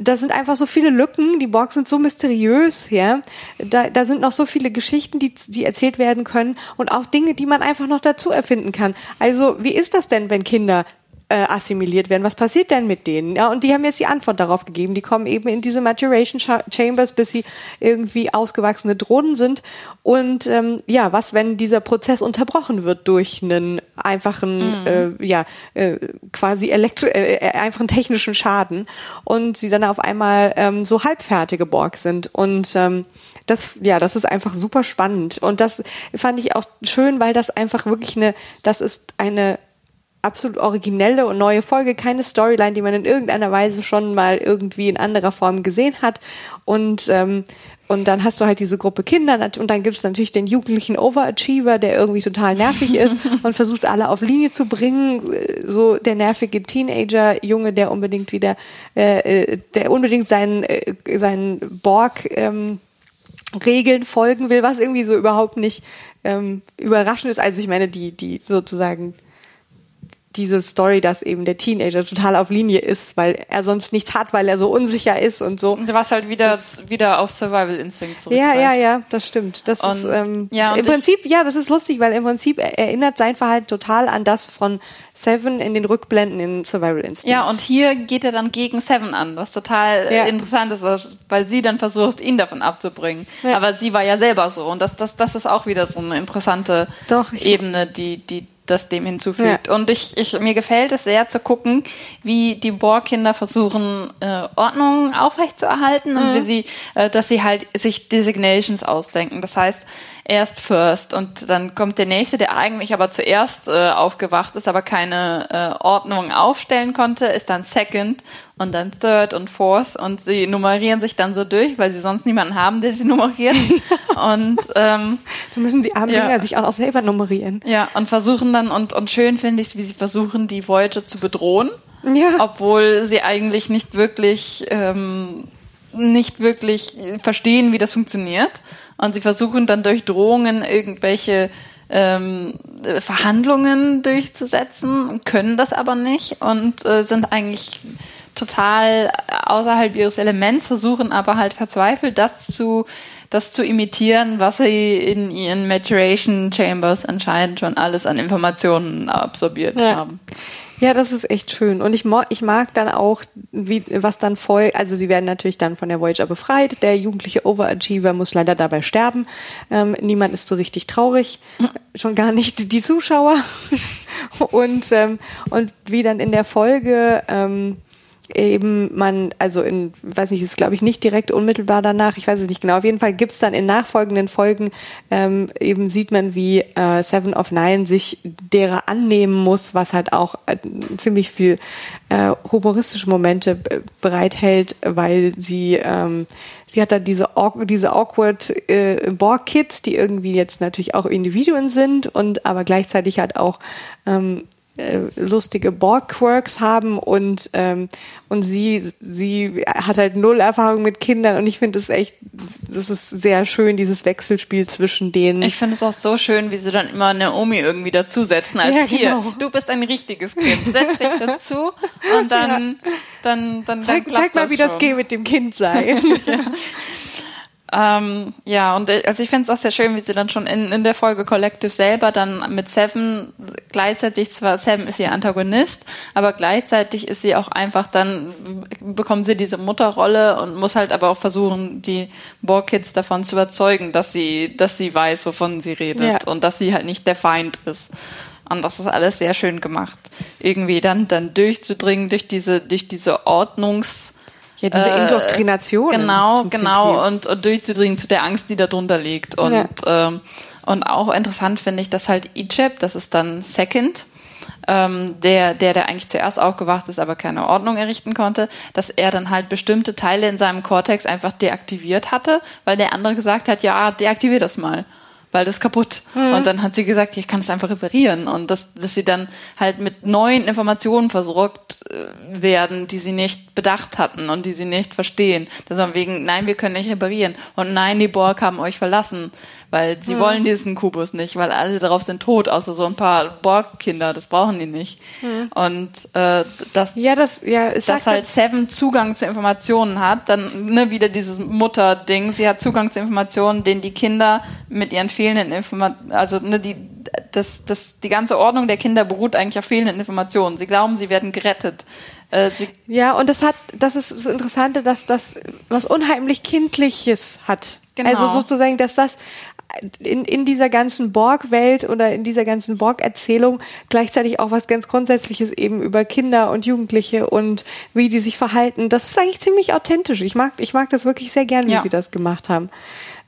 Da sind einfach so viele Lücken, die Borg sind so mysteriös, ja. Da, da sind noch so viele Geschichten, die, die erzählt werden können und auch Dinge, die man einfach noch dazu erfinden kann. Also, wie ist das denn, wenn Kinder äh, assimiliert werden. Was passiert denn mit denen? Ja, und die haben jetzt die Antwort darauf gegeben. Die kommen eben in diese Maturation Cha- Chambers, bis sie irgendwie ausgewachsene Drohnen sind. Und ähm, ja, was, wenn dieser Prozess unterbrochen wird durch einen einfachen, äh, ja, äh, quasi elektro äh, äh, einfachen technischen Schaden und sie dann auf einmal ähm, so halbfertige Borg sind. Und ähm, das, ja, das ist einfach super spannend. Und das fand ich auch schön, weil das einfach wirklich eine, das ist eine absolut originelle und neue Folge, keine Storyline, die man in irgendeiner Weise schon mal irgendwie in anderer Form gesehen hat. Und ähm, und dann hast du halt diese Gruppe Kinder und dann gibt es natürlich den jugendlichen Overachiever, der irgendwie total nervig ist und versucht alle auf Linie zu bringen. So der nervige Teenager-Junge, der unbedingt wieder, äh, äh, der unbedingt seinen, äh, seinen Borg ähm, Regeln folgen will, was irgendwie so überhaupt nicht ähm, überraschend ist. Also ich meine, die, die sozusagen diese Story, dass eben der Teenager total auf Linie ist, weil er sonst nichts hat, weil er so unsicher ist und so. Was halt wieder, wieder auf Survival Instinct Ja, zurückgreift. ja, ja, das stimmt. Das ist Und- ähm, ja, im Prinzip, ja, das ist lustig, weil im Prinzip er- erinnert sein Verhalten total an das von Seven in den Rückblenden in Survival Instinct. Ja, und hier geht er dann gegen Seven an, was total äh, Ja. interessant ist, weil sie dann versucht, ihn davon abzubringen. Ja. Aber sie war ja selber so. Und das, das, das ist auch wieder so eine interessante Doch, Ebene, die, die das dem hinzufügt. Und ich, ich, mir gefällt es sehr zu gucken, wie die Borg-Kinder versuchen, äh, Ordnung aufrechtzuerhalten und wie sie, äh, dass sie halt sich Designations ausdenken. Das heißt, erst first und dann kommt der nächste, der eigentlich aber zuerst äh, aufgewacht ist, aber keine äh, Ordnung aufstellen konnte, ist dann second und dann third und fourth und sie nummerieren sich dann so durch, weil sie sonst niemanden haben, der sie nummeriert. und ähm, dann müssen die armen ja. Sich auch noch selber nummerieren. Ja, und versuchen dann, und, und schön finde ich es, wie sie versuchen, die Voyager zu bedrohen. Ja. Obwohl sie eigentlich nicht wirklich ähm, nicht wirklich verstehen, wie das funktioniert. Und sie versuchen dann durch Drohungen irgendwelche ähm, Verhandlungen durchzusetzen, können das aber nicht und äh, sind eigentlich total außerhalb ihres Elements, versuchen aber halt verzweifelt das zu das zu imitieren, was sie in ihren Maturation Chambers anscheinend schon alles an Informationen absorbiert ja. haben. Ja, das ist echt schön. Und ich, ich mag dann auch, wie, was dann folgt. Also sie werden natürlich dann von der Voyager befreit. Der jugendliche Overachiever muss leider dabei sterben. Ähm, niemand ist so richtig traurig. Schon gar nicht die Zuschauer. und, ähm, und wie dann in der Folge ähm, eben man, also in, weiß nicht, ist glaube ich nicht direkt unmittelbar danach, ich weiß es nicht genau, auf jeden Fall gibt's dann in nachfolgenden Folgen, ähm, eben sieht man, wie äh, Seven of Nine sich derer annehmen muss, was halt auch äh, ziemlich viel äh, humoristische Momente bereithält, weil sie, ähm, sie hat dann diese, diese awkward äh, Borg-Kids, die irgendwie jetzt natürlich auch Individuen sind und aber gleichzeitig halt auch ähm, äh, lustige Borg-Quirks haben und ähm, und sie sie hat halt null Erfahrung mit Kindern und ich finde es echt das ist sehr schön dieses Wechselspiel zwischen denen. Ich finde es auch so schön, wie sie dann immer Naomi irgendwie dazusetzen als ja, genau. hier du bist ein richtiges Kind setz dich dazu und dann ja. dann dann, dann zeig, zeig mal wie schon. das geht mit dem Kind sein. ja. Ähm, ja, und äh, also ich finde es auch sehr schön, wie sie dann schon in, in der Folge Collective selber dann mit Seven gleichzeitig zwar Seven ist ihr Antagonist, aber gleichzeitig ist sie auch einfach dann bekommt sie diese Mutterrolle und muss halt aber auch versuchen, die Borg-Kids davon zu überzeugen, dass sie, dass sie weiß, wovon sie redet ja. und dass sie halt nicht der Feind ist. Und das ist alles sehr schön gemacht. Irgendwie dann, dann durchzudringen durch diese, durch diese Ordnungs- ja, diese äh, Indoktrination. Genau, genau. Und, und durchzudringen zu der Angst, die darunter liegt. Und, ja. ähm, und auch interessant finde ich, dass halt Egypt, das ist dann Second, ähm, der, der, der eigentlich zuerst aufgewacht ist, aber keine Ordnung errichten konnte, dass er dann halt bestimmte Teile in seinem Cortex einfach deaktiviert hatte, weil der andere gesagt hat, ja, deaktivier das mal weil das kaputt. Mhm. Und dann hat sie gesagt, ich kann es einfach reparieren. Und dass, dass sie dann halt mit neuen Informationen versorgt äh, werden, die sie nicht bedacht hatten und die sie nicht verstehen. Dass man wegen, nein, wir können nicht reparieren. Und nein, die Borg haben euch verlassen weil sie mhm. wollen diesen Kubus nicht, weil alle darauf sind tot, außer so ein paar Borg-Kinder, das brauchen die nicht. Mhm. Und äh, dass, ja, das, ja, dass halt Seven Zugang zu Informationen hat, dann ne, wieder dieses Mutter-Ding, sie hat Zugang zu Informationen, den die Kinder mit ihren fehlenden Informationen, also ne, die, das, das, die ganze Ordnung der Kinder beruht eigentlich auf fehlenden Informationen. Sie glauben, sie werden gerettet. Äh, ja, und das hat, das ist das Interessante, dass das was unheimlich Kindliches hat. Genau. Also sozusagen, dass das in, in dieser ganzen Borg-Welt oder in dieser ganzen Borg-Erzählung gleichzeitig auch was ganz Grundsätzliches eben über Kinder und Jugendliche und wie die sich verhalten. Das ist eigentlich ziemlich authentisch. Ich mag, ich mag das wirklich sehr gern, wie ja. sie das gemacht haben.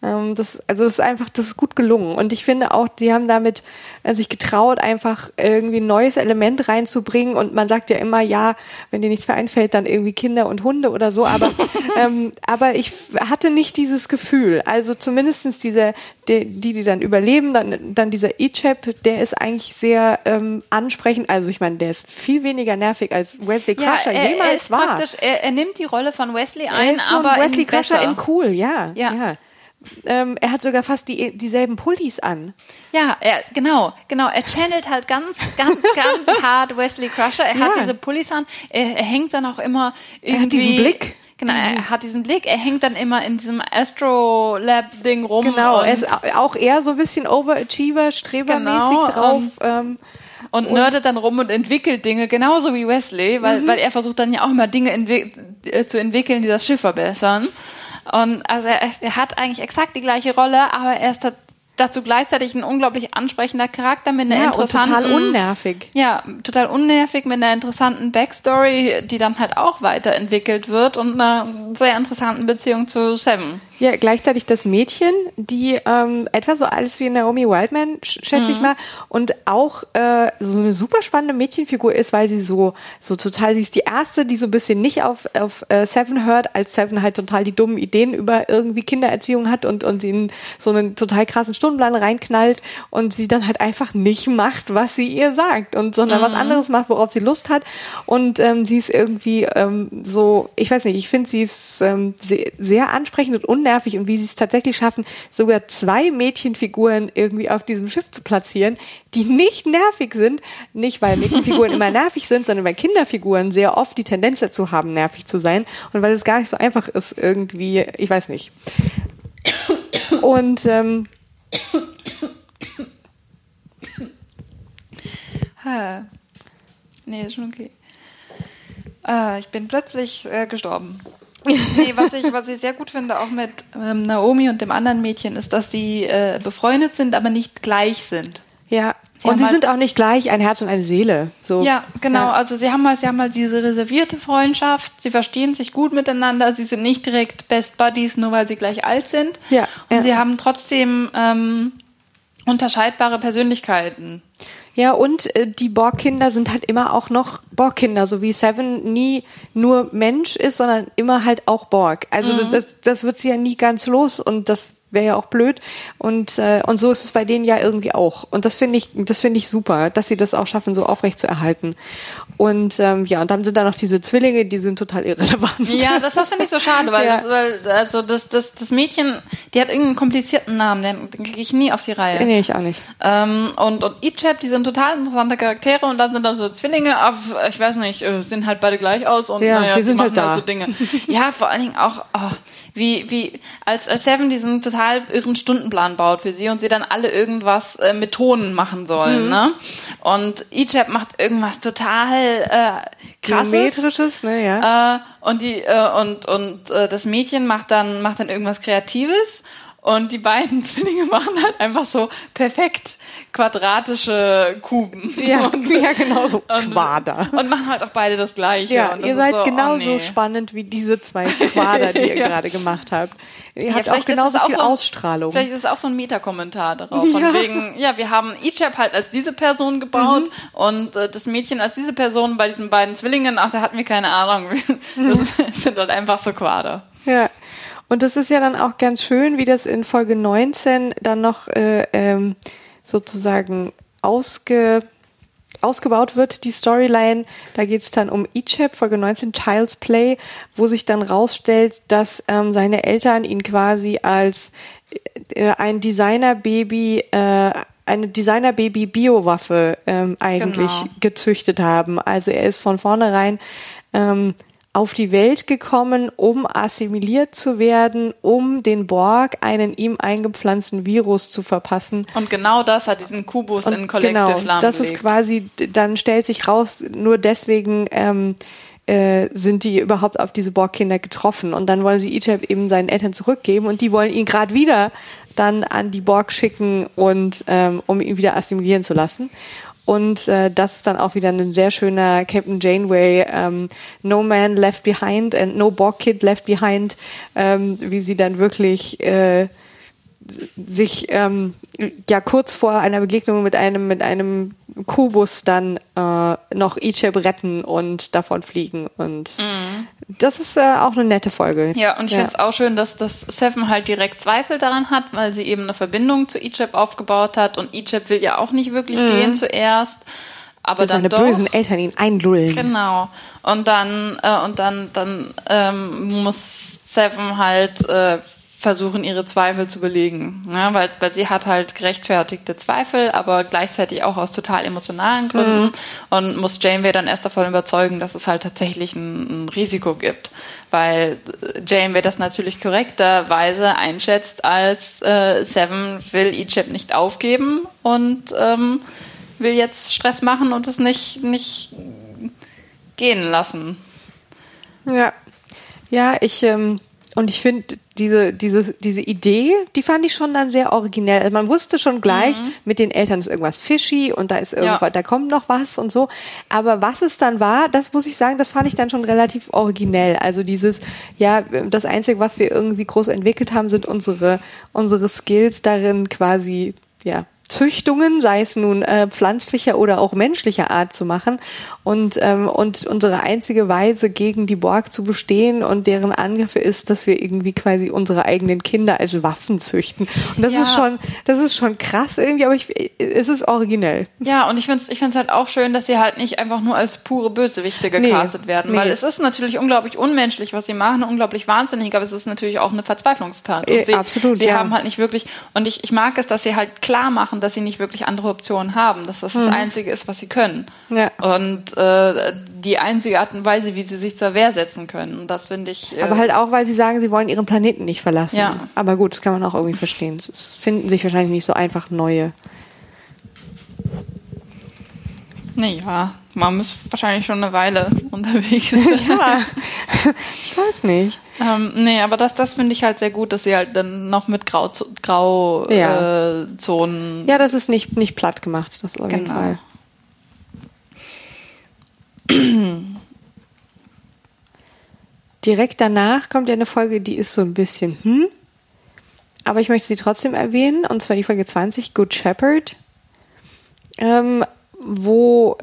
Ähm, das, also das ist einfach, das ist gut gelungen. Und ich finde auch, die haben damit äh, sich getraut, einfach irgendwie ein neues Element reinzubringen. Und man sagt ja immer, ja, wenn dir nichts mehr einfällt, dann irgendwie Kinder und Hunde oder so. Aber, ähm, aber ich hatte nicht dieses Gefühl. Also zumindestens diese, die, die, die dann überleben, dann, dann dieser Ichep, der ist eigentlich sehr ähm, ansprechend. Also ich meine, der ist viel weniger nervig als Wesley Crusher ja, er, jemals er war. Er, er, nimmt die Rolle von Wesley ein, so aber ein Wesley Crusher in cool, ja. ja. ja. Ähm, er hat sogar fast die, dieselben Pullis an. Ja, er, genau, genau. Er channelt halt ganz, ganz, ganz hart Wesley Crusher. Er ja. hat diese Pullis an. Er, er, hängt dann auch immer irgendwie. Er hat diesen Blick. Genau, er hat diesen Blick. Er hängt dann immer in diesem Astro-Lab-Ding rum. Genau, er ist auch eher so ein bisschen Overachiever, strebermäßig genau, drauf. Ähm, und, und nerdet dann rum und entwickelt Dinge, genauso wie Wesley, weil, mhm. weil er versucht dann ja auch immer Dinge entwi äh, zu entwickeln, die das Schiff verbessern. Und also er, er, hat eigentlich exakt die gleiche Rolle, aber er ist dazu gleichzeitig ein unglaublich ansprechender Charakter mit einer Ja, interessanten. total unnervig. Ja, total unnervig mit einer interessanten Backstory, die dann halt auch weiterentwickelt wird und einer sehr interessanten Beziehung zu Seven. Ja, gleichzeitig das Mädchen, die ähm, etwa so alles wie Naomi Wildman, sch- schätze ich mal, und auch äh, so eine super spannende Mädchenfigur ist, weil sie so so total, sie ist die erste, die so ein bisschen nicht auf auf äh, Seven hört, als Seven halt total die dummen Ideen über irgendwie Kindererziehung hat und und sie in so einen total krassen Stundenplan reinknallt und sie dann halt einfach nicht macht, was sie ihr sagt und sondern was anderes macht, worauf sie Lust hat und ähm, sie ist irgendwie ähm, so, ich weiß nicht, ich finde sie ist ähm, sehr, sehr ansprechend und unnervig und wie sie es tatsächlich schaffen, sogar zwei Mädchenfiguren irgendwie auf diesem Schiff zu platzieren, die nicht nervig sind, nicht weil Mädchenfiguren immer nervig sind, sondern weil Kinderfiguren sehr oft die Tendenz dazu haben, nervig zu sein und weil es gar nicht so einfach ist, irgendwie, ich weiß nicht. Und ähm. Nee, ist schon okay. Ah, ich bin plötzlich äh, gestorben. nee, was ich, was ich sehr gut finde, auch mit ähm, Naomi und dem anderen Mädchen, ist, dass sie äh, befreundet sind, aber nicht gleich sind. ja, Sie und sie halt- sind auch nicht gleich ein Herz und eine Seele. So. Ja, genau. Ja. Also sie haben halt, sie haben halt diese reservierte Freundschaft. Sie verstehen sich gut miteinander. Sie sind nicht direkt Best Buddies, nur weil sie gleich alt sind. Ja, Und ja. sie haben trotzdem ähm, unterscheidbare Persönlichkeiten. Ja, und äh, die Borg-Kinder sind halt immer auch noch Borg-Kinder, so wie Seven nie nur Mensch ist, sondern immer halt auch Borg. Also das, das, das wird sie ja nie ganz los und das wäre ja auch blöd. Und, äh, und so ist es bei denen ja irgendwie auch. Und das finde ich, das finde ich super, dass sie das auch schaffen, so aufrecht zu erhalten. Und ähm, ja, und dann sind da noch diese Zwillinge, die sind total irrelevant. Ja, das, das finde ich so schade, weil, Ja. das, weil also das, das, das Mädchen, die hat irgendeinen komplizierten Namen, den, den kriege ich nie auf die Reihe. Nee, ich auch nicht. Ähm, und, und Ichab, die sind total interessante Charaktere und dann sind da so Zwillinge, auf, ich weiß nicht, äh, sehen halt beide gleich aus und Ja, naja, sie sind machen halt da. so Dinge. Ja, vor allen Dingen auch, oh, wie, wie, als, als Seven diesen total irren Stundenplan baut für sie und sie dann alle irgendwas äh, mit Tonen machen sollen, Mhm. ne? Und Ichab macht irgendwas total äh, krasses. Geometrisches, ne, ja. Äh, und die äh, und und äh, das Mädchen macht dann macht dann irgendwas Kreatives und die beiden Zwillinge machen halt einfach so perfekt quadratische Kuben. Ja, und, ja, genau so. und, Quader. Und machen halt auch beide das Gleiche. Ja, und das ihr seid so, genauso oh nee. spannend wie diese zwei Quader, die ihr Ja. gerade gemacht habt. Ihr Ja, habt auch genauso es auch viel so- Ausstrahlung. Vielleicht ist es auch so ein Metakommentar darauf. Ja. Von wegen, ja, wir haben Ichab halt als diese Person gebaut Mhm. und äh, das Mädchen als diese Person bei diesen beiden Zwillingen, ach, da hatten wir keine Ahnung. Mhm. Das sind halt einfach so Quader. Ja. Und das ist ja dann auch ganz schön, wie das in Folge 19 dann noch äh, ähm, sozusagen ausge, ausgebaut wird, die Storyline. Da geht es dann um Ichab, Folge 19, Child's Play, wo sich dann rausstellt, dass ähm, seine Eltern ihn quasi als äh, ein Designer-Baby, äh, eine Designer-Baby-Biowaffe ähm, eigentlich Genau. gezüchtet haben. Also er ist von vornherein ähm, auf die Welt gekommen, um assimiliert zu werden, um den Borg einen ihm eingepflanzten Virus zu verpassen. Und genau das hat diesen Kubus in Collective genau, lahmgelegt. das ist quasi, dann stellt sich raus, nur deswegen ähm, äh, sind die überhaupt auf diese Borg-Kinder getroffen. Und dann wollen sie Ichab eben seinen Eltern zurückgeben und die wollen ihn gerade wieder dann an die Borg schicken und ähm, um ihn wieder assimilieren zu lassen. Und äh, das ist dann auch wieder ein sehr schöner Captain Janeway, ähm, No Man Left Behind and No Borg Kid Left Behind, ähm, wie sie dann wirklich äh, sich ähm, ja kurz vor einer Begegnung mit einem mit einem Kubus dann äh, noch Ichab retten und davon fliegen und das ist äh, auch eine nette Folge. Mhm. Ja, und ich finde es auch schön, dass das Seven halt direkt Zweifel daran hat, weil sie eben eine Verbindung zu Ichab aufgebaut hat und Ichab will ja auch nicht wirklich gehen zuerst. Aber dann seine doch. bösen Eltern ihn einlullen. Genau. Und dann, äh, und dann, dann ähm, muss Seven halt äh, versuchen, ihre Zweifel zu belegen. Ne? Weil, weil sie hat halt gerechtfertigte Zweifel, aber gleichzeitig auch aus total emotionalen Gründen und muss Janeway dann erst davon überzeugen, dass es halt tatsächlich ein, ein Risiko gibt. Weil äh, Janeway das natürlich korrekterweise einschätzt als äh, Seven will Egypt nicht aufgeben und ähm, will jetzt Stress machen und es nicht, nicht gehen lassen. Ja, ja, ich ähm, und ich finde, diese, diese, diese Idee, die fand ich schon dann sehr originell. Also man wusste schon gleich, mhm. mit den Eltern ist irgendwas fishy und da ist irgendwas, ja. da kommt noch was und so. Aber was es dann war, das muss ich sagen, das fand ich dann schon relativ originell. Also dieses, ja, das Einzige, was wir irgendwie groß entwickelt haben, sind unsere, unsere Skills darin quasi, ja, Züchtungen, sei es nun äh, pflanzlicher oder auch menschlicher Art zu machen und, ähm, und unsere einzige Weise gegen die Borg zu bestehen und deren Angriffe ist, dass wir irgendwie quasi unsere eigenen Kinder als Waffen züchten. Und das ja. ist schon, das ist schon krass irgendwie, aber ich, es ist originell. Ja, und ich finde es ich find's halt auch schön, dass sie halt nicht einfach nur als pure Bösewichte gecastet nee, werden, nee. weil es ist natürlich unglaublich unmenschlich, was sie machen, unglaublich wahnsinnig, aber es ist natürlich auch eine Verzweiflungstat. Und äh, sie, Absolut, sie ja. haben halt nicht wirklich, und ich, ich mag es, dass sie halt klar machen, machen, dass sie nicht wirklich andere Optionen haben, dass das mhm. das Einzige ist, was sie können. Ja. Und äh, die einzige Art und Weise, wie sie sich zur Wehr setzen können. Und das finde ich. Äh, Aber halt auch, weil sie sagen, sie wollen ihren Planeten nicht verlassen. Ja. Aber gut, das kann man auch irgendwie verstehen. Es finden sich wahrscheinlich nicht so einfach neue. Naja, man ist wahrscheinlich schon eine Weile unterwegs. ja, ich weiß nicht. Ähm, nee, aber das, das finde ich halt sehr gut, dass sie halt dann noch mit Grau, Grau ja. Äh, Zonen. Ja, das ist nicht, nicht platt gemacht, das auf jeden genau. Fall. Direkt danach kommt ja eine Folge, die ist so ein bisschen hm, aber ich möchte sie trotzdem erwähnen, und zwar die Folge 20, Good Shepherd, ähm, wo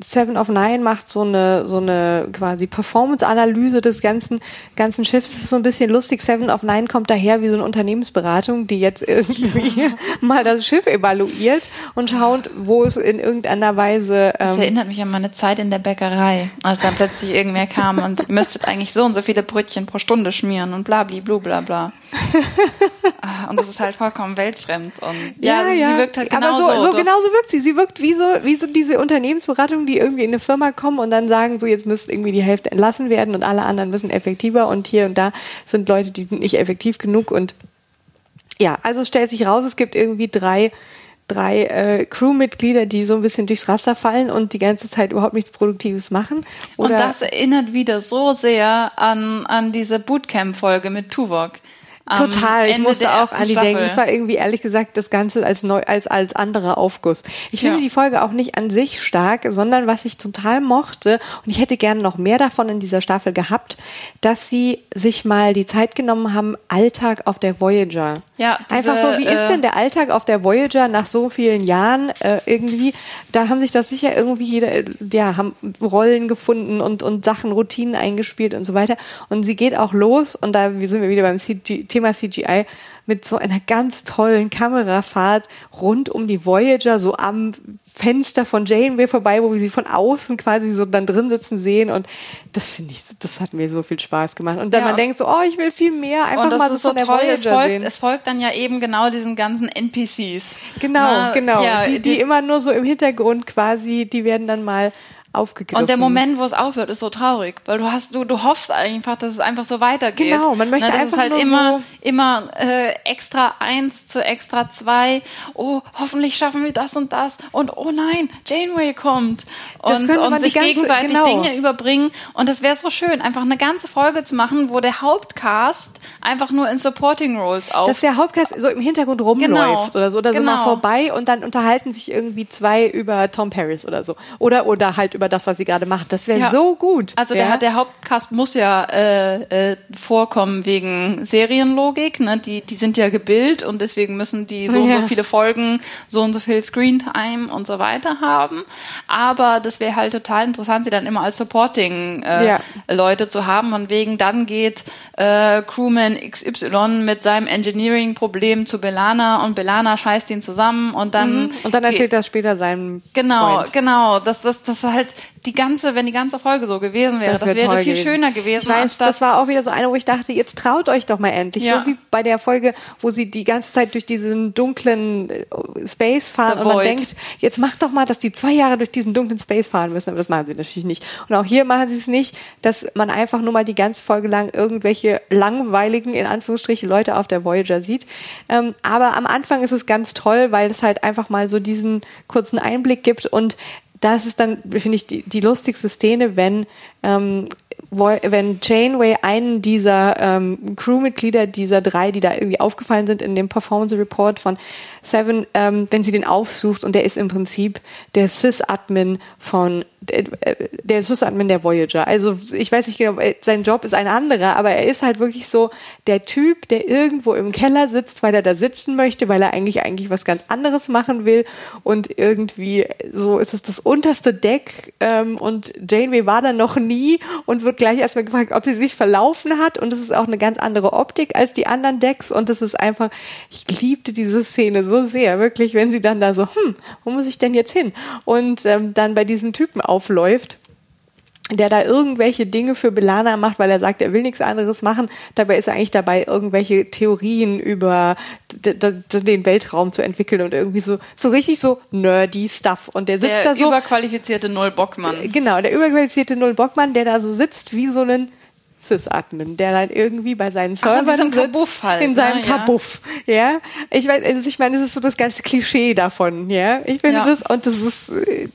Seven of Nine macht so eine so eine quasi Performance-Analyse des ganzen ganzen Schiffs. Das ist so ein bisschen lustig. Seven of Nine kommt daher wie so eine Unternehmensberatung, die jetzt irgendwie mal das Schiff evaluiert und schaut, wo es in irgendeiner Weise. Ähm das erinnert mich an meine Zeit in der Bäckerei, als dann plötzlich irgendwer kam und ihr müsstet eigentlich so und so viele Brötchen pro Stunde schmieren und bla bla bla bla. Ah, und das ist halt vollkommen weltfremd und ja, ja, ja. sie wirkt halt genauso. Aber so, so genauso wirkt sie. Sie wirkt wie so wie so diese Unternehmensberatung, die irgendwie in eine Firma kommen und dann sagen, so jetzt müsste irgendwie die Hälfte entlassen werden und alle anderen müssen effektiver und hier und da sind Leute, die sind nicht effektiv genug und ja, also es stellt sich raus, es gibt irgendwie drei drei äh, Crewmitglieder, die so ein bisschen durchs Raster fallen und die ganze Zeit überhaupt nichts Produktives machen. Oder und das erinnert wieder so sehr an, an diese Bootcamp-Folge mit Tuvok. Total, ich musste auch an die Staffel. denken. Das war irgendwie ehrlich gesagt das Ganze als neu, als als anderer Aufguss. Ich finde ja. die Folge auch nicht an sich stark, sondern was ich total mochte und ich hätte gerne noch mehr davon in dieser Staffel gehabt, dass sie sich mal die Zeit genommen haben, Alltag auf der Voyager. Ja, diese, einfach so, wie äh, ist denn der Alltag auf der Voyager nach so vielen Jahren äh, irgendwie? Da haben sich das sicher irgendwie jeder, ja, haben Rollen gefunden und und Sachen, Routinen eingespielt und so weiter. Und sie geht auch los und da sind wir wieder beim CG Thema CGI mit so einer ganz tollen Kamerafahrt rund um die Voyager, so am Fenster von Janeway vorbei, wo wir sie von außen quasi so dann drin sitzen sehen und das finde ich, das hat mir so viel Spaß gemacht. Und dann ja, man denkt so, oh, ich will viel mehr, einfach mal so, so von der toll. Voyager es folgt, sehen. Es folgt dann ja eben genau diesen ganzen NPCs. Genau, Na, genau. Ja, die, die, die immer nur so im Hintergrund quasi, die werden dann mal aufgegriffen. Und der Moment, wo es aufhört, ist so traurig, weil du hast, du, du hoffst einfach, dass es einfach so weitergeht. Genau, man möchte Na, das einfach ist halt immer, so immer äh, extra eins zu extra zwei. Oh, hoffentlich schaffen wir das und das. Und oh nein, Janeway kommt. Und, und sich ganze, gegenseitig genau. Dinge überbringen. Und es wäre so schön, einfach eine ganze Folge zu machen, wo der Hauptcast einfach nur in Supporting Roles auf. Dass der Hauptcast so im Hintergrund rumläuft genau. oder so, oder genau. so mal vorbei und dann unterhalten sich irgendwie zwei über Tom Paris oder so. Oder, oder halt über das, was sie gerade macht. Das wäre ja. so gut. Also ja? der, der Hauptcast muss ja äh, äh, vorkommen wegen Serienlogik. Ne? Die, die sind ja gebildet und deswegen müssen die so ja. und so viele Folgen, so und so viel Screentime und so weiter haben. Aber das wäre halt total interessant, sie dann immer als Supporting-Leute äh, zu haben. Und wegen dann geht äh, Crewman XY mit seinem Engineering-Problem zu Belana und Belana scheißt ihn zusammen und dann. Mhm. Und dann erzählt er später seinem. Genau, Freund. genau. Das, das, das halt die ganze, wenn die ganze Folge so gewesen wäre, das, wär das wäre viel gewesen. schöner gewesen. Ich weiß, das war auch wieder so eine, wo ich dachte, jetzt traut euch doch mal endlich. Ja. So wie bei der Folge, wo sie die ganze Zeit durch diesen dunklen äh, Space fahren The und man denkt, jetzt macht doch mal, dass die zwei Jahre durch diesen dunklen Space fahren müssen. Aber das machen sie natürlich nicht. Und auch hier machen sie es nicht, dass man einfach nur mal die ganze Folge lang irgendwelche langweiligen, in Anführungsstrichen, Leute auf der Voyager sieht. Ähm, aber am Anfang ist es ganz toll, weil es halt einfach mal so diesen kurzen Einblick gibt und das ist dann, finde ich, die, die lustigste Szene, wenn ähm, wenn Janeway einen dieser ähm, Crewmitglieder, dieser drei, die da irgendwie aufgefallen sind in dem Performance Report von Seven, ähm, wenn sie den aufsucht und der ist im Prinzip der Sys-Admin von der, äh, der Sys-Admin der Voyager. Also ich weiß nicht genau, äh, sein Job ist ein anderer, aber er ist halt wirklich so der Typ, der irgendwo im Keller sitzt, weil er da sitzen möchte, weil er eigentlich eigentlich was ganz anderes machen will. Und irgendwie so ist es das unterste Deck ähm, und Janeway war da noch nie und wird gleich erstmal gefragt, ob sie sich verlaufen hat. Und es ist auch eine ganz andere Optik als die anderen Decks. Und es ist einfach, ich liebte diese Szene so sehr, wirklich, wenn sie dann da so, hm, wo muss ich denn jetzt hin? Und ähm, dann bei diesem Typen aufläuft der da irgendwelche Dinge für Belana macht, weil er sagt, er will nichts anderes machen. Dabei ist er eigentlich dabei, irgendwelche Theorien über den Weltraum zu entwickeln und irgendwie so, so richtig so nerdy Stuff. Und der sitzt der da so. Der überqualifizierte Null Bockmann. Genau, der überqualifizierte Null Bockmann, der da so sitzt wie so ein Sys-Admin, der dann irgendwie bei seinen Servern Ach, in Kabuff halt, in seinem ne? Kabuff, ja. Ich weiß, also ich meine, das ist so das ganze Klischee davon, ja. Ich finde Ja. das und das ist äh,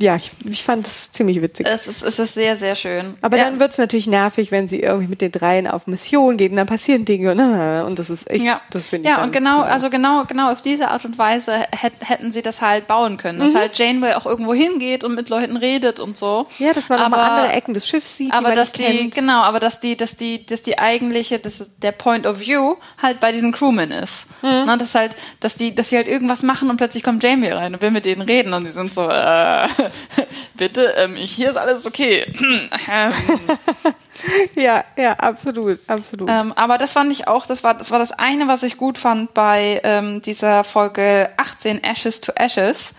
ja, ich, ich fand das ziemlich witzig. Es ist, es ist sehr, sehr schön. Aber ja. dann wird's natürlich nervig, wenn sie irgendwie mit den dreien auf Mission geht und dann passieren Dinge und, und das ist echt, ja, das finde ich ja und genau, also genau, genau auf diese Art und Weise hätt, hätten sie das halt bauen können, dass halt Janeway auch irgendwo hingeht und mit Leuten redet und so. Mhm. Ja, dass man Aber- andere Ecken des Schiffs sieht, die aber man dass nicht die kennt. genau, aber dass die, dass die, dass die eigentliche, dass der Point of View halt bei diesen Crewmen ist. Mhm. Na, dass halt, dass die, dass sie halt irgendwas machen und plötzlich kommt Jamie rein und will mit denen reden und die sind so, äh, bitte, ähm, hier ist alles okay. Ja, ja, absolut, absolut. ähm, aber das fand ich auch, das war, das war das eine, was ich gut fand bei ähm, dieser Folge 18 Ashes to Ashes,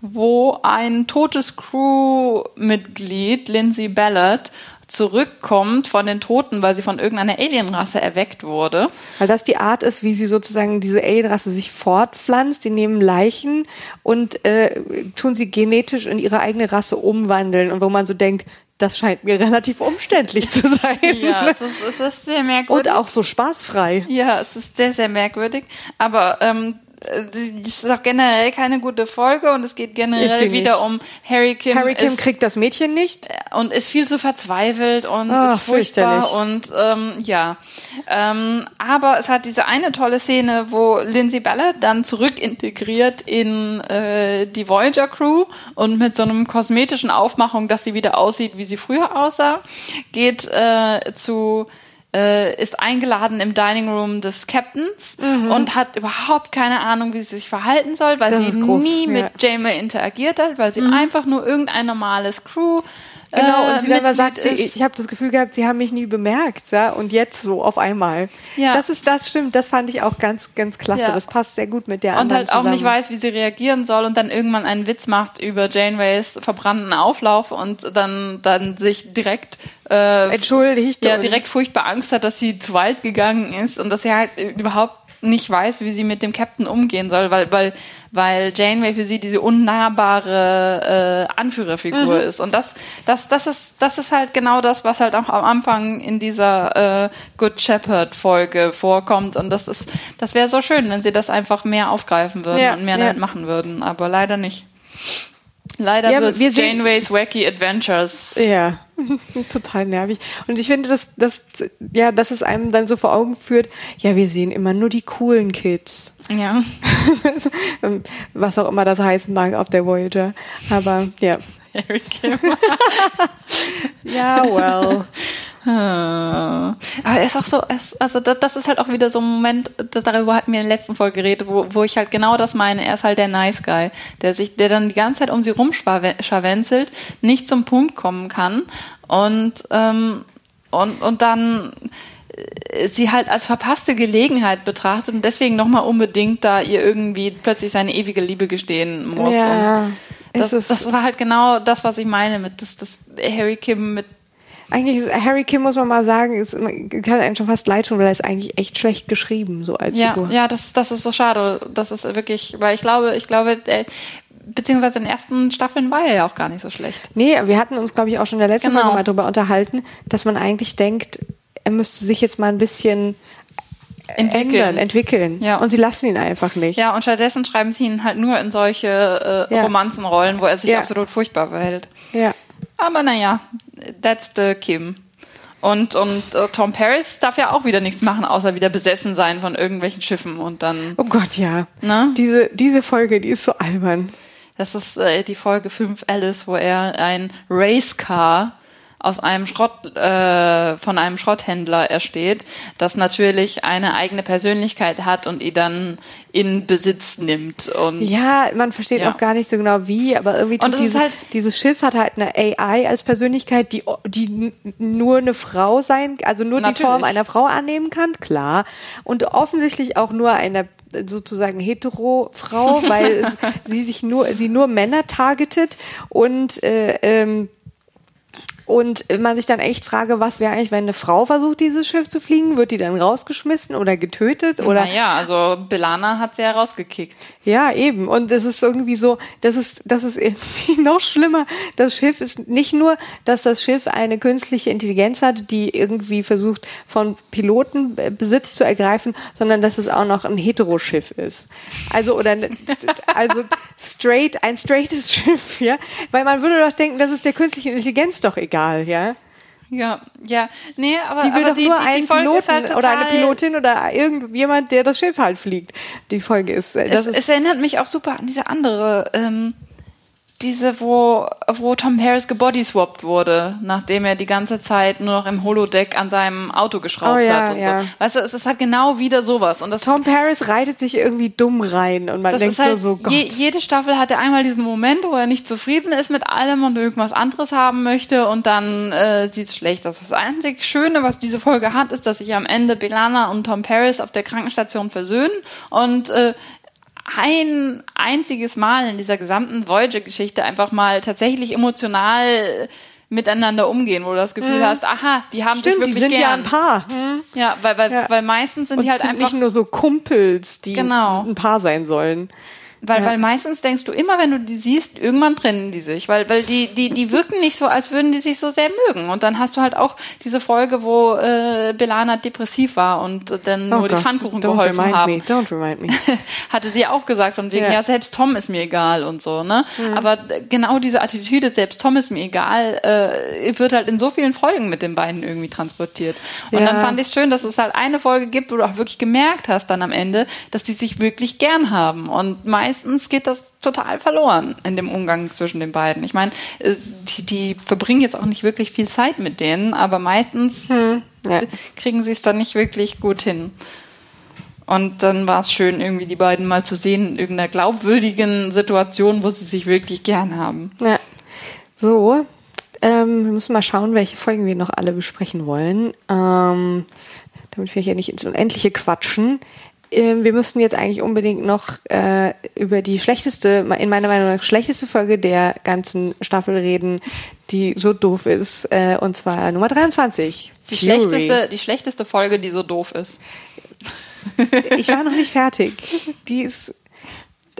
wo ein totes Crewmitglied, Lindsay Ballard, zurückkommt von den Toten, weil sie von irgendeiner Alienrasse erweckt wurde. Weil das die Art ist, wie sie sozusagen diese Alienrasse sich fortpflanzt. Die nehmen Leichen und äh, tun sie genetisch in ihre eigene Rasse umwandeln. Und wo man so denkt, das scheint mir relativ umständlich zu sein. Ja, es ist, es ist sehr merkwürdig. und auch so spaßfrei. Ja, es ist sehr, sehr merkwürdig. Aber ähm, es ist auch generell keine gute Folge und es geht generell wieder nicht. um Harry Kim. Harry Kim ist, kriegt das Mädchen nicht. und ist viel zu verzweifelt und Ach, ist furchtbar und ähm, ja. Ähm, aber es hat diese eine tolle Szene, wo Lindsay Ballard dann zurück integriert in äh, die Voyager Crew und mit so einem kosmetischen Aufmachung, dass sie wieder aussieht, wie sie früher aussah, geht äh, zu äh, ist eingeladen im Dining Room des Captains und hat überhaupt keine Ahnung, wie sie sich verhalten soll, weil Das sie groß, nie ja. mit Janeway interagiert hat, weil sie einfach nur irgendein normales Crew Genau, äh, und sie dann mal sagt, sie, ich habe das Gefühl gehabt, sie haben mich nie bemerkt, ja, und jetzt so auf einmal. Ja. Das ist, das stimmt, das fand ich auch ganz, ganz klasse. Ja. Das passt sehr gut mit der und anderen halt auch zusammen. nicht weiß, wie sie reagieren soll und dann irgendwann einen Witz macht über Janeways verbrannten Auflauf und dann, dann sich direkt, äh, Entschuldigt. ja, und- direkt furchtbar Angst hat, dass sie zu weit gegangen ist und dass sie halt überhaupt nicht weiß, wie sie mit dem Captain umgehen soll, weil, weil, weil Janeway für sie diese unnahbare äh, Anführerfigur ist. Und das, das, das ist, das ist halt genau das, was halt auch am Anfang in dieser äh, Good Shepherd Folge vorkommt. Und das ist, das wäre so schön, wenn sie das einfach mehr aufgreifen würden Ja, und mehr ja. damit machen würden. Aber leider nicht. Leider Ja, wird Janeways Wacky Adventures. Ja, total nervig. Und ich finde, dass, dass, ja, dass es einem dann so vor Augen führt, ja, wir sehen immer nur die coolen Kids. Ja. Was auch immer das heißen mag auf der Voyager. Aber ja. Harry Kim. Ja, well. Ah. Aber er ist auch so, es, also das, das ist halt auch wieder so ein Moment, das, darüber hatten wir in der letzten Folge geredet, wo, wo ich halt genau das meine. Er ist halt der Nice Guy, der sich, der dann die ganze Zeit um sie rumscharwenzelt, nicht zum Punkt kommen kann und, ähm, und, und dann äh, sie halt als verpasste Gelegenheit betrachtet und deswegen nochmal unbedingt da ihr irgendwie plötzlich seine ewige Liebe gestehen muss. Ja, das, ist- das war halt genau das, was ich meine mit, dass, dass Harry Kim mit Eigentlich ist Harry Kim, muss man mal sagen, ist, kann einem schon fast leid tun, weil er ist eigentlich echt schlecht geschrieben, so als Ja, Figur. ja, das, das ist so schade. Das ist wirklich, weil ich glaube, ich glaube, äh, beziehungsweise in den ersten Staffeln war er ja auch gar nicht so schlecht. Nee, wir hatten uns, glaube ich, auch schon in der letzten Genau. Folge mal drüber unterhalten, dass man eigentlich denkt, er müsste sich jetzt mal ein bisschen ändern, entwickeln. Ja. Und sie lassen ihn einfach nicht. Ja, und stattdessen schreiben sie ihn halt nur in solche äh, Ja. Romanzenrollen, wo er sich Ja. absolut furchtbar verhält. ja. Aber naja, that's the Kim. Und, und äh, Tom Paris darf ja auch wieder nichts machen, außer wieder besessen sein von irgendwelchen Schiffen und dann. Oh Gott, ja. Ne? Diese, diese Folge, die ist so albern. Das ist äh, die Folge 5 Alice, wo er ein Racecar aus einem Schrott, äh, von einem Schrotthändler ersteht, das natürlich eine eigene Persönlichkeit hat und ihn dann in Besitz nimmt. Und Ja, man versteht Ja. auch gar nicht so genau wie, aber irgendwie Und tut diese, halt- dieses Schiff hat halt eine AI als Persönlichkeit, die, die nur eine Frau sein, also nur die Natürlich. Form einer Frau annehmen kann, klar. Und offensichtlich auch nur eine sozusagen hetero Frau, weil sie sich nur, sie nur Männer targetet und äh, ähm, und man sich dann echt frage, was wäre eigentlich, wenn eine Frau versucht, dieses Schiff zu fliegen? Wird die dann rausgeschmissen oder getötet? Oder naja, also Belana hat sie ja rausgekickt. ja, eben. Und es ist irgendwie so, das ist, das ist irgendwie noch schlimmer. Das Schiff ist nicht nur, dass das Schiff eine künstliche Intelligenz hat, die irgendwie versucht, von Piloten äh, Besitz zu ergreifen, sondern dass es auch noch ein Heteroschiff ist. Also, oder, also straight, ein straightes Schiff, ja. Weil man würde doch denken, das ist der künstlichen Intelligenz doch egal, ja. Ja, ja. Nee, aber, Die will aber doch die, nur die, die Piloten ist halt oder eine Pilotin oder irgendjemand, der das Schiff halt fliegt. Die Folge ist, äh, das Es, ist es erinnert mich auch super an diese andere, ähm, diese, wo, wo Tom Harris gebodyswappt wurde, nachdem er die ganze Zeit nur noch im Holodeck an seinem Auto geschraubt Oh ja, hat und ja. so. Weißt du, es ist halt genau wieder sowas. Und das, Tom Paris reitet sich irgendwie dumm rein und man denkt halt, nur so, Gott. je, jede Staffel hat er einmal diesen Moment, wo er nicht zufrieden ist mit allem und irgendwas anderes haben möchte und dann äh, sieht es schlecht aus. Das einzig Schöne, was diese Folge hat, ist, dass sich am Ende Belana und Tom Paris auf der Krankenstation versöhnen und äh, ein einziges Mal in dieser gesamten Voyager-Geschichte einfach mal tatsächlich emotional miteinander umgehen, wo du das Gefühl hast, aha, die haben Stimmt, sich die wirklich sind ja gern. ein Paar. Hm? Ja, weil, weil, Ja. weil meistens sind Und die halt sind einfach nicht nur so Kumpels, die Genau. ein Paar sein sollen. Weil, Ja. weil meistens denkst du immer, wenn du die siehst, irgendwann trennen die sich, weil, weil die, die, die wirken nicht so, als würden die sich so sehr mögen. Und dann hast du halt auch diese Folge, wo äh, Belana depressiv war und dann nur die Pfannkuchen Oh geholfen haben. me, don't remind me. Hatte sie auch gesagt, von wegen, Ja. ja. selbst Tom ist mir egal und so, ne? Aber äh, genau diese Attitüde, selbst Tom ist mir egal, äh, wird halt in so vielen Folgen mit den beiden irgendwie transportiert. Und Ja. dann fand ich es schön, dass es halt eine Folge gibt, wo du auch wirklich gemerkt hast dann am Ende, dass die sich wirklich gern haben. Und meistens geht das total verloren in dem Umgang zwischen den beiden. Ich meine, die, die verbringen jetzt auch nicht wirklich viel Zeit mit denen, aber meistens Ja. kriegen sie es dann nicht wirklich gut hin. Und dann war es schön, irgendwie die beiden mal zu sehen in irgendeiner glaubwürdigen Situation, wo sie sich wirklich gern haben. Ja. So, ähm, wir müssen mal schauen, welche Folgen wir noch alle besprechen wollen. Ähm, damit wir hier nicht ins Unendliche quatschen. Ähm, wir müssen jetzt eigentlich unbedingt noch äh, über die schlechteste, in meiner Meinung nach schlechteste Folge der ganzen Staffel reden, die so doof ist, äh, und zwar Nummer 23. Die Fury. schlechteste, die schlechteste Folge, die so doof ist. Ich war noch nicht fertig. Die ist,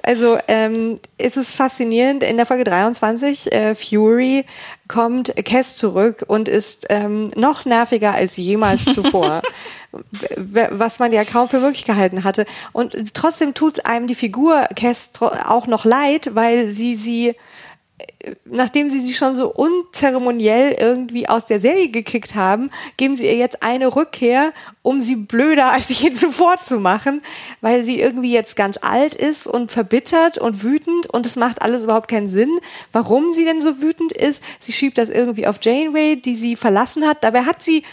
also ähm, es ist faszinierend. In der Folge 23, äh, Fury, kommt Cass zurück und ist ähm, noch nerviger als jemals zuvor. Was man ja kaum für möglich gehalten hatte. Und trotzdem tut einem die Figur Cass auch noch leid, weil sie sie nachdem sie sie schon so unzeremoniell irgendwie aus der Serie gekickt haben, geben sie ihr jetzt eine Rückkehr, um sie blöder als je zuvor zu machen, weil sie irgendwie jetzt ganz alt ist und verbittert und wütend und es macht alles überhaupt keinen Sinn, warum sie denn so wütend ist. Sie schiebt das irgendwie auf Janeway, die sie verlassen hat. Dabei hat sie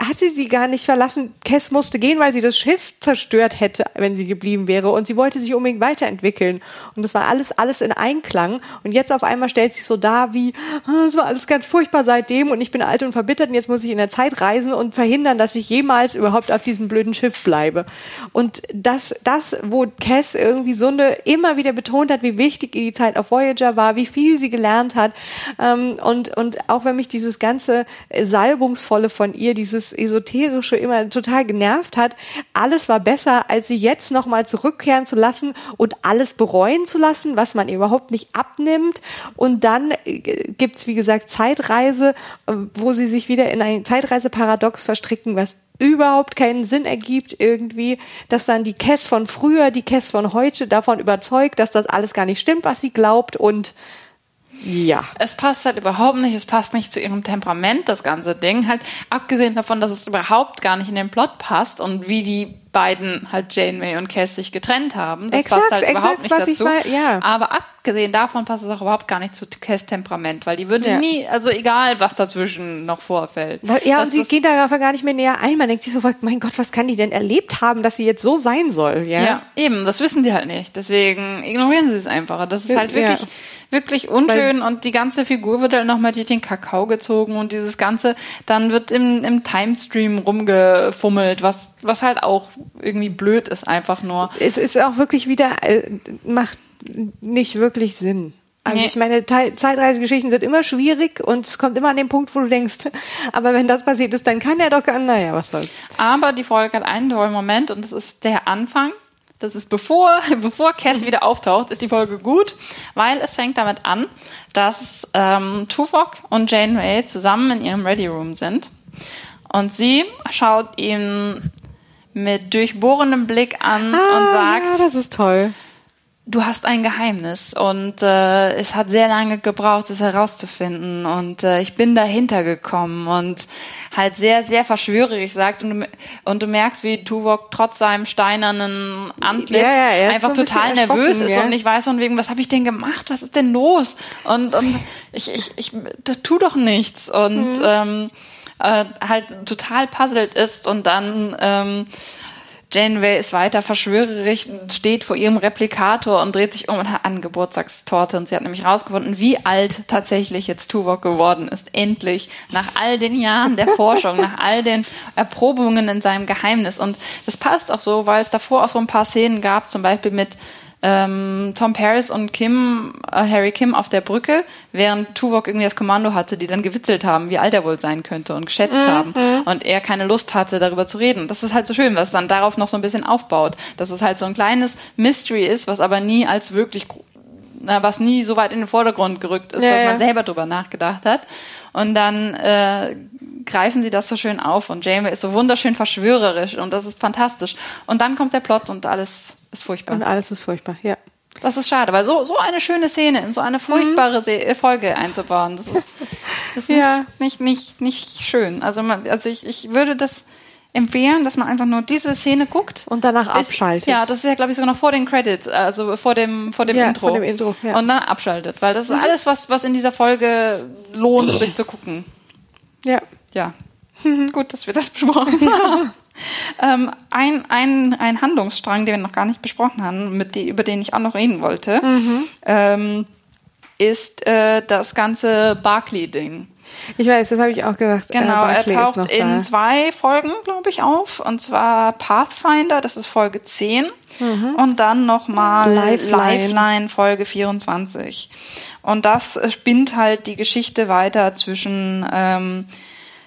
hat sie gar nicht verlassen. Cass musste gehen, weil sie das Schiff zerstört hätte, wenn sie geblieben wäre. Und sie wollte sich unbedingt weiterentwickeln. Und das war alles, alles in Einklang. Und jetzt auf einmal stellt sich so dar wie, "Ah, es war alles ganz furchtbar seitdem und ich bin alt und verbittert und jetzt muss ich in der Zeit reisen und verhindern, dass ich jemals überhaupt auf diesem blöden Schiff bleibe. Und das, das, wo Cass irgendwie eine, immer wieder betont hat, wie wichtig ihr die Zeit auf Voyager war, wie viel sie gelernt hat. Ähm, und, und auch wenn mich dieses ganze Salbungsvolle von ihr, dieses Esoterische immer total genervt hat, alles war besser, als sie jetzt nochmal zurückkehren zu lassen und alles bereuen zu lassen, was man überhaupt nicht abnimmt. Und dann äh, gibt's wie gesagt, Zeitreise, äh, wo sie sich wieder in ein Zeitreiseparadox verstricken, was überhaupt keinen Sinn ergibt irgendwie, dass dann die Cass von früher, die Cass von heute davon überzeugt, dass das alles gar nicht stimmt, was sie glaubt und Ja. Es passt halt überhaupt nicht, es passt nicht zu ihrem Temperament, das ganze Ding. Halt, abgesehen davon, dass es überhaupt gar nicht in den Plot passt und wie die beiden halt Janeway und Cass sich getrennt haben. Das Exakt, passt halt exakt, überhaupt nicht dazu. mein- ja. Aber abgesehen davon passt es auch überhaupt gar nicht zu Cass Temperament, weil die würde Ja. nie, also egal, was dazwischen noch vorfällt. Ja, Das und sie ist- geht darauf gar nicht mehr näher ein. Man denkt sich so, mein Gott, was kann die denn erlebt haben, dass sie jetzt so sein soll? Ja. Ja, eben, das wissen die halt nicht. Deswegen ignorieren sie es einfach. Das ist halt wirklich, ja. wirklich unschön und die ganze Figur wird halt nochmal durch den Kakao gezogen und dieses Ganze, dann wird im, im Timestream rumgefummelt, was, was halt auch irgendwie blöd ist, einfach nur. Es ist auch wirklich wieder, äh, macht nicht wirklich Sinn. Also Nee. ich meine, Te- Zeitreisegeschichten sind immer schwierig und es kommt immer an den Punkt, wo du denkst, aber wenn das passiert ist, dann kann er doch gar, naja, was soll's. Aber die Folge hat einen tollen Moment und das ist der Anfang. Das ist bevor, bevor Cass wieder auftaucht, ist die Folge gut, weil es fängt damit an, dass ähm, Tuvok und Janeway zusammen in ihrem Ready Room sind und sie schaut ihn mit durchbohrendem Blick an und sagt, Ah, ja, das ist toll. Du hast ein Geheimnis und äh, es hat sehr lange gebraucht, es herauszufinden und äh, ich bin dahinter gekommen und halt sehr, sehr verschwörerisch sagt und du, und du merkst, wie Tuvok trotz seinem steinernen Antlitz Ja, ja, einfach so ein total nervös ist ja. und nicht weiß von wegen, was habe ich denn gemacht, was ist denn los und, und ich, ich, ich tu doch nichts und Mhm. ähm, äh, halt total puzzelt ist und dann ähm, Janeway ist weiter verschwörerisch, steht vor ihrem Replikator und dreht sich um und hat eine Geburtstagstorte. Und sie hat nämlich rausgefunden, wie alt tatsächlich jetzt Tuvok geworden ist. Endlich. Nach all den Jahren der Forschung, nach all den Erprobungen in seinem Geheimnis. Und das passt auch so, weil es davor auch so ein paar Szenen gab, zum Beispiel mit ähm, Tom Paris und Kim, äh, Harry Kim auf der Brücke, während Tuvok irgendwie das Kommando hatte, die dann gewitzelt haben, wie alt er wohl sein könnte und geschätzt haben. Und er keine Lust hatte, darüber zu reden. Das ist halt so schön, was dann darauf noch so ein bisschen aufbaut. Dass es halt so ein kleines Mystery ist, was aber nie als wirklich na, was nie so weit in den Vordergrund gerückt ist, Ja, dass ja. man selber drüber nachgedacht hat. Und dann äh, greifen sie das so schön auf und Janeway ist so wunderschön verschwörerisch und das ist fantastisch. Und dann kommt der Plot und alles ist furchtbar. Und alles ist furchtbar, ja. Das ist schade, weil so, so eine schöne Szene in so eine furchtbare Se äh, Folge einzubauen, das ist, das ist Ja. nicht, nicht, nicht, nicht schön. Also, man, also ich, ich würde das empfehlen, dass man einfach nur diese Szene guckt. Und danach Bis- abschaltet. Ja, das ist ja, glaube ich, sogar noch vor den Credits, also vor dem, vor dem Ja, Intro. vor dem Intro, ja. Mhm. Und dann abschaltet, weil das ist alles, was, was in dieser Folge lohnt, sich zu gucken. Ja. Ja. Gut, dass wir das besprochen haben. ähm, ein, ein, ein Handlungsstrang, den wir noch gar nicht besprochen haben, mit die, über den ich auch noch reden wollte, Mhm. ähm, ist äh, das ganze Barclay-Ding. Ich weiß, das habe ich auch gedacht. äh, Genau, er Barclay ist taucht in da. zwei Folgen, glaube ich, auf. Und zwar Pathfinder, das ist Folge 10. Und dann nochmal Mhm. Lifeline. Lifeline. Folge 24. Und das äh, spinnt halt die Geschichte weiter zwischen, ähm,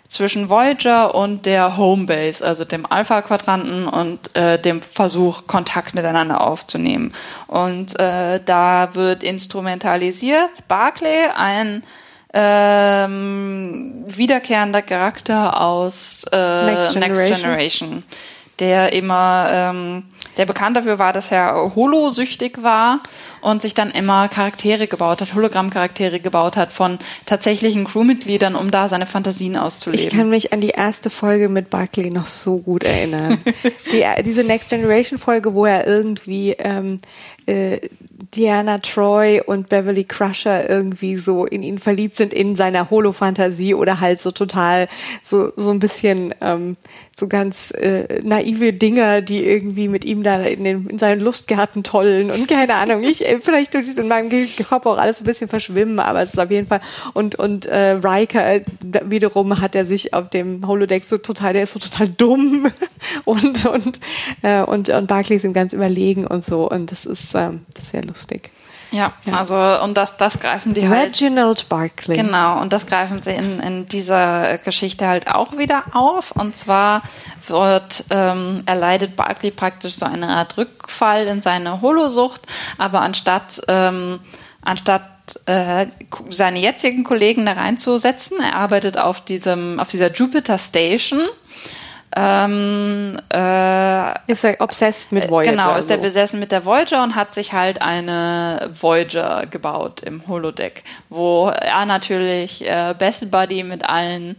zwischen Voyager und der Homebase, also dem Alpha-Quadranten und äh, dem Versuch, Kontakt miteinander aufzunehmen. Und äh, da wird instrumentalisiert Barclay, ein ähm, wiederkehrender Charakter aus äh, Next Next, Generation. Generation. der immer, ähm, der bekannt dafür war, dass er holosüchtig war und sich dann immer Charaktere gebaut hat, Hologrammcharaktere gebaut hat von tatsächlichen Crewmitgliedern, um da seine Fantasien auszuleben. Ich kann mich an die erste Folge mit Barclay noch so gut erinnern. die, diese Next Generation Folge, wo er irgendwie ähm, äh, Diana Troy und Beverly Crusher irgendwie so in ihn verliebt sind in seiner Holo-Fantasie oder halt so total so so ein bisschen ähm, so ganz äh, naive Dinger, die irgendwie mit ihm da in, den, in seinen Lustgarten tollen und keine Ahnung. Ich äh, vielleicht tut es in meinem Kopf auch alles ein bisschen verschwimmen, aber es ist auf jeden Fall und und äh, Riker äh, wiederum hat er sich auf dem Holodeck so total, der ist so total dumm und und äh, und und Barclay ist ganz überlegen und so und das ist ähm, das ist sehr lustig. Ja, also und das, das greifen die halt. Reginald Barclay. Genau, und das greifen sie in, in dieser Geschichte halt auch wieder auf. Und zwar wird ähm, erleidet Barclay praktisch so eine Art Rückfall in seine Holosucht, aber anstatt ähm, anstatt äh, seine jetzigen Kollegen da reinzusetzen, er arbeitet auf diesem auf dieser Jupiter Station ähm, äh, ist er obsessed mit Voyager. Genau, ist so. er besessen mit der Voyager und hat sich halt eine Voyager gebaut im Holodeck, wo er natürlich äh, Best Buddy mit allen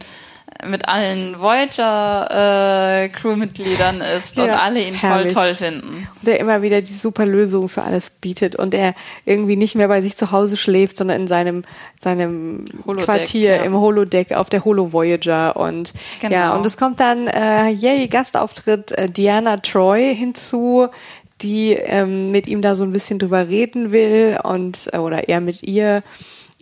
mit allen Voyager äh, Crewmitgliedern ist und Ja, alle ihn herrlich. voll toll finden. Und der immer wieder die super Lösung für alles bietet und er irgendwie nicht mehr bei sich zu Hause schläft, sondern in seinem seinem Holodeck, Quartier ja. im Holodeck auf der Holo Voyager und Genau. ja und es kommt dann äh, yay Gastauftritt äh, Diana Troy hinzu die ähm, mit ihm da so ein bisschen drüber reden will und äh, oder er mit ihr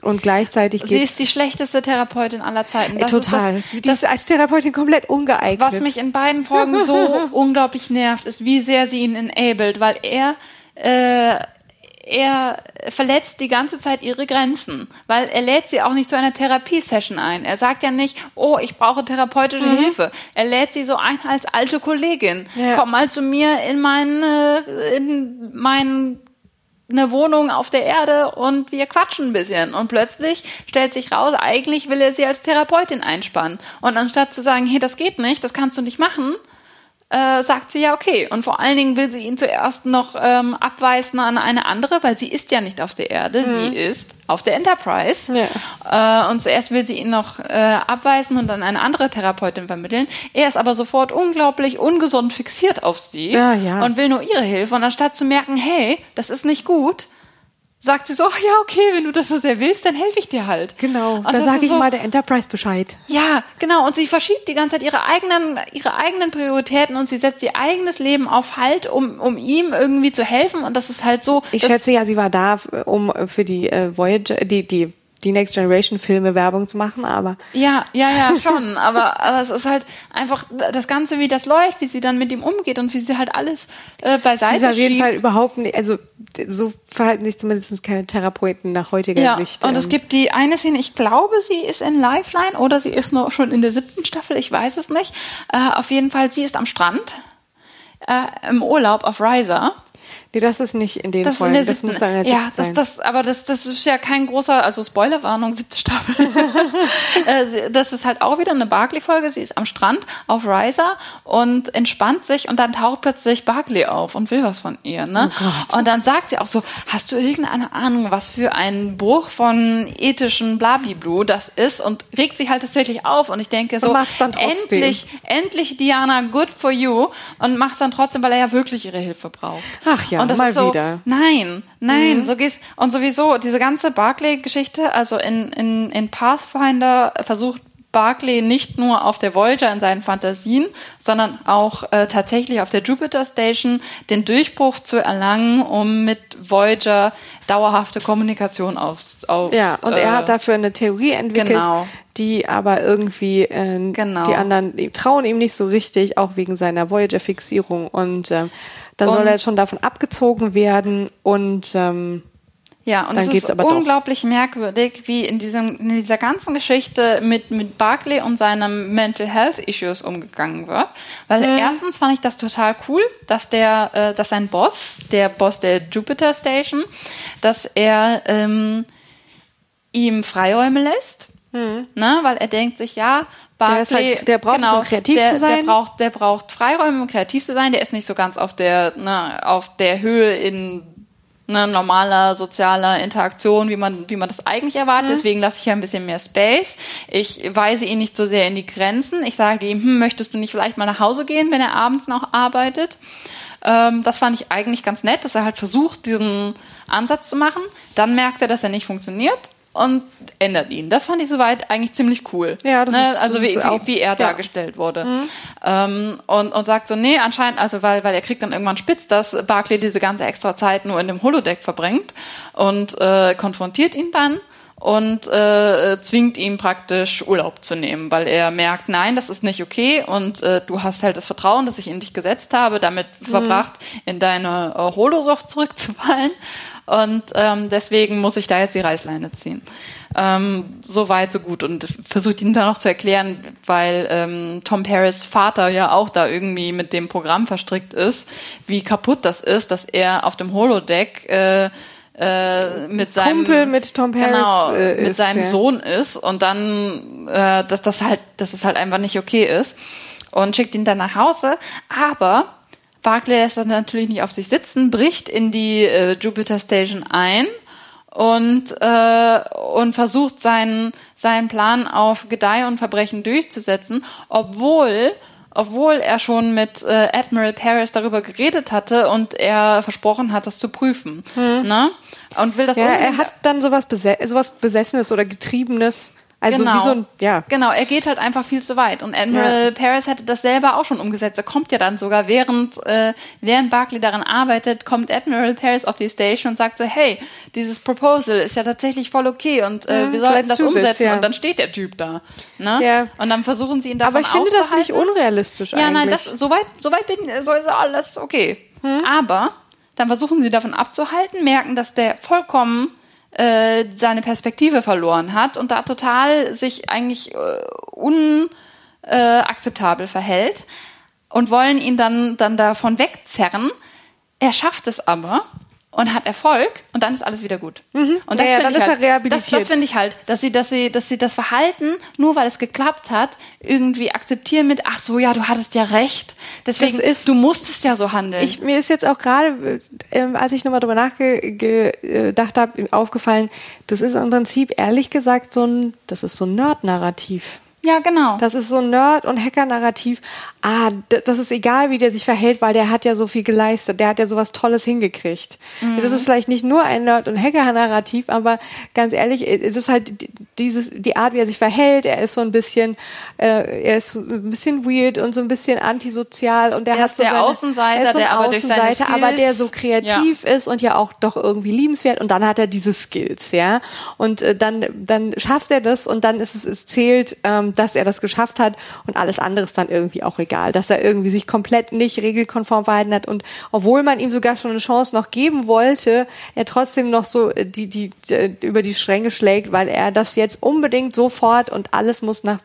und gleichzeitig Sie ist die schlechteste Therapeutin aller Zeiten. äh, Das ist total das, die ist als Therapeutin komplett ungeeignet Was mich in beiden Folgen so unglaublich nervt, ist, wie sehr sie ihn enabled, weil er, äh, er verletzt die ganze Zeit ihre Grenzen, weil er lädt sie auch nicht zu einer Therapiesession ein. Er sagt ja nicht, oh, ich brauche therapeutische Hilfe. Er lädt sie so ein als alte Kollegin. Ja. Komm mal zu mir in meine, in meinen eine Wohnung auf der Erde und wir quatschen ein bisschen. Und plötzlich stellt sich raus, eigentlich will er sie als Therapeutin einspannen. Und anstatt zu sagen, hey, das geht nicht, das kannst du nicht machen, äh, sagt sie ja okay. Und vor allen Dingen will sie ihn zuerst noch ähm, abweisen an eine andere, weil sie ist ja nicht auf der Erde, sie ist auf der Enterprise. Äh, und zuerst will sie ihn noch äh, abweisen und an eine andere Therapeutin vermitteln. Er ist aber sofort unglaublich ungesund fixiert auf sie Ja, ja. und will nur ihre Hilfe. Und anstatt zu merken, hey, das ist nicht gut, sagt sie so, ach ja, okay, wenn du das so sehr willst, dann helfe ich dir halt. genau Und dann das sage ich so, mal der Enterprise Bescheid ja, genau. Und sie verschiebt die ganze Zeit ihre eigenen, ihre eigenen Prioritäten und sie setzt ihr eigenes Leben auf Halt, um, um ihm irgendwie zu helfen. Und das ist halt so. Ich schätze ja, sie war da, f- um äh, für die äh, Voyager, die, die, die Next Generation Filme Werbung zu machen, aber Ja, ja, ja, schon. aber, aber es ist halt einfach das Ganze, wie das läuft, wie sie dann mit ihm umgeht und wie sie halt alles äh, sie ist beiseite auf jeden schiebt. Fall überhaupt nicht, also so verhalten sich zumindest keine Therapeuten nach heutiger Ja, Sicht. und es ähm, gibt die eine Szene, ich glaube, sie ist in Lifeline oder sie ist noch schon in der siebten Staffel, ich weiß es nicht. Äh, auf jeden Fall, sie ist am Strand äh, im Urlaub auf Riser. Nee, das ist nicht in den Das in Folgen, der das muss dann in der ja, das, sein. das, aber das, das ist ja kein großer, also Spoilerwarnung, siebte Staffel. Äh, das ist halt auch wieder eine Barclay-Folge. Sie ist am Strand auf Riser und entspannt sich und dann taucht plötzlich Barclay auf und will was von ihr. Ne? Oh und dann sagt sie auch so, hast du irgendeine Ahnung, was für ein Bruch von ethischen Blabliblu das ist? Und regt sich halt tatsächlich auf und ich denke so, dann trotzdem. endlich, endlich Diana, good for you und macht's dann trotzdem, weil er ja wirklich ihre Hilfe braucht. Ach ja, und das mal ist so, wieder. Nein, nein, so gehst und sowieso diese ganze Barclay-Geschichte, also in, in, in Pathfinder versucht Barclay nicht nur auf der Voyager in seinen Fantasien, sondern auch äh, tatsächlich auf der Jupiter Station den Durchbruch zu erlangen, um mit Voyager dauerhafte Kommunikation auf, auf ja, und äh, er hat dafür eine Theorie entwickelt, genau. die aber irgendwie äh, Genau. die anderen die trauen ihm nicht so richtig, auch wegen seiner Voyager-Fixierung. Und ähm, dann soll Und- er jetzt schon davon abgezogen werden und ähm, Ja, und Dann es ist aber doch. unglaublich merkwürdig, wie in, diesem, in dieser ganzen Geschichte mit, mit Barclay und seinen Mental Health Issues umgegangen wird. Weil erstens fand ich das total cool, dass der, äh, dass sein Boss, der Boss der Jupiter Station, dass er ähm, ihm Freiräume lässt. Ne, weil er denkt sich, ja, Barclay, Der ist halt- der braucht es, genau, um kreativ der, zu sein. Der braucht, der braucht Freiräume, um kreativ zu sein. Der ist nicht so ganz auf der, ne, auf der Höhe in ne, normaler sozialer Interaktion, wie man, wie man das eigentlich erwartet. Deswegen lasse ich ja ein bisschen mehr Space. Ich weise ihn nicht so sehr in die Grenzen. Ich sage ihm, hm, möchtest du nicht vielleicht mal nach Hause gehen, wenn er abends noch arbeitet? Ähm, das fand ich eigentlich ganz nett, dass er halt versucht, diesen Ansatz zu machen. Dann merkt er, dass er nicht funktioniert und ändert ihn. Das fand ich soweit eigentlich ziemlich cool. Ja, das ne? ist- das also wie, ist auch- wie, wie er ja. dargestellt wurde. Ähm, und, und sagt so, nee, anscheinend, also weil, weil er kriegt dann irgendwann spitz, dass Barclay diese ganze extra Zeit nur in dem Holodeck verbringt und äh, konfrontiert ihn dann und äh, zwingt ihn praktisch Urlaub zu nehmen, weil er merkt, nein, das ist nicht okay und äh, du hast halt das Vertrauen, das ich in dich gesetzt habe, damit verbracht, in deine äh, Holosucht zurückzufallen und ähm, deswegen muss ich da jetzt die Reißleine ziehen. Ähm, so weit, so gut. Und versucht ihn dann noch zu erklären, weil ähm, Tom Paris Vater ja auch da irgendwie mit dem Programm verstrickt ist, wie kaputt das ist, dass er auf dem Holodeck äh, äh, mit seinem Kumpel mit Tom Paris, genau, äh, mit ist, seinem ja. Sohn ist und dann, äh, dass das halt, dass es halt einfach nicht okay ist. und schickt ihn dann nach Hause. Aber Barclay lässt das natürlich nicht auf sich sitzen, bricht in die äh, Jupiter Station ein und, äh, und versucht seinen, seinen Plan auf Gedeih und Verbrechen durchzusetzen, obwohl obwohl er schon mit äh, Admiral Paris darüber geredet hatte und er versprochen hat, das zu prüfen. Hm. Ne? Und will das ja, er hat dann sowas, sowas Besessenes oder Getriebenes also genau. wie so ein, ja. Genau, er geht halt einfach viel zu weit. Und Admiral ja. Paris hätte das selber auch schon umgesetzt. Er kommt ja dann sogar, während, äh, während Barclay daran arbeitet, kommt Admiral Paris auf die Station und sagt so, hey, dieses Proposal ist ja tatsächlich voll okay und äh, mhm, wir sollten das umsetzen. Bist, ja. Und dann steht der Typ da. Ne? Ja. Und dann versuchen sie ihn davon Aber ich finde das nicht unrealistisch ja, eigentlich. Ja, nein, das, soweit, soweit bin, so ist alles okay. Hm? Aber dann versuchen sie davon abzuhalten, merken, dass der vollkommen äh, seine Perspektive verloren hat und da total sich eigentlich äh, unakzeptabel äh, verhält und wollen ihn dann, dann davon wegzerren. Er schafft es aber und hat Erfolg und dann ist alles wieder gut. Mhm. Und das ja, finde ich, halt, das, das finde ich halt, dass sie, dass sie, dass sie das Verhalten, nur weil es geklappt hat, irgendwie akzeptieren mit, ach so, ja, du hattest ja recht. Deswegen, ist, du musstest ja so handeln. Ich, mir ist jetzt auch gerade, äh, als ich nochmal drüber nachgedacht habe, aufgefallen, das ist im Prinzip ehrlich gesagt so ein, das ist so ein Nerd-Narrativ. Ja, genau. Das ist so ein Nerd- und Hacker-Narrativ. Ah, das ist egal, wie der sich verhält, weil der hat ja so viel geleistet. Der hat ja sowas Tolles hingekriegt. Mhm. Das ist vielleicht nicht nur ein Nerd- und Hacker-Narrativ, aber ganz ehrlich, es ist halt dieses, die Art, wie er sich verhält. Er ist so ein bisschen, äh, er ist ein bisschen weird und so ein bisschen antisozial und der er hat so der seine, Außenseiter, er ist so der aber Außenseiter, durch seine aber der so kreativ ja. ist und ja auch doch irgendwie liebenswert und dann hat er diese Skills, ja. Und äh, dann, dann schafft er das und dann ist es, es zählt, ähm, dass er das geschafft hat und alles andere ist dann irgendwie auch egal, dass er irgendwie sich komplett nicht regelkonform verhalten hat und obwohl man ihm sogar schon eine Chance noch geben wollte, er trotzdem noch so äh, die, die, die äh, über die Stränge schlägt, weil er das jetzt unbedingt sofort und alles muss nach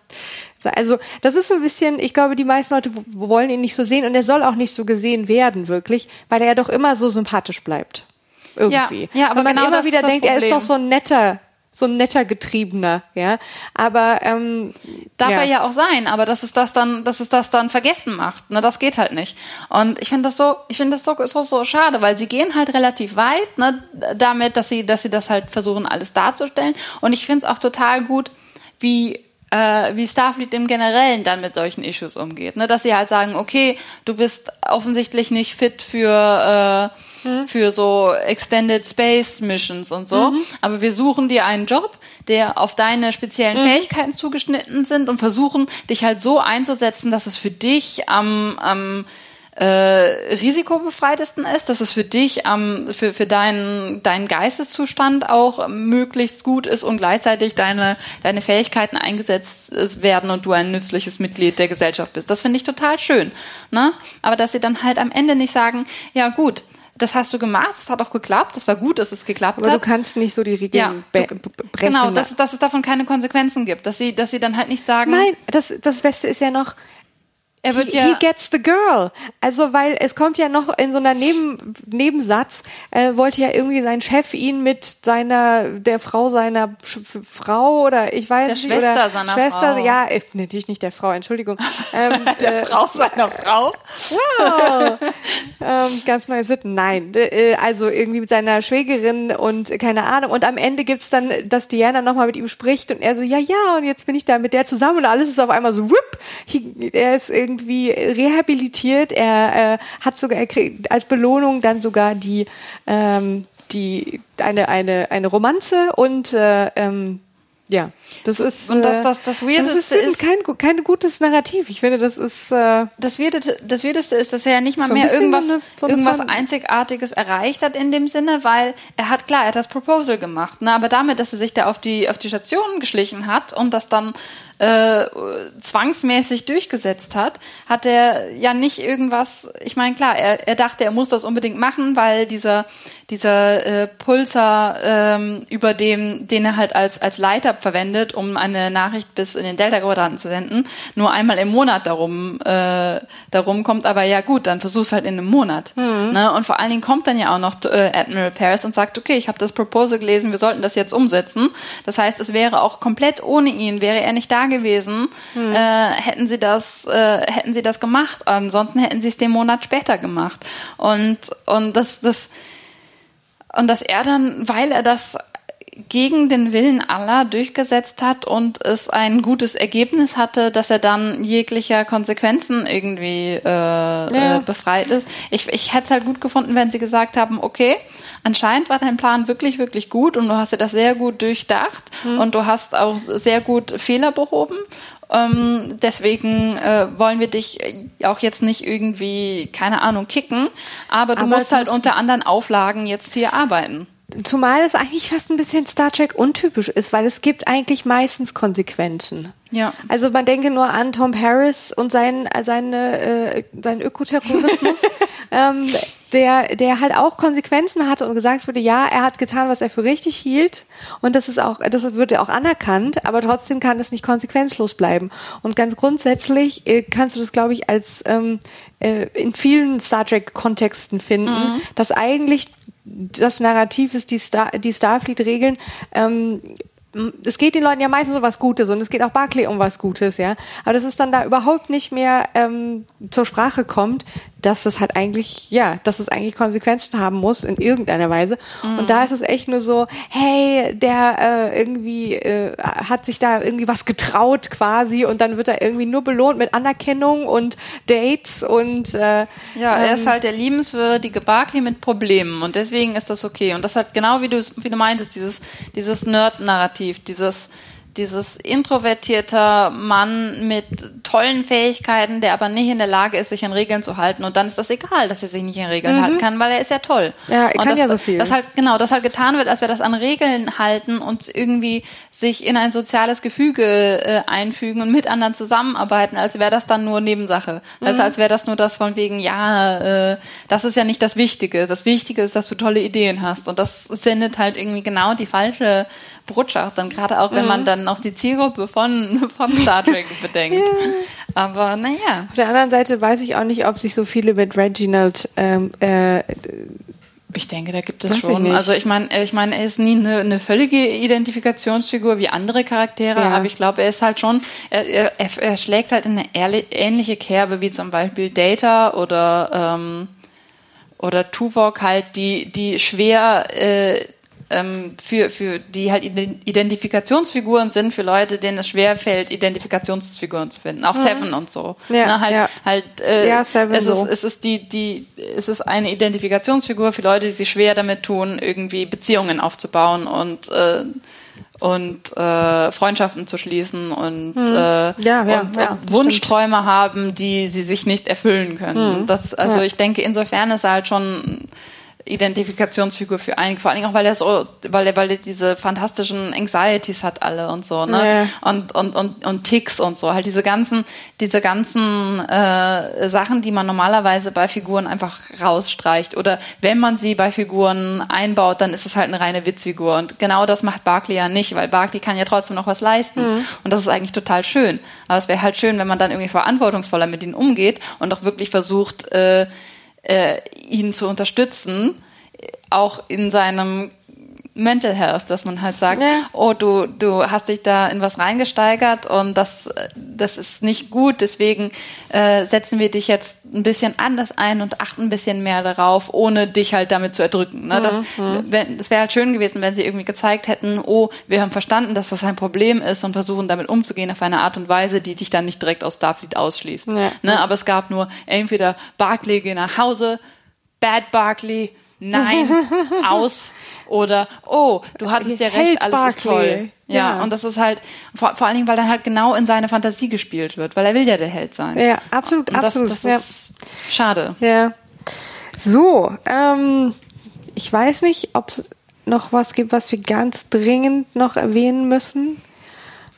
also das ist so ein bisschen, ich glaube, die meisten Leute wollen ihn nicht so sehen und er soll auch nicht so gesehen werden, wirklich, weil er ja doch immer so sympathisch bleibt. Irgendwie. Ja, ja aber und man genau immer wieder denkt, er ist doch so ein netter so ein netter Getriebener, ja. Aber ähm, darf ja. er ja auch sein, aber dass es das dann, dass es das dann vergessen macht, ne, das geht halt nicht. Und ich finde das so, ich finde das so, so so schade, weil sie gehen halt relativ weit, ne, damit, dass sie, dass sie das halt versuchen alles darzustellen. Und ich finde es auch total gut, wie äh, wie Starfleet im Generellen dann mit solchen Issues umgeht. Ne? Dass sie halt sagen, okay, du bist offensichtlich nicht fit für, äh, mhm. für so Extended Space Missions und so, mhm. aber wir suchen dir einen Job, der auf deine speziellen mhm. Fähigkeiten zugeschnitten sind und versuchen, dich halt so einzusetzen, dass es für dich am, am äh, risikobefreitesten ist, dass es für dich ähm, für, für deinen, deinen Geisteszustand auch möglichst gut ist und gleichzeitig deine, deine Fähigkeiten eingesetzt werden und du ein nützliches Mitglied der Gesellschaft bist. Das finde ich total schön. Ne? Aber dass sie dann halt am Ende nicht sagen, ja gut, das hast du gemacht, es hat auch geklappt, das war gut, dass es geklappt Aber hat. Aber du kannst nicht so die Regeln ja, brechen. Genau, dass, dass es davon keine Konsequenzen gibt, dass sie, dass sie dann halt nicht sagen. Nein, das, das Beste ist ja noch, er wird he, ja he gets the girl. Also weil es kommt ja noch in so einer Neben, Nebensatz äh, wollte ja irgendwie sein Chef ihn mit seiner der Frau seiner Sch Frau oder ich weiß der nicht Schwester oder seiner Schwester Frau. ja äh, natürlich nicht der Frau Entschuldigung. Ähm, der äh, Frau seiner Frau? Wow. Ähm, ganz neue Sitten nein äh, also irgendwie mit seiner Schwägerin und keine Ahnung. Und am Ende gibt's dann dass Diana nochmal mit ihm spricht und er so ja ja und jetzt bin ich da mit der zusammen und alles ist auf einmal so whip er ist irgendwie irgendwie rehabilitiert. Er äh, hat sogar er kriegt als Belohnung dann sogar die ähm, die eine eine eine Romanze und äh, ähm, ja, das ist und das das das Weirdeste das ist, ist kein kein gutes Narrativ. Ich finde, das ist äh, das Weirdeste, das Weirdeste ist, dass er ja nicht mal so mehr irgendwas eine, so eine irgendwas Einzigartiges erreicht hat in dem Sinne, weil er hat klar, er hat das Proposal gemacht, ne, aber damit, dass er sich da auf die auf die Station geschlichen hat und das dann äh, zwangsmäßig durchgesetzt hat, hat er ja nicht irgendwas, ich meine, klar, er, er dachte, er muss das unbedingt machen, weil dieser, dieser äh, Pulsar, ähm, über dem, den er halt als, als Leiter verwendet, um eine Nachricht bis in den Delta-Quadranten zu senden, nur einmal im Monat darum, äh, darum kommt, aber ja gut, dann versuch's halt in einem Monat. Mhm. Ne? Und vor allen Dingen kommt dann ja auch noch äh, Admiral Paris und sagt, okay, ich habe das Proposal gelesen, wir sollten das jetzt umsetzen. Das heißt, es wäre auch komplett ohne ihn, wäre er nicht da gewesen, hm. äh, hätten sie das, äh, hätten sie das gemacht. Ansonsten hätten sie es den Monat später gemacht. Und, und das, das, und dass er dann, weil er das gegen den Willen aller durchgesetzt hat und es ein gutes Ergebnis hatte, dass er dann jeglicher Konsequenzen irgendwie äh, ja. äh, befreit ist. Ich, ich hätte es halt gut gefunden, wenn sie gesagt haben, okay, anscheinend war dein Plan wirklich, wirklich gut und du hast dir das sehr gut durchdacht mhm. und du hast auch sehr gut Fehler behoben ähm, deswegen äh, wollen wir dich auch jetzt nicht irgendwie, keine Ahnung, kicken, aber du aber musst halt unter anderen Auflagen jetzt hier arbeiten. Zumal es eigentlich fast ein bisschen Star Trek untypisch ist, weil es gibt eigentlich meistens Konsequenzen. Ja. Also man denke nur an Tom Harris und sein, seine, äh, seinen Ökoterrorismus, ähm, der, der halt auch Konsequenzen hatte und gesagt wurde, ja, er hat getan, was er für richtig hielt und das ist auch, das wird auch anerkannt, aber trotzdem kann es nicht konsequenzlos bleiben. Und ganz grundsätzlich äh, kannst du das, glaube ich, als ähm, äh, in vielen Star Trek-Kontexten finden, mhm. dass eigentlich das Narrativ ist, die, Star, die Starfleet-Regeln ähm, es geht den Leuten ja meistens um was Gutes und es geht auch Barclay um was Gutes, ja. Aber dass es dann da überhaupt nicht mehr ähm, zur Sprache kommt, dass es halt eigentlich, ja, dass es eigentlich Konsequenzen haben muss in irgendeiner Weise. Mhm. Und da ist es echt nur so, hey, der äh, irgendwie äh, hat sich da irgendwie was getraut quasi und dann wird er irgendwie nur belohnt mit Anerkennung und Dates und äh, ja, er ähm, ist halt der liebenswürdige Barclay mit Problemen und deswegen ist das okay. Und das hat genau wie du wie du meintest, dieses dieses Nerd-Narrativ, dieses dieses introvertierter Mann mit tollen Fähigkeiten, der aber nicht in der Lage ist, sich an Regeln zu halten. Und dann ist das egal, dass er sich nicht an Regeln mhm. halten kann, weil er ist ja toll. Ja, er kann das, ja so viel. Das halt, genau, das halt getan wird, als wir das an Regeln halten und irgendwie sich in ein soziales Gefüge äh, einfügen und mit anderen zusammenarbeiten, als wäre das dann nur Nebensache. Mhm. Also als wäre das nur das von wegen, ja, äh, das ist ja nicht das Wichtige. Das Wichtige ist, dass du tolle Ideen hast. Und das sendet halt irgendwie genau die falsche Botschaft, dann gerade auch, wenn mhm. man dann noch die Zielgruppe von, von Star Trek bedenkt. ja. Aber naja. Auf der anderen Seite weiß ich auch nicht, ob sich so viele mit Reginald ähm, äh, ich denke, da gibt es schon. Ich also ich meine, ich meine, er ist nie eine, eine völlige Identifikationsfigur wie andere Charaktere, ja. aber ich glaube, er ist halt schon, er, er, er schlägt halt in eine ähnliche Kerbe wie zum Beispiel Data oder ähm, oder Tuvok halt, die die schwer äh, ähm, für, für die halt Identifikationsfiguren sind für Leute, denen es schwerfällt, Identifikationsfiguren zu finden. Auch mhm. Seven und so. Ja, Na, halt, ja. halt, äh, ja, Seven es, so. ist, es ist die, die, es ist eine Identifikationsfigur für Leute, die sich schwer damit tun, irgendwie Beziehungen aufzubauen und äh, und äh, Freundschaften zu schließen und, hm. äh, ja, ja, und, ja, und Wunschträume stimmt. haben, die sie sich nicht erfüllen können. Hm. Das, also ich denke, insofern ist er halt schon Identifikationsfigur für einige, vor allen Dingen auch, weil er so, weil er, weil er diese fantastischen Anxieties hat alle und so, ne? Ja. Und, und, und, und Ticks und so. Halt diese ganzen, diese ganzen äh, Sachen, die man normalerweise bei Figuren einfach rausstreicht. Oder wenn man sie bei Figuren einbaut, dann ist es halt eine reine Witzfigur. Und genau das macht Barkley ja nicht, weil Barkley kann ja trotzdem noch was leisten. Mhm. Und das ist eigentlich total schön. Aber es wäre halt schön, wenn man dann irgendwie verantwortungsvoller mit ihnen umgeht und auch wirklich versucht, äh, äh, ihn zu unterstützen, auch in seinem Mental Health, dass man halt sagt, ja. oh, du, du hast dich da in was reingesteigert und das, das ist nicht gut, deswegen äh, setzen wir dich jetzt ein bisschen anders ein und achten ein bisschen mehr darauf, ohne dich halt damit zu erdrücken. Ne? Das, mhm. das wäre halt schön gewesen, wenn sie irgendwie gezeigt hätten, oh, wir haben verstanden, dass das ein Problem ist und versuchen damit umzugehen auf eine Art und Weise, die dich dann nicht direkt aus Starfleet ausschließt. Ja. Ne? Aber es gab nur entweder Barclay geh nach Hause, Bad Barclay, nein, aus oder oh, du hattest ja recht, alles Barclay. ist toll. Ja, ja, und das ist halt vor, vor allen Dingen, weil dann halt genau in seine Fantasie gespielt wird, weil er will ja der Held sein. Ja, absolut, und absolut. Das, das ja. ist schade. Ja. So, ähm, ich weiß nicht, ob es noch was gibt, was wir ganz dringend noch erwähnen müssen.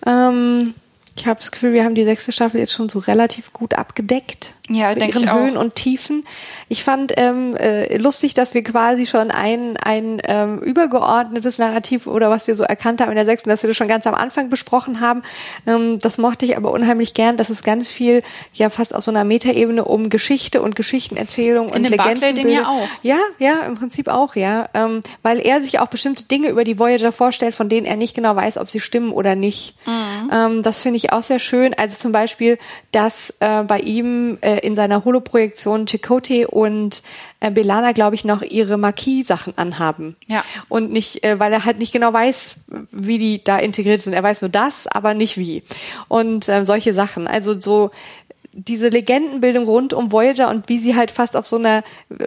Ähm, ich habe das Gefühl, wir haben die sechste Staffel jetzt schon so relativ gut abgedeckt. Ja, denke ihren ich auch. Höhen und Tiefen. Ich fand ähm, äh, lustig, dass wir quasi schon ein, ein ähm, übergeordnetes Narrativ oder was wir so erkannt haben in der sechsten, dass wir das schon ganz am Anfang besprochen haben. Ähm, das mochte ich aber unheimlich gern, dass es ganz viel, ja fast auf so einer Metaebene um Geschichte und Geschichtenerzählung In und Legendenbildung. ja auch. Ja, ja, im Prinzip auch, ja. Ähm, weil er sich auch bestimmte Dinge über die Voyager vorstellt, von denen er nicht genau weiß, ob sie stimmen oder nicht. Ähm, das finde ich auch sehr schön. Also zum Beispiel, dass äh, bei ihm äh, in seiner Holoprojektion Chakotay und äh, Belana, glaube ich, noch ihre Marquis-Sachen anhaben. Ja. Und nicht, äh, weil er halt nicht genau weiß, wie die da integriert sind. Er weiß nur das, aber nicht wie. Und äh, solche Sachen. Also so diese Legendenbildung rund um Voyager und wie sie halt fast auf so einer,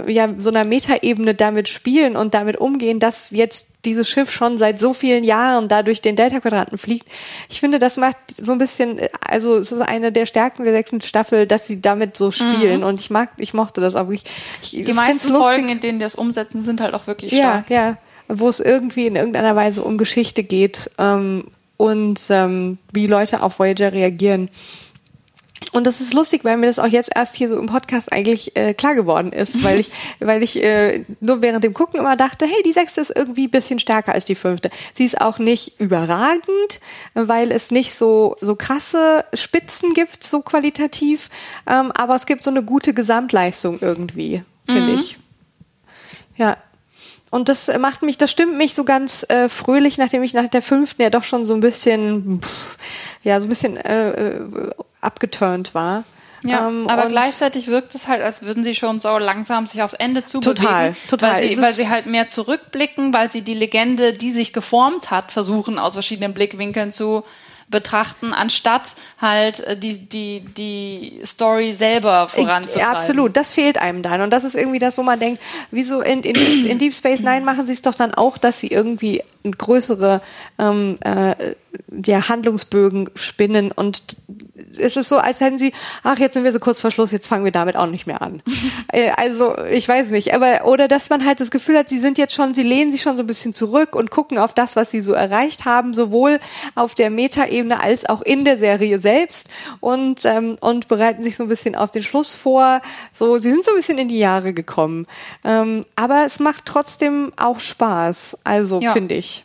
ja, so einer Metaebene damit spielen und damit umgehen, dass jetzt dieses Schiff schon seit so vielen Jahren da durch den Delta-Quadranten fliegt. Ich finde, das macht so ein bisschen, also es ist eine der Stärken der sechsten Staffel, dass sie damit so spielen und ich mag, ich mochte das auch. Ich, ich, Die meisten Folgen, in denen die das umsetzen, sind halt auch wirklich ja, stark. ja, wo es irgendwie in irgendeiner Weise um Geschichte geht ähm, und ähm, wie Leute auf Voyager reagieren. Und das ist lustig, weil mir das auch jetzt erst hier so im Podcast eigentlich äh, klar geworden ist, weil ich, weil ich äh, nur während dem Gucken immer dachte, hey, die sechste ist irgendwie ein bisschen stärker als die fünfte. Sie ist auch nicht überragend, weil es nicht so so krasse Spitzen gibt, so qualitativ, ähm, aber es gibt so eine gute Gesamtleistung irgendwie, finde ich. Ja. Und das macht mich, das stimmt mich so ganz äh, fröhlich, nachdem ich nach der fünften ja doch schon so ein bisschen, pff, ja, so ein bisschen äh, äh, abgeturnt war. Ja, Ähm, aber gleichzeitig wirkt es halt, als würden sie schon so langsam sich aufs Ende zubewegen. Total, total. Weil sie, weil sie halt mehr zurückblicken, weil sie die Legende, die sich geformt hat, versuchen aus verschiedenen Blickwinkeln zu betrachten, anstatt halt äh, die, die, die Story selber voranzutreiben. Ja, absolut, das fehlt einem dann. Und das ist irgendwie das, wo man denkt, wieso in, in, Deep, in Deep Space Nine machen sie es doch dann auch, dass sie irgendwie größere ähm, äh, ja, Handlungsbögen spinnen und es ist so, als hätten sie, ach, jetzt sind wir so kurz vor Schluss, jetzt fangen wir damit auch nicht mehr an. Äh, also, ich weiß nicht, aber, oder dass man halt das Gefühl hat, sie sind jetzt schon, sie lehnen sich schon so ein bisschen zurück und gucken auf das, was sie so erreicht haben, sowohl auf der Metaebene als auch in der Serie selbst und, ähm, und bereiten sich so ein bisschen auf den Schluss vor. So, sie sind so ein bisschen in die Jahre gekommen. Ähm, aber es macht trotzdem auch Spaß, also Ja. finde ich.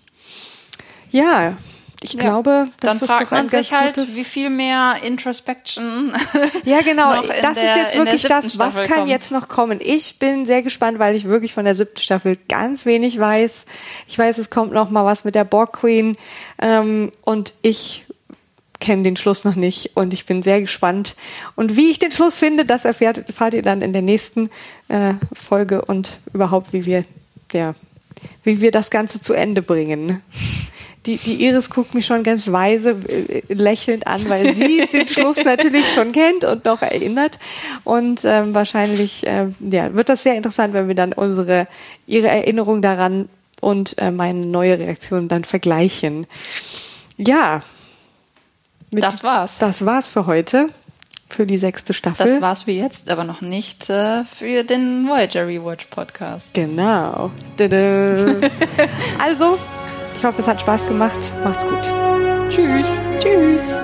Ja, ich Ja. glaube, das Dann ist fragt doch man sich halt, gutes wie viel mehr Introspection. Ja, genau. in Das der- ist jetzt wirklich das, was Staffel kann kommt. jetzt noch kommen. Ich bin sehr gespannt, weil ich wirklich von der siebten Staffel ganz wenig weiß. Ich weiß, es kommt noch mal was mit der Borg Queen ähm, und ich kenne den Schluss noch nicht und ich bin sehr gespannt. Und wie ich den Schluss finde, das erfährt, erfahrt ihr dann in der nächsten äh, Folge und überhaupt, wie wir, ja, wie wir das Ganze zu Ende bringen. Die, die Iris guckt mich schon ganz weise äh, lächelnd an, weil sie den Schluss natürlich schon kennt und noch erinnert. Und ähm, wahrscheinlich äh, ja, wird das sehr interessant, wenn wir dann unsere ihre Erinnerung daran und äh, meine neue Reaktion dann vergleichen. Ja. Das war's. Das war's für heute. Für die sechste Staffel. Das war's wie jetzt, aber noch nicht äh, für den Voyager Rewatch Podcast. Genau. Also, ich hoffe, es hat Spaß gemacht. Macht's gut. Tschüss. Tschüss.